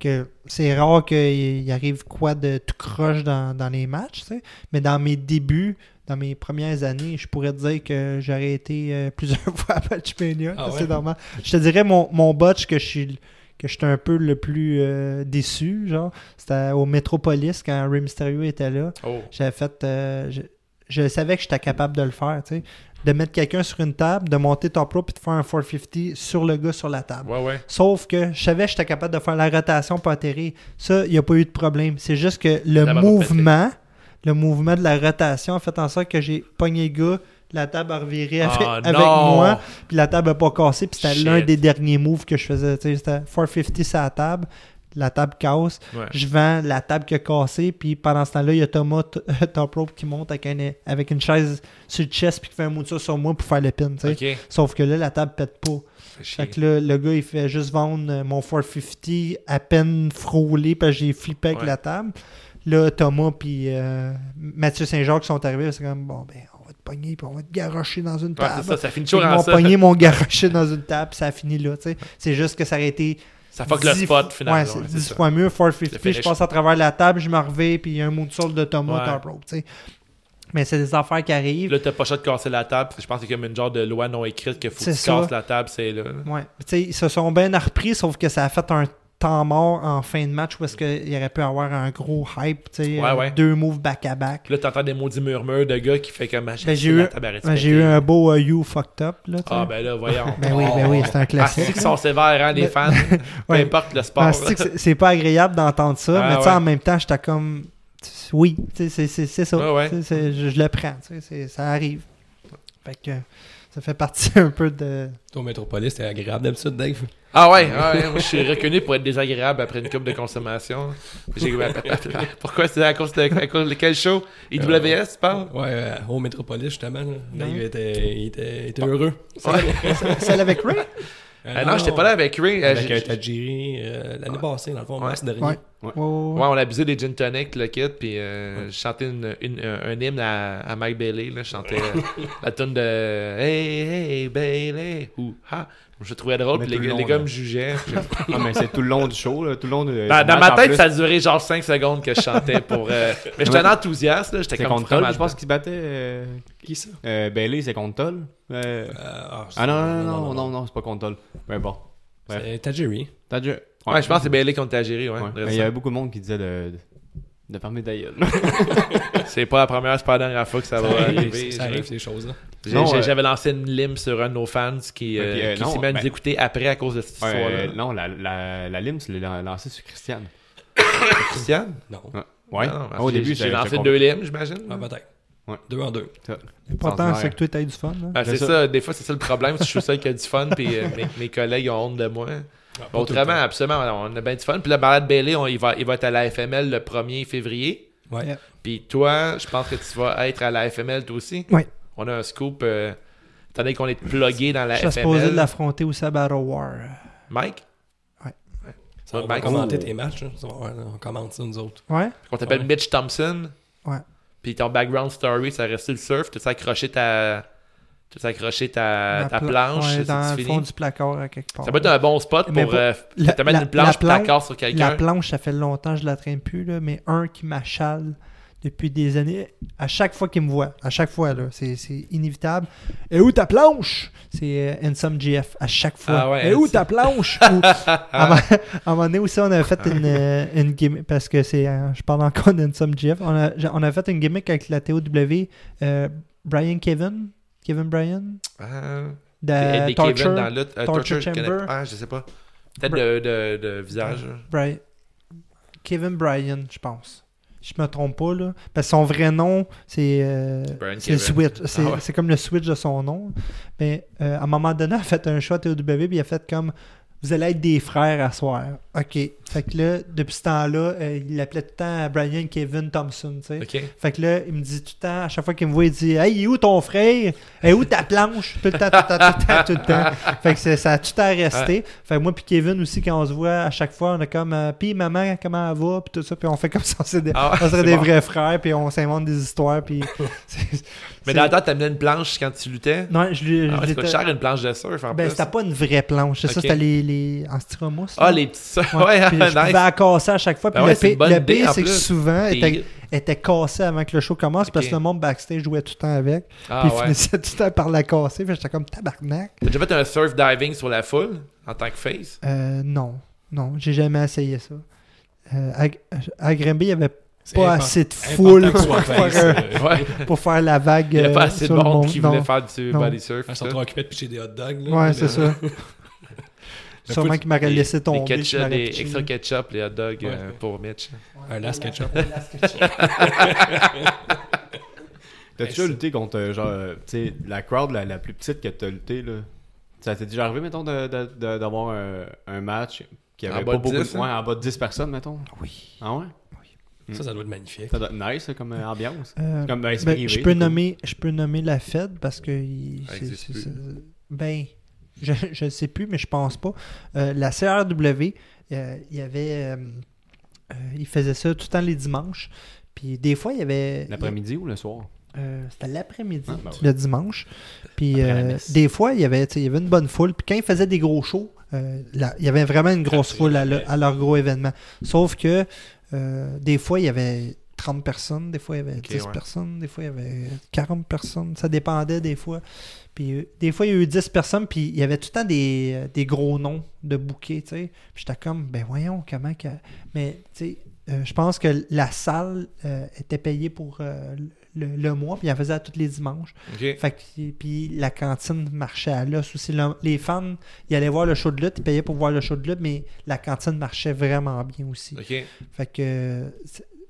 S3: que c'est rare qu'il arrive quoi de tout croche dans, dans les matchs. tu sais. Mais dans mes débuts, dans mes premières années, je pourrais te dire que j'aurais été euh, plusieurs fois à Batchmania.
S5: Ah ouais?
S3: C'est normal. Je te dirais mon, mon botch que je suis que j'étais un peu le plus euh, déçu, genre, c'était au Metropolis quand Rey Mysterio était là.
S2: Oh.
S3: J'avais fait. euh, je, je savais que j'étais capable de le faire, tu sais. De mettre quelqu'un sur une table, de monter ton pro puis de faire un 450 sur le gars sur la table.
S2: Ouais, ouais.
S3: Sauf que je savais que j'étais capable de faire la rotation pour atterrir. Ça, il n'y a pas eu de problème. C'est juste que le mouvement, le mouvement de la rotation a fait en sorte que j'ai pogné le gars, la table a reviré avec,
S2: Ah,
S3: avec moi, puis la table n'a pas cassé, puis c'était l'un des derniers moves que je faisais. C'était 450 sur la table, la table casse,
S2: Ouais.
S3: je vends la table qui a cassé, puis pendant ce temps-là, il y a Thomas t- Top Rope qui monte avec, un- avec une chaise sur le chest, puis qui fait un move sur moi pour faire le pin. tu sais.
S2: Ok.
S3: Sauf que là, la table pète pas.
S2: Fait
S3: que là, le gars, il fait juste vendre euh, mon 450 à peine frôlé parce que j'ai flippé avec
S2: Ouais.
S3: la table. Là, Thomas puis euh, Mathieu Saint-Jacques sont arrivés. C'est comme, bon, ben, pogner puis on va te garocher dans une
S2: Ouais,
S3: table.
S2: c'est ça, ça finit toujours en
S3: m'ont
S2: ça.
S3: pogné, mon garoché dans une table, ça a fini là. tu sais. C'est juste que ça aurait été.
S2: Ça fuck le
S3: 10
S2: spot finalement.
S3: Ouais, c'est
S2: ouais, c'est
S3: 10
S2: ça.
S3: fois mieux.
S2: Le
S3: 450,
S2: finish.
S3: je passe à travers la table, je me reviens, puis il y a un moonsault de Thomas
S2: Ouais.
S3: Tu sais. Mais c'est des affaires qui arrivent.
S2: Là, t'as pas choix de casser la table. Je pense qu'il y a comme une genre de loi non écrite qu'il faut que
S3: C'est
S2: tu casses la table, c'est là.
S3: Ouais. Tu sais, ils se sont bien repris, sauf que ça a fait un temps mort en fin de match où est-ce qu'il aurait pu avoir un gros hype, tu sais,
S2: Ouais, ouais.
S3: deux moves back-à-back.
S2: Là, t'entends des maudits murmures de gars qui fait comme ah,
S3: Ben, j'ai eu- Ben, J'ai eu un beau euh, You Fucked Up. Là.
S2: Ah, ben là, voyons.
S3: Ben oui, ben oui, c'est un
S2: Ah,
S3: classique.
S2: c'est qu'ils sont sévères, hein, les fans. Peu importe le sport.
S3: Ah, c'est c'est- c'est pas agréable d'entendre ça,
S2: Ah,
S3: mais tu sais,
S2: ouais.
S3: en même temps, j'étais comme. Oui, tu sais, c'est- c'est c'est ça.
S2: Ouais, ouais.
S3: C'est- je, je le prends, tu sais, c'est- ça arrive. Fait que ça fait partie un peu de.
S5: Toi, au Métropolis, t'es agréable d'habitude, Dave?
S2: Ah ouais, ah ouais, moi je suis reconnu pour être désagréable après une coupe de consommation. J'ai- Pourquoi c'est à cause de, à cause de quel show? IWS, tu parles?
S5: Ouais, euh, au Métropolis, justement. là.
S3: Ouais.
S5: était, il était, il était heureux.
S2: Ouais.
S3: Celle avec Ray?
S5: Euh,
S2: Ah non, j'étais pas là avec Ray. euh,
S5: Avec
S2: j'ai-
S5: euh, Tajiri euh, l'année passée, dans le fond,
S2: Ouais.
S5: mars dernier.
S3: Ouais. Ouais, ouais, ouais.
S2: Ouais, on a abusé des gin tonic, le kit, puis euh, je chantais une, une- un, un hymne à, à Mike Bailey. Là, je chantais euh, la tune de Hey, hey, Bailey, ou ha. Je trouvais drôle, puis les,
S4: le
S2: gars- me jugeaient.
S4: Ah, mais c'est tout le long du show, là, tout le long de.
S2: Dans,
S4: du
S2: dans ma tête,
S4: plus.
S2: ça a duré genre 5 secondes que je chantais pour. euh, Mais j'étais un enthousiaste, là, j'étais comme
S4: contre Toll, je pense qu'il se battait. euh,
S5: Qui ça?
S4: Euh, Bailey, c'est contre Toll. Euh,
S5: Euh, ah,
S4: Ah non, non, non, non, non, non, c'est pas contre Toll. Bon. Bref.
S5: C'est Tajiri.
S4: T'as déjà.
S2: Ouais, je pense que c'est Bailey contre Tajiri, ouais.
S4: Ouais. Il y avait beaucoup de monde qui disait de, de, de fermer ta gueule.
S2: C'est pas la première, c'est pas la dernière fois que ça va arriver.
S5: ça arrive, ces choses-là.
S4: Euh,
S2: J'avais lancé une lime sur un de nos fans qui, euh,
S4: Ouais, puis, euh,
S2: qui s'est mis à nous
S4: ben-
S2: écouter après à cause de cette
S4: Ouais,
S2: histoire-là.
S4: euh, non, la, la, la lime, tu l'as lancée sur Christiane.
S2: Christian?
S5: Non.
S4: Ouais.
S2: Non,
S4: au
S2: j'ai-
S4: début,
S2: j'ai lancé deux limes, j'imagine.
S5: Ah, peut-être.
S4: Ouais.
S5: Deux en deux.
S3: L'important, c'est que toi, tu aies du fun. là.
S2: Ben, c'est ça. des fois c'est ça le problème, c'est que je suis seul qui a du fun, puis euh, mes, mes collègues ont honte de moi.
S5: Ah,
S2: Autrement, absolument, on a bien du fun. Puis le Malade Bailey, on- il, va, il va être à la FML le 1er février.
S5: Ouais.
S2: Puis toi, je pense que tu vas être à la FML toi aussi.
S3: Oui.
S2: On a un scoop, euh, donné qu'on est plugué dans la
S3: Je suis supposé de l'affronter aussi à Battle War.
S2: Mike?
S5: Ça, on va
S2: Mike,
S5: commenter
S2: oh.
S5: tes matchs. ouais, on commente ça, nous autres.
S3: Ouais?
S2: On t'appelle
S5: Ouais.
S2: Mitch Thompson.
S3: Ouais.
S2: Puis ton background story, ça reste le surf. Tu as accroché ta. Tu as accroché ta, ta
S3: pla-
S2: planche?
S3: ouais, dans le
S2: fini?
S3: fond du placard à quelque part.
S2: Ça peut être un bon spot
S3: Mais
S2: pour euh,
S3: La-
S2: te mettre
S3: la-
S2: une planche
S3: la planche-
S2: sur
S3: La
S2: quelqu'un.
S3: planche, ça fait longtemps que je la traîne plus, là, mais un qui m'achale depuis des années. À chaque fois qu'il me voit, à chaque fois, là, c'est c'est inévitable. Et où ta planche? C'est euh, Handsome GF, à chaque fois.
S2: Ah ouais,
S3: Et où ta planche? Ou, à, un moment- donné aussi, on avait fait une, euh, une gimmick, parce que c'est, euh, je parle encore d'Handsome GF, on a, on a fait une gimmick avec la TOW, euh, Brian Kevin, Kevin Brian,
S2: Ah,
S3: de
S2: des
S3: Torture.
S2: Kevin dans. Euh,
S3: Torture
S2: Torture,
S3: Chamber?
S2: Ah, je sais pas. Peut-être de, de, de visage. là.
S3: Bri- Kevin Bryan, je pense. Je me trompe pas, là. Parce que son vrai nom, c'est euh, switch. C'est
S2: Ah ouais.
S3: c'est comme le switch de son nom. Mais euh, à un moment donné, il a fait un choix à TOW, puis il a fait comme Vous allez être des frères à soir. OK. Fait que là, depuis ce temps-là, euh, il l'appelait tout le temps Brian Kevin Thompson, tu sais.
S2: Ok.
S3: Fait que là, il me dit tout le temps, à chaque fois qu'il me voit, il dit Hey, il est où ton frère? Hey, où ta planche Tout le temps, tout le temps, tout le temps, tout le temps. Fait que ça a tout le temps resté. Fait que moi, puis Kevin aussi, quand on se voit, à chaque fois, on a comme euh, Puis maman, comment elle va Puis tout ça. Puis on fait comme ça, des-
S2: Ah,
S3: on serait des
S2: bon.
S3: vrais frères, puis on s'invente des histoires. Puis.
S2: Mais dans le temps, t'amenais une planche quand tu luttais?
S3: Non, je lui.
S2: Ah,
S3: je lui
S2: cher une planche de surf en
S3: Ben,
S2: plus.
S3: c'était pas une vraie planche. C'est ça, c'était les, les. en styromousse.
S2: Ah, les petits ça.
S3: Ouais, puis je
S2: nice.
S3: pouvais la casser à chaque fois. Puis
S2: Ben
S3: le
S2: ouais, c'est
S3: pire,
S2: une bonne
S3: le
S2: idée,
S3: pire,
S2: en
S3: c'est que
S2: plus.
S3: souvent, elle était, elle était cassée avant que le show commence parce que le monde backstage jouait tout le temps avec.
S2: Ah,
S3: puis il
S2: ouais.
S3: finissait tout le temps par la casser. Fait que j'étais comme tabarnak.
S2: T'as déjà fait un surf diving sur la foule en tant que face?
S3: Euh, non, non, j'ai jamais essayé ça. Euh, à, à Grimby, il n'y avait
S5: C'est
S3: pas assez de
S5: important
S3: foule
S5: que
S3: pour,
S5: face,
S3: faire,
S5: euh,
S2: Ouais.
S3: pour faire la vague.
S2: Il y a
S3: euh,
S2: pas assez de
S3: sur le
S2: monde qui
S3: Non.
S2: voulait faire du
S3: Non.
S2: body surf.
S5: Ils sont
S2: ça.
S5: trop occupés de picher des hot dogs. Là,
S3: Ouais, c'est
S5: euh,
S3: ça. Sûrement qu'il m'aurait laissé tomber.
S2: ketchup-
S3: m'aurais
S2: des
S3: pitché.
S2: extra ketchup, les hot dogs
S5: Ouais.
S2: euh, pour Mitch.
S5: Un last ketchup.
S4: T'as déjà lutté contre, euh, genre, euh, tu sais, la crowd la, la plus petite que t'as lutté, là? Ça t'est déjà arrivé, mettons, d'avoir un, un match qui avait pas beaucoup
S2: 10,
S4: de...
S2: hein?
S4: Ouais, en bas de 10 personnes, mettons?
S3: Oui.
S4: Ah ouais?
S5: Ça, ça doit être magnifique.
S4: Ça doit être nice, comme ambiance.
S3: Euh,
S4: Comme, ben, c'est
S3: ben, je, peux nommer, je peux nommer la Fed parce que. il-
S2: Ça
S3: c'est-
S2: existe
S3: c'est-
S2: plus.
S3: c'est- ben, je ne sais plus, mais je pense pas. Euh, la CRW, euh, il y avait. euh, il faisait ça tout le temps les dimanches. Puis des fois, il y avait.
S4: L'après-midi ou le soir?
S3: Euh, C'était l'après-midi,
S4: Ah, ben
S3: le dimanche. Puis euh, des fois, il y, avait, tu sais, il y avait une bonne foule. Puis quand ils faisaient des gros shows, euh, là, il y avait vraiment une grosse foule à, le- leur gros événement. Sauf que des fois, il y avait 30 personnes, des fois, il y avait
S2: Ok,
S3: 10
S2: ouais.
S3: personnes, des fois, il y avait 40 personnes. Ça dépendait des fois. Puis euh, des fois, il y a eu 10 personnes, puis il y avait tout le temps des, euh, des gros noms de bouquets, tu sais. Puis j'étais comme, ben voyons, comment que... Mais, tu sais, euh, je pense que la salle euh, était payée pour euh, le, le mois, puis en faisait à tous les dimanches. Fait que, puis la cantine marchait à l'os aussi. Le- les fans, ils allaient voir le show de lutte, ils payaient pour voir le show de lutte, mais la cantine marchait vraiment bien aussi. Fait que,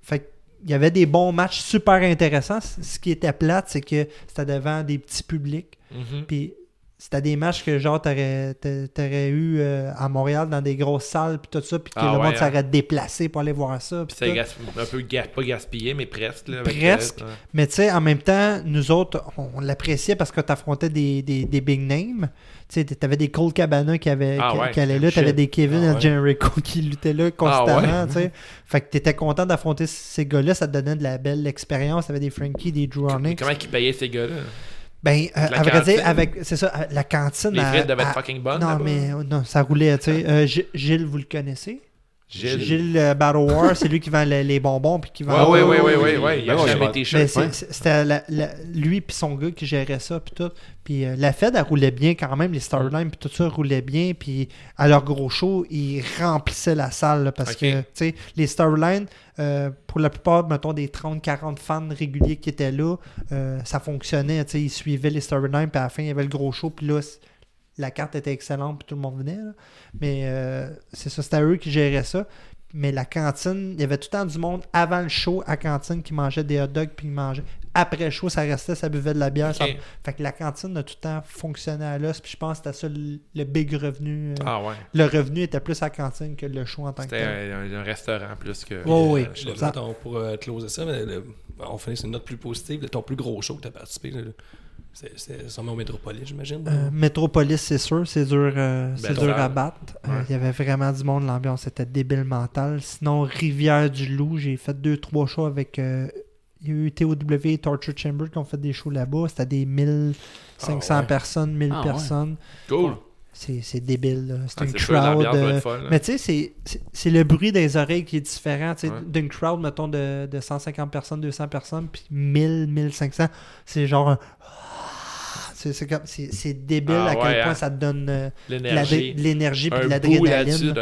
S3: fait que il y avait des bons matchs super intéressants. Ce qui était plate, c'est que c'était devant des petits publics.
S2: Mhm.
S3: Puis c'était des matchs que genre t'aurais, t'a- t'aurais eu euh, à Montréal dans des grosses salles puis tout ça, puis que
S2: Ah
S3: le
S2: ouais,
S3: monde
S2: hein.
S3: s'aurait déplacé pour aller voir ça.
S2: Puis c'est un peu pas gaspillé, mais presque. Là, avec
S3: Presque. Mais tu sais, en même temps, nous autres, on, on l'appréciait parce que t'affrontais des, des, des big names. Tu sais, t'avais des Cole Cabana qui, avaient,
S2: Ah
S3: qui,
S2: ouais,
S3: qui allaient là, t'avais des Kevin
S5: Ah
S3: et
S5: ouais.
S3: Jericho qui luttaient là constamment,
S2: Ah ouais.
S3: tu sais. Fait que t'étais content d'affronter ces gars-là, ça te donnait de la belle expérience. T'avais des Frankie, des Drew Harnick.
S2: Comment ils payaient ces gars-là?
S3: Ben, euh, à vrai dire, avec, c'est ça, euh, la cantine.
S2: Les
S3: à-
S2: frites devaient
S3: à-
S2: être fucking bonnes.
S3: Non, mais non, ça roulait, tu sais. Euh, Gi- Gilles, vous le connaissez?
S2: Gilles.
S3: Gilles euh, Battle War, c'est lui qui vend les, les bonbons puis qui vend.
S2: ouais, ouais,
S4: ouais,
S2: ouais,
S4: ouais,
S2: ouais, ouais. Il
S4: ouais.
S3: c'est- c'était lui puis son gars qui gérait ça puis tout. Puis euh, la Fed, elle roulait bien quand même, les storylines puis tout ça roulait bien. Puis à leur gros show, ils remplissaient la salle là, parce que, tu sais, les storylines, euh, pour la plupart, mettons, des 30-40 fans réguliers qui étaient là, euh, ça fonctionnait, tu sais, ils suivaient les storylines puis à la fin, il y avait le gros show puis là, la carte était excellente puis tout le monde venait. là. Mais euh, c'est ça, c'était eux qui géraient ça. Mais la cantine, il y avait tout le temps du monde avant le show à cantine qui mangeait des hot dogs puis qui mangeait. Après le show, ça restait, ça buvait de la bière. ça-. Fait que la cantine a tout le temps fonctionné à l'os. Puis je pense que c'était ça le, le big revenu. euh,
S2: Ah ouais.
S3: Le revenu était plus à la cantine que le show en tant que
S2: C'était
S3: tel.
S2: un, un restaurant plus que.
S3: Ouais.
S2: euh,
S5: Le-
S3: Ça-
S5: pour euh, closer ça, mais le- on finit sur une note plus positive. de ton plus gros show que tu as participé, là, c'est- c'est sûrement au Métropolis, j'imagine.
S3: Euh, Métropolis, c'est sûr, c'est dur, euh, c'est
S2: Belle
S3: dur à battre. Euh,
S2: Ouais.
S3: Il y avait vraiment du monde, l'ambiance était débile mental. Sinon, Rivière-du-Loup, j'ai fait deux, trois shows avec. euh, il y a eu TOW et Torture Chamber qui ont fait des shows là-bas. C'était des 1500
S5: Ah ouais.
S3: personnes, 1000
S4: Ah ouais.
S3: personnes.
S2: Cool.
S3: c'est c'est débile. là. C'est
S2: Ah,
S3: une crowd. euh, mais tu sais, c'est- le bruit des oreilles qui est différent. tu sais,
S2: Ouais.
S3: D'une crowd, mettons, de, de 150 personnes, 200 personnes, puis 1000, 1500. C'est genre un. C'est comme- débile
S2: Ah
S3: à quel
S2: ouais,
S3: point
S2: hein.
S3: ça te donne euh,
S2: L'énergie.
S3: l'énergie puis de l'adrénaline.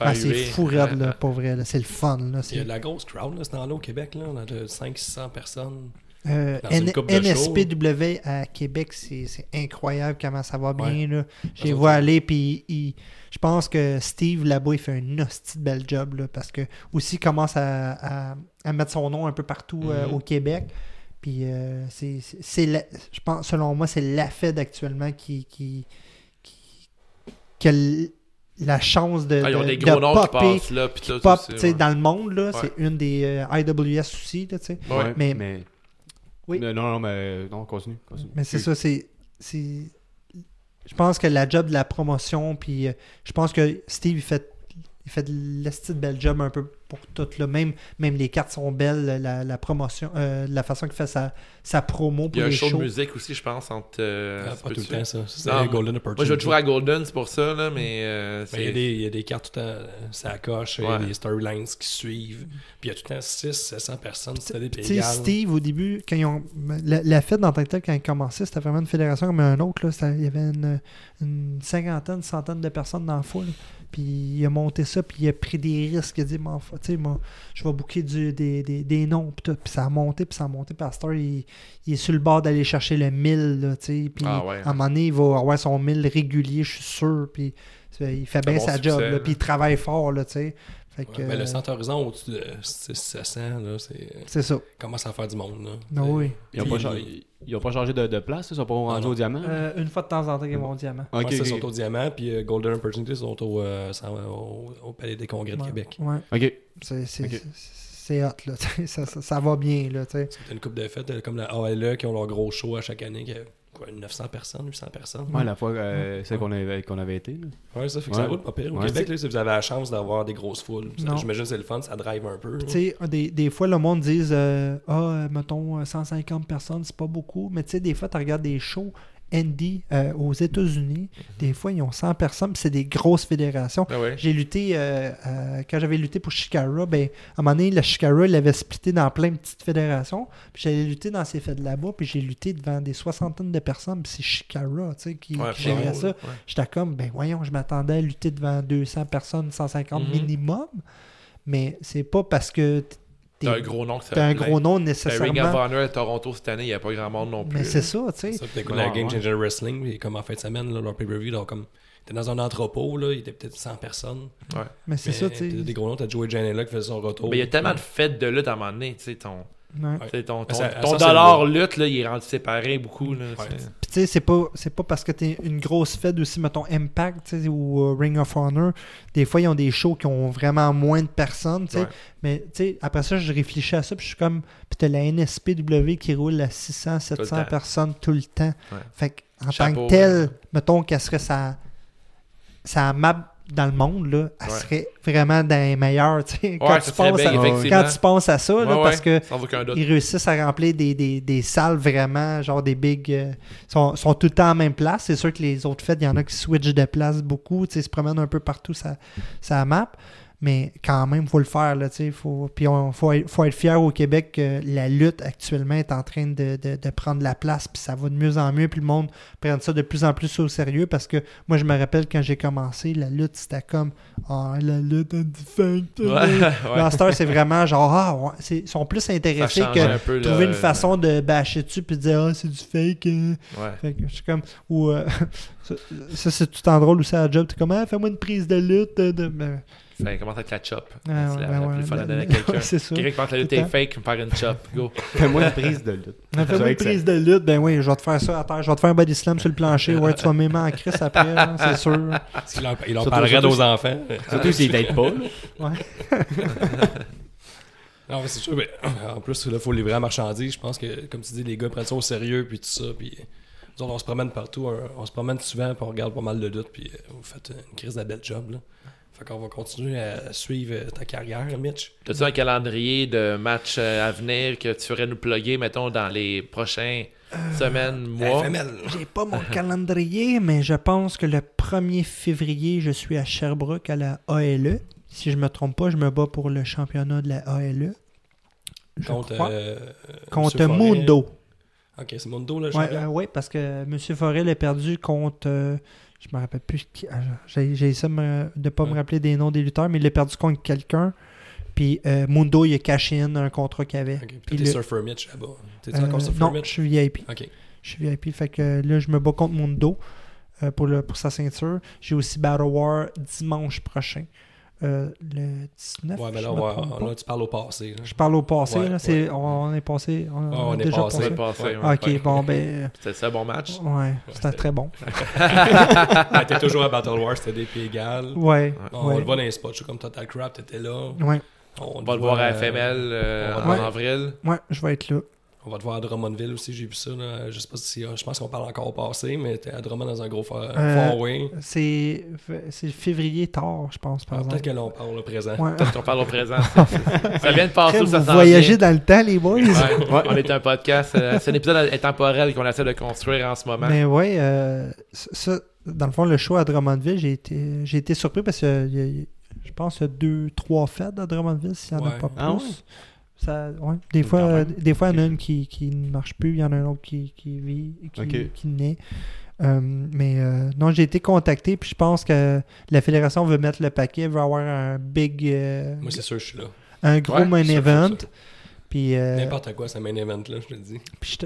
S3: Ah, c'est fou raide, là,
S2: Ouais.
S3: pour vrai. là. C'est le fun. Là.
S5: Il y a de la grosse crowd là, ce temps-là au Québec. Là. On a de 500-600 personnes.
S3: euh,
S5: dans.
S3: NSPW à Québec, c'est, incroyable comment ça va bien. Là. J'ai vu aller, puis il- je pense que Steve là-bas, il fait un hostie de bel job. Là, parce que aussi, il commence à, à- à mettre son nom un peu partout euh,
S5: Mhm.
S3: au Québec. Puis euh, c'est, c'est- c'est la- je pense, selon moi, c'est la Fed actuellement qui, qui, qui, qui a la chance de,
S2: Ah, ils ont
S3: de-
S2: des
S3: de
S2: gros noms qui passent là. Puis tout
S3: pop
S2: aussi,
S3: tu sais,
S2: ouais.
S3: dans le monde. Là,
S2: Ouais.
S3: C'est une des euh, IWS aussi. Là, tu sais.
S2: Ouais.
S3: Mais-
S4: mais...
S3: Oui.
S4: Non, non, non, mais non, continue. continue.
S3: Mais c'est ça, c'est. c'est- Je pense que la job de la promotion, puis euh, je pense que Steve, il fait, il fait de l'esti de bel job un peu pour tout. Là. Même, même les cartes sont belles, la, la promotion, euh, la façon qu'il fait sa, sa promo
S2: Il
S3: pour
S2: y a un
S3: les
S2: show
S3: shows.
S2: de musique aussi, je pense, entre. euh,
S5: Ah, pas tout le temps, ça. C'est
S2: Non,
S5: Golden
S2: Moi,
S5: Opportunity.
S2: je vais toujours à Golden, c'est pour ça, là, mais. euh,
S5: Mais il, y a des, il y a des cartes tout le temps, euh, ça coche, il y a
S2: Ouais.
S5: des storylines qui suivent. Puis il y a tout le temps 600-700 personnes, c'est des
S3: Tu. Steve, au début, quand ils ont. La, la fête dans tant que tel, quand ils commençaient, c'était vraiment une fédération comme un autre. Là. Il y avait une, une cinquantaine, une centaine de personnes dans la foule. Puis il a monté ça, puis il a pris des risques. Il a dit, sais, moi, je vais booker du, des, des, des noms. Puis, tout. Puis ça a monté, puis ça a monté. Puis heure, il, il est sur le bord d'aller chercher le 1000. Là, tu sais. puis
S2: Ah ouais,
S3: à un moment donné, il va avoir son 1000 régulier, je suis sûr. Puis il fait bien
S2: bon
S3: sa
S2: succès,
S3: job. là,
S2: là.
S3: puis il travaille fort. Là, tu sais. Fait que,
S5: Ouais, ben,
S3: euh,
S5: le centre horizon au-dessus de 600, là, c'est
S3: c'est ça.
S5: commence à faire du monde. Là.
S3: Ah oui.
S4: Ils pas,
S5: il-
S4: ils ont pas changé de, de place, ils sont pas rendus au diamant?
S3: Euh, une fois de temps en temps, ils vont au diamant.
S4: Ok,
S5: Ouais, ça,
S4: ok.
S5: sont au Diamant, puis euh, Golden Opportunity sont au, euh, sont au, au Palais des Congrès de
S3: Ouais,
S5: Québec.
S3: Ouais.
S4: Ok.
S3: C'est hot, là. ça, ça, ça va bien, là.
S5: C'est une coupe de fêtes, euh, comme la ALE, qui ont leur gros show à chaque année, qui a quoi, 900 personnes, 800 personnes.
S4: Ouais, la fois euh, celle qu'on avait, qu'on avait été. Là.
S5: Ouais, ça fait que
S4: Ouais.
S5: ça roule pas pire. Au
S4: Ouais.
S5: Québec, là, si vous avez la chance d'avoir des grosses foules, ça- j'imagine que c'est le fun, ça drive un peu.
S3: Tu sais, des, des fois, le monde dit euh, Ah, euh, mettons, euh, 150 personnes, c'est pas beaucoup. Mais tu sais, des fois, tu regardes des shows indie euh, aux États-Unis. Des fois, ils ont 100 personnes, puis c'est des grosses fédérations.
S2: Ah ouais.
S3: J'ai lutté, euh, euh, quand j'avais lutté pour Shikara, ben, à un moment donné, la Shikara, il avait splitté dans plein de petites fédérations. Puis j'allais lutter dans ces fêtes là-bas, puis j'ai lutté devant des soixantaines de personnes, puis c'est Shikara, tu sais, qui,
S2: Ouais,
S3: qui gérait
S2: ouais,
S3: ça. J'étais comme, ben voyons, je m'attendais à lutter devant 200 personnes, 150
S2: Mhm.
S3: minimum. Mais c'est pas parce que t- t'es
S2: T'as un gros nom que ça
S3: t'as un gros nom
S2: Ben, Ring of
S3: nécessairement.
S2: Honor à Toronto cette année, il n'y a pas grand monde non plus.
S3: Mais c'est ça, tu sais.
S5: Que
S4: Ouais,
S5: la Game
S4: ouais.
S5: Changer Wrestling, et comme en fin de semaine, là, leur pay-per-view, donc comme. T'es dans un entrepôt, là, il était peut-être 100 personnes.
S3: Mais c'est ça, tu sais.
S5: des gros noms, t'as Joey Janela qui faisait son retour.
S2: Mais il y a tellement de fêtes de lutte à un moment donné, tu sais, ton,
S3: Ouais.
S2: ton, ton,
S5: Ça-
S2: ton dollar lutte, là, il est rendu séparé beaucoup. Là,
S5: Ouais.
S3: Tu sais, c'est pas, c'est pas parce que t'es une grosse fête aussi, mettons Impact ou euh, Ring of Honor. Des fois, ils ont des shows qui ont vraiment moins de personnes, tu sais.
S2: Ouais.
S3: Mais tu sais, après ça, je réfléchis à ça, puis je suis comme. Puis t'as la NSPW qui roule à 600, 700
S2: temps.
S3: personnes tout le temps.
S2: Ouais.
S3: Fait qu'en tant
S2: Chapeau,
S3: que tel,
S2: ouais.
S3: mettons qu'elle serait sa, sa map dans le monde, là, elle
S2: Ouais.
S3: serait vraiment dans les meilleurs, tu sais. Quand, tu penses à, quand tu penses à ça, là, parce
S2: ouais,
S3: que
S2: Sans aucun doute.
S3: ils réussissent à remplir des, des, des salles vraiment, genre des big. euh, sont, sont tout le temps en même place. C'est sûr que les autres fêtes, il y en a qui switchent de place beaucoup, tu sais, se promènent un peu partout ça, ça map. Mais quand même, il faut le faire. Là, tu sais, faut, puis il faut, être- faut être fier au Québec que la lutte actuellement est en train de, de, de prendre la place. Puis ça va de mieux en mieux. Puis le monde prend ça de plus en plus au sérieux. Parce que moi, je me rappelle quand j'ai commencé, la lutte, c'était comme Ah, la lutte est différente.
S2: Ouais,
S3: c'est vraiment genre, ah, ouais, ils sont plus intéressés que
S2: un peu, là,
S3: trouver une façon de bâcher dessus puis de dire, ah, c'est du fake. hein.
S2: Ouais.
S3: Fait que je suis comme, ou, euh, ça, ça, c'est tout en drôle aussi à la job. T'es comme, ah, fais-moi une prise de lutte. De,
S2: Ça commence avec la chop.
S3: Ah,
S2: c'est
S3: ouais,
S2: la,
S3: ben
S2: la
S3: ouais,
S2: plus fun à
S3: ben,
S2: donner à quelqu'un.
S3: c'est ça.
S2: Quelqu'un qui pense que la lutte est fake, me faire une chop. Go.
S4: Fais-moi une prise de lutte.
S3: Fais-moi une prise de lutte. Ben oui, je vais te faire ça à terre. Je vais te faire un body slam sur le plancher. Ouais, tu vas m'aimer en crise après, là, c'est sûr.
S5: Il en, il en
S4: Surtout-
S5: parlerait aux enfants.
S4: Surtout s'ils t'aident pas. là.
S3: Ouais.
S5: Non, mais c'est sûr, mais en plus, il faut livrer la marchandise. Je pense que, comme tu dis, les gars prennent ça au sérieux, puis tout ça. Puis Nous autres, on se promène partout, hein. on se promène souvent, puis on regarde pas mal de luttes, puis euh, vous faites une crise de belle job. Là. Fait qu'on va continuer à suivre euh, ta carrière, Mitch.
S2: T'as-tu un calendrier de matchs euh, à venir que tu ferais nous plugger, mettons, dans les prochains semaines, mois?
S3: J'ai pas mon calendrier, mais je pense que le 1er février, je suis à Sherbrooke à la ALE. Si je me trompe pas, je me bats pour le championnat de la ALE. Je
S5: Contre,
S3: crois.
S5: euh,
S3: contre. Mundo.
S5: Ok, c'est Mundo, le champion?
S3: euh, ouais, parce que M. Forel a perdu contre. euh, je me rappelle plus. qui- ah, J'ai essayé de de pas me rappeler des noms des lutteurs, mais il a perdu contre quelqu'un. Puis euh, Mundo, il a caché in un contrat qu'il avait.
S5: Puis t'es
S3: le-
S5: Surfer Mitch là-bas. T'es-tu
S3: Euh,
S5: encore Surfer
S3: non, je suis VIP. Je suis VIP. Fait que là, je me bats contre Mundo euh, pour, le, pour sa ceinture. J'ai aussi Battle War dimanche prochain. Euh, le 19.
S5: Ouais, mais là, on va- là, tu parles au passé. là.
S3: Je parle au passé.
S5: Ouais,
S3: là, c'est-
S5: ouais.
S3: on, on est passé. On,
S5: Ouais,
S3: on
S5: on
S3: a
S5: est
S3: déjà
S5: passé.
S2: On
S3: passé.
S2: est passé,
S5: Ouais.
S2: ouais.
S3: Ok, bon, ben.
S2: C'était ça, bon match?
S3: Ouais, c'était
S5: c'était-
S3: très bon.
S5: Ah, T'es toujours à Battle War, c'était des pieds égales.
S3: Ouais.
S5: On
S3: ouais.
S5: le voit dans les spots, je suis comme Total Crap, t'étais là.
S3: Ouais.
S2: On va le voir à FML euh,
S5: on
S2: en avril.
S3: Ouais, je vais être là.
S5: On va te voir à Drummondville aussi, j'ai vu ça. Là. Je sais pas si. Je pense qu'on parle encore au passé, mais t'es à Drummond dans un gros fa-
S3: Euh,
S5: four-way.
S3: C'est c'est février tard, je pense, par
S5: Ah, Peut-être
S3: exemple.
S5: que là, on parle au présent.
S3: Ouais.
S2: Peut-être qu'on parle au présent. ça vient de passer
S3: Après,
S2: ça
S3: vous voyagez dans le temps, les boys.
S2: Ouais, On est un podcast. euh, c'est un épisode intemporel qu'on essaie de construire en ce moment.
S3: Mais ouais, euh, ça, dans le fond, le show à Drummondville, j'ai été, j'ai été surpris parce que y a- il y a- je pense qu'il y a deux, trois fêtes à Drummondville, s'il n'y en a pas plus.
S4: Ah ouais?
S3: Ça, ouais. Des, fois, euh, des fois, il y en a une qui, qui ne marche plus, il y en a un autre qui, qui vit, qui, qui naît. Euh, mais euh, non, j'ai été contacté, puis je pense que la fédération veut mettre le paquet, veut avoir un big, euh,
S5: Moi, c'est sûr, je suis là.
S3: un gros
S2: Ouais,
S3: main event. Puis, euh,
S5: N'importe quoi, c'est main event, là, je te le dis.
S3: puis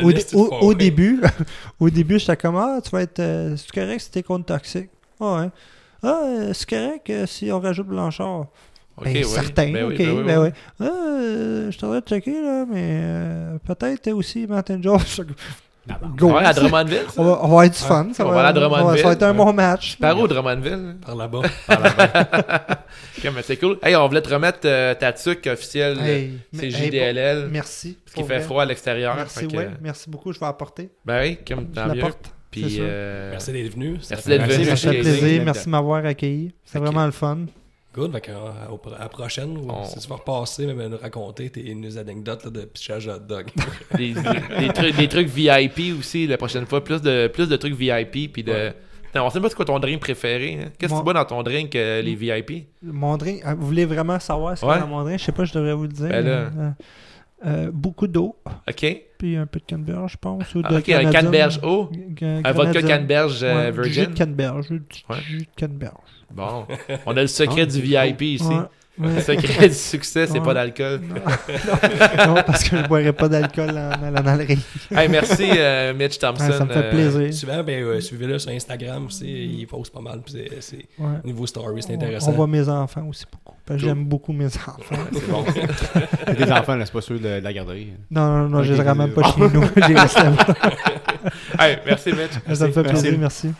S3: au, dé- début, au début, j'étais comme ah, tu vas être, euh, c'est correct si t'es contre toxique. Ah ouais. Ah, c'est correct si on rajoute Blanchard.
S2: Ok,
S3: ben, certain,
S2: Ben oui, ben oui,
S3: ben. Ah, euh, je t'aurais checké là, mais euh, peut-être aussi Martin Jones. Go.
S2: Ouais, à Drummondville. ça?
S3: On va, on va être du fun. Ça
S2: On
S3: va,
S2: va aller à
S3: on va-
S2: Drummondville.
S3: ça va être un bon match.
S2: Par où, Drummondville?
S5: Par là-bas.
S2: Mais c'est cool. Hey, on voulait te remettre euh, ta tuque officielle.
S3: Hey,
S2: c'est
S3: mais- hey,
S2: JDLL.
S3: Merci.
S2: Parce qu'il fait
S3: vrai.
S2: froid à l'extérieur.
S3: Merci,
S2: que-
S3: ouais. Merci beaucoup. Je vais apporter.
S2: Ben oui, comme tant mieux.
S3: l'apporte. c'est
S2: Puis,
S3: sûr.
S2: euh,
S5: Merci d'être venu.
S2: Merci d'être venu.
S3: Ça
S2: Merci,
S3: plaisir. Merci de m'avoir accueilli. C'est vraiment le fun.
S5: Good, fait qu'à à la prochaine, ou
S2: On-
S5: si tu vas repasser, mais nous raconter tes nos anecdotes là, de pichage hot dog.
S2: des, des trucs, des trucs VIP aussi la prochaine fois. Plus de, plus de trucs VIP. Puis de.
S5: Ouais.
S2: Non, on sait pas c'est quoi ton drink préféré. hein. Qu'est-ce que
S3: Moi-
S2: tu bois dans ton drink, euh, les VIP?
S3: Mon drink, ah, vous voulez vraiment savoir ce qu'il y a dans mon drink? Je sais pas, je devrais vous le dire.
S2: Ben là.
S3: euh, euh, beaucoup d'eau,
S2: OK.
S3: Puis un peu de canneberge, je pense. Ou
S2: Ah,
S3: de
S2: ok, un canneberge haut.
S3: G-
S2: Un vodka canneberge euh,
S3: Ouais, du jus
S2: virgin?
S3: de canneberge. du
S2: Ouais.
S3: jus de canneberge.
S2: Bon. On a le secret
S4: Ah,
S2: du VIP ici. Le secret du succès, c'est
S3: Ouais.
S2: pas d'alcool.
S3: non, parce que je boirais pas d'alcool en allant dans le ring.
S2: Hey, merci, euh, Mitch Thompson.
S3: Ouais, ça me fait
S2: euh,
S3: plaisir.
S5: Souvent, ben, euh, suivez-le sur Instagram aussi. Il poste pas mal. Puis c'est, c'est-
S3: Ouais.
S5: au niveau story, c'est intéressant.
S3: On voit mes enfants aussi beaucoup. Parce que
S2: Cool.
S3: J'aime beaucoup mes enfants.
S5: C'est bon.
S4: Des enfants, là, c'est pas sûr de, la garderie.
S3: Non, non, non, je
S4: Ok,
S3: les ramène pas chez nous. J'ai resté là.
S2: Hey, merci, Mitch.
S3: Ça me fait
S5: Merci.
S3: plaisir, merci.
S1: if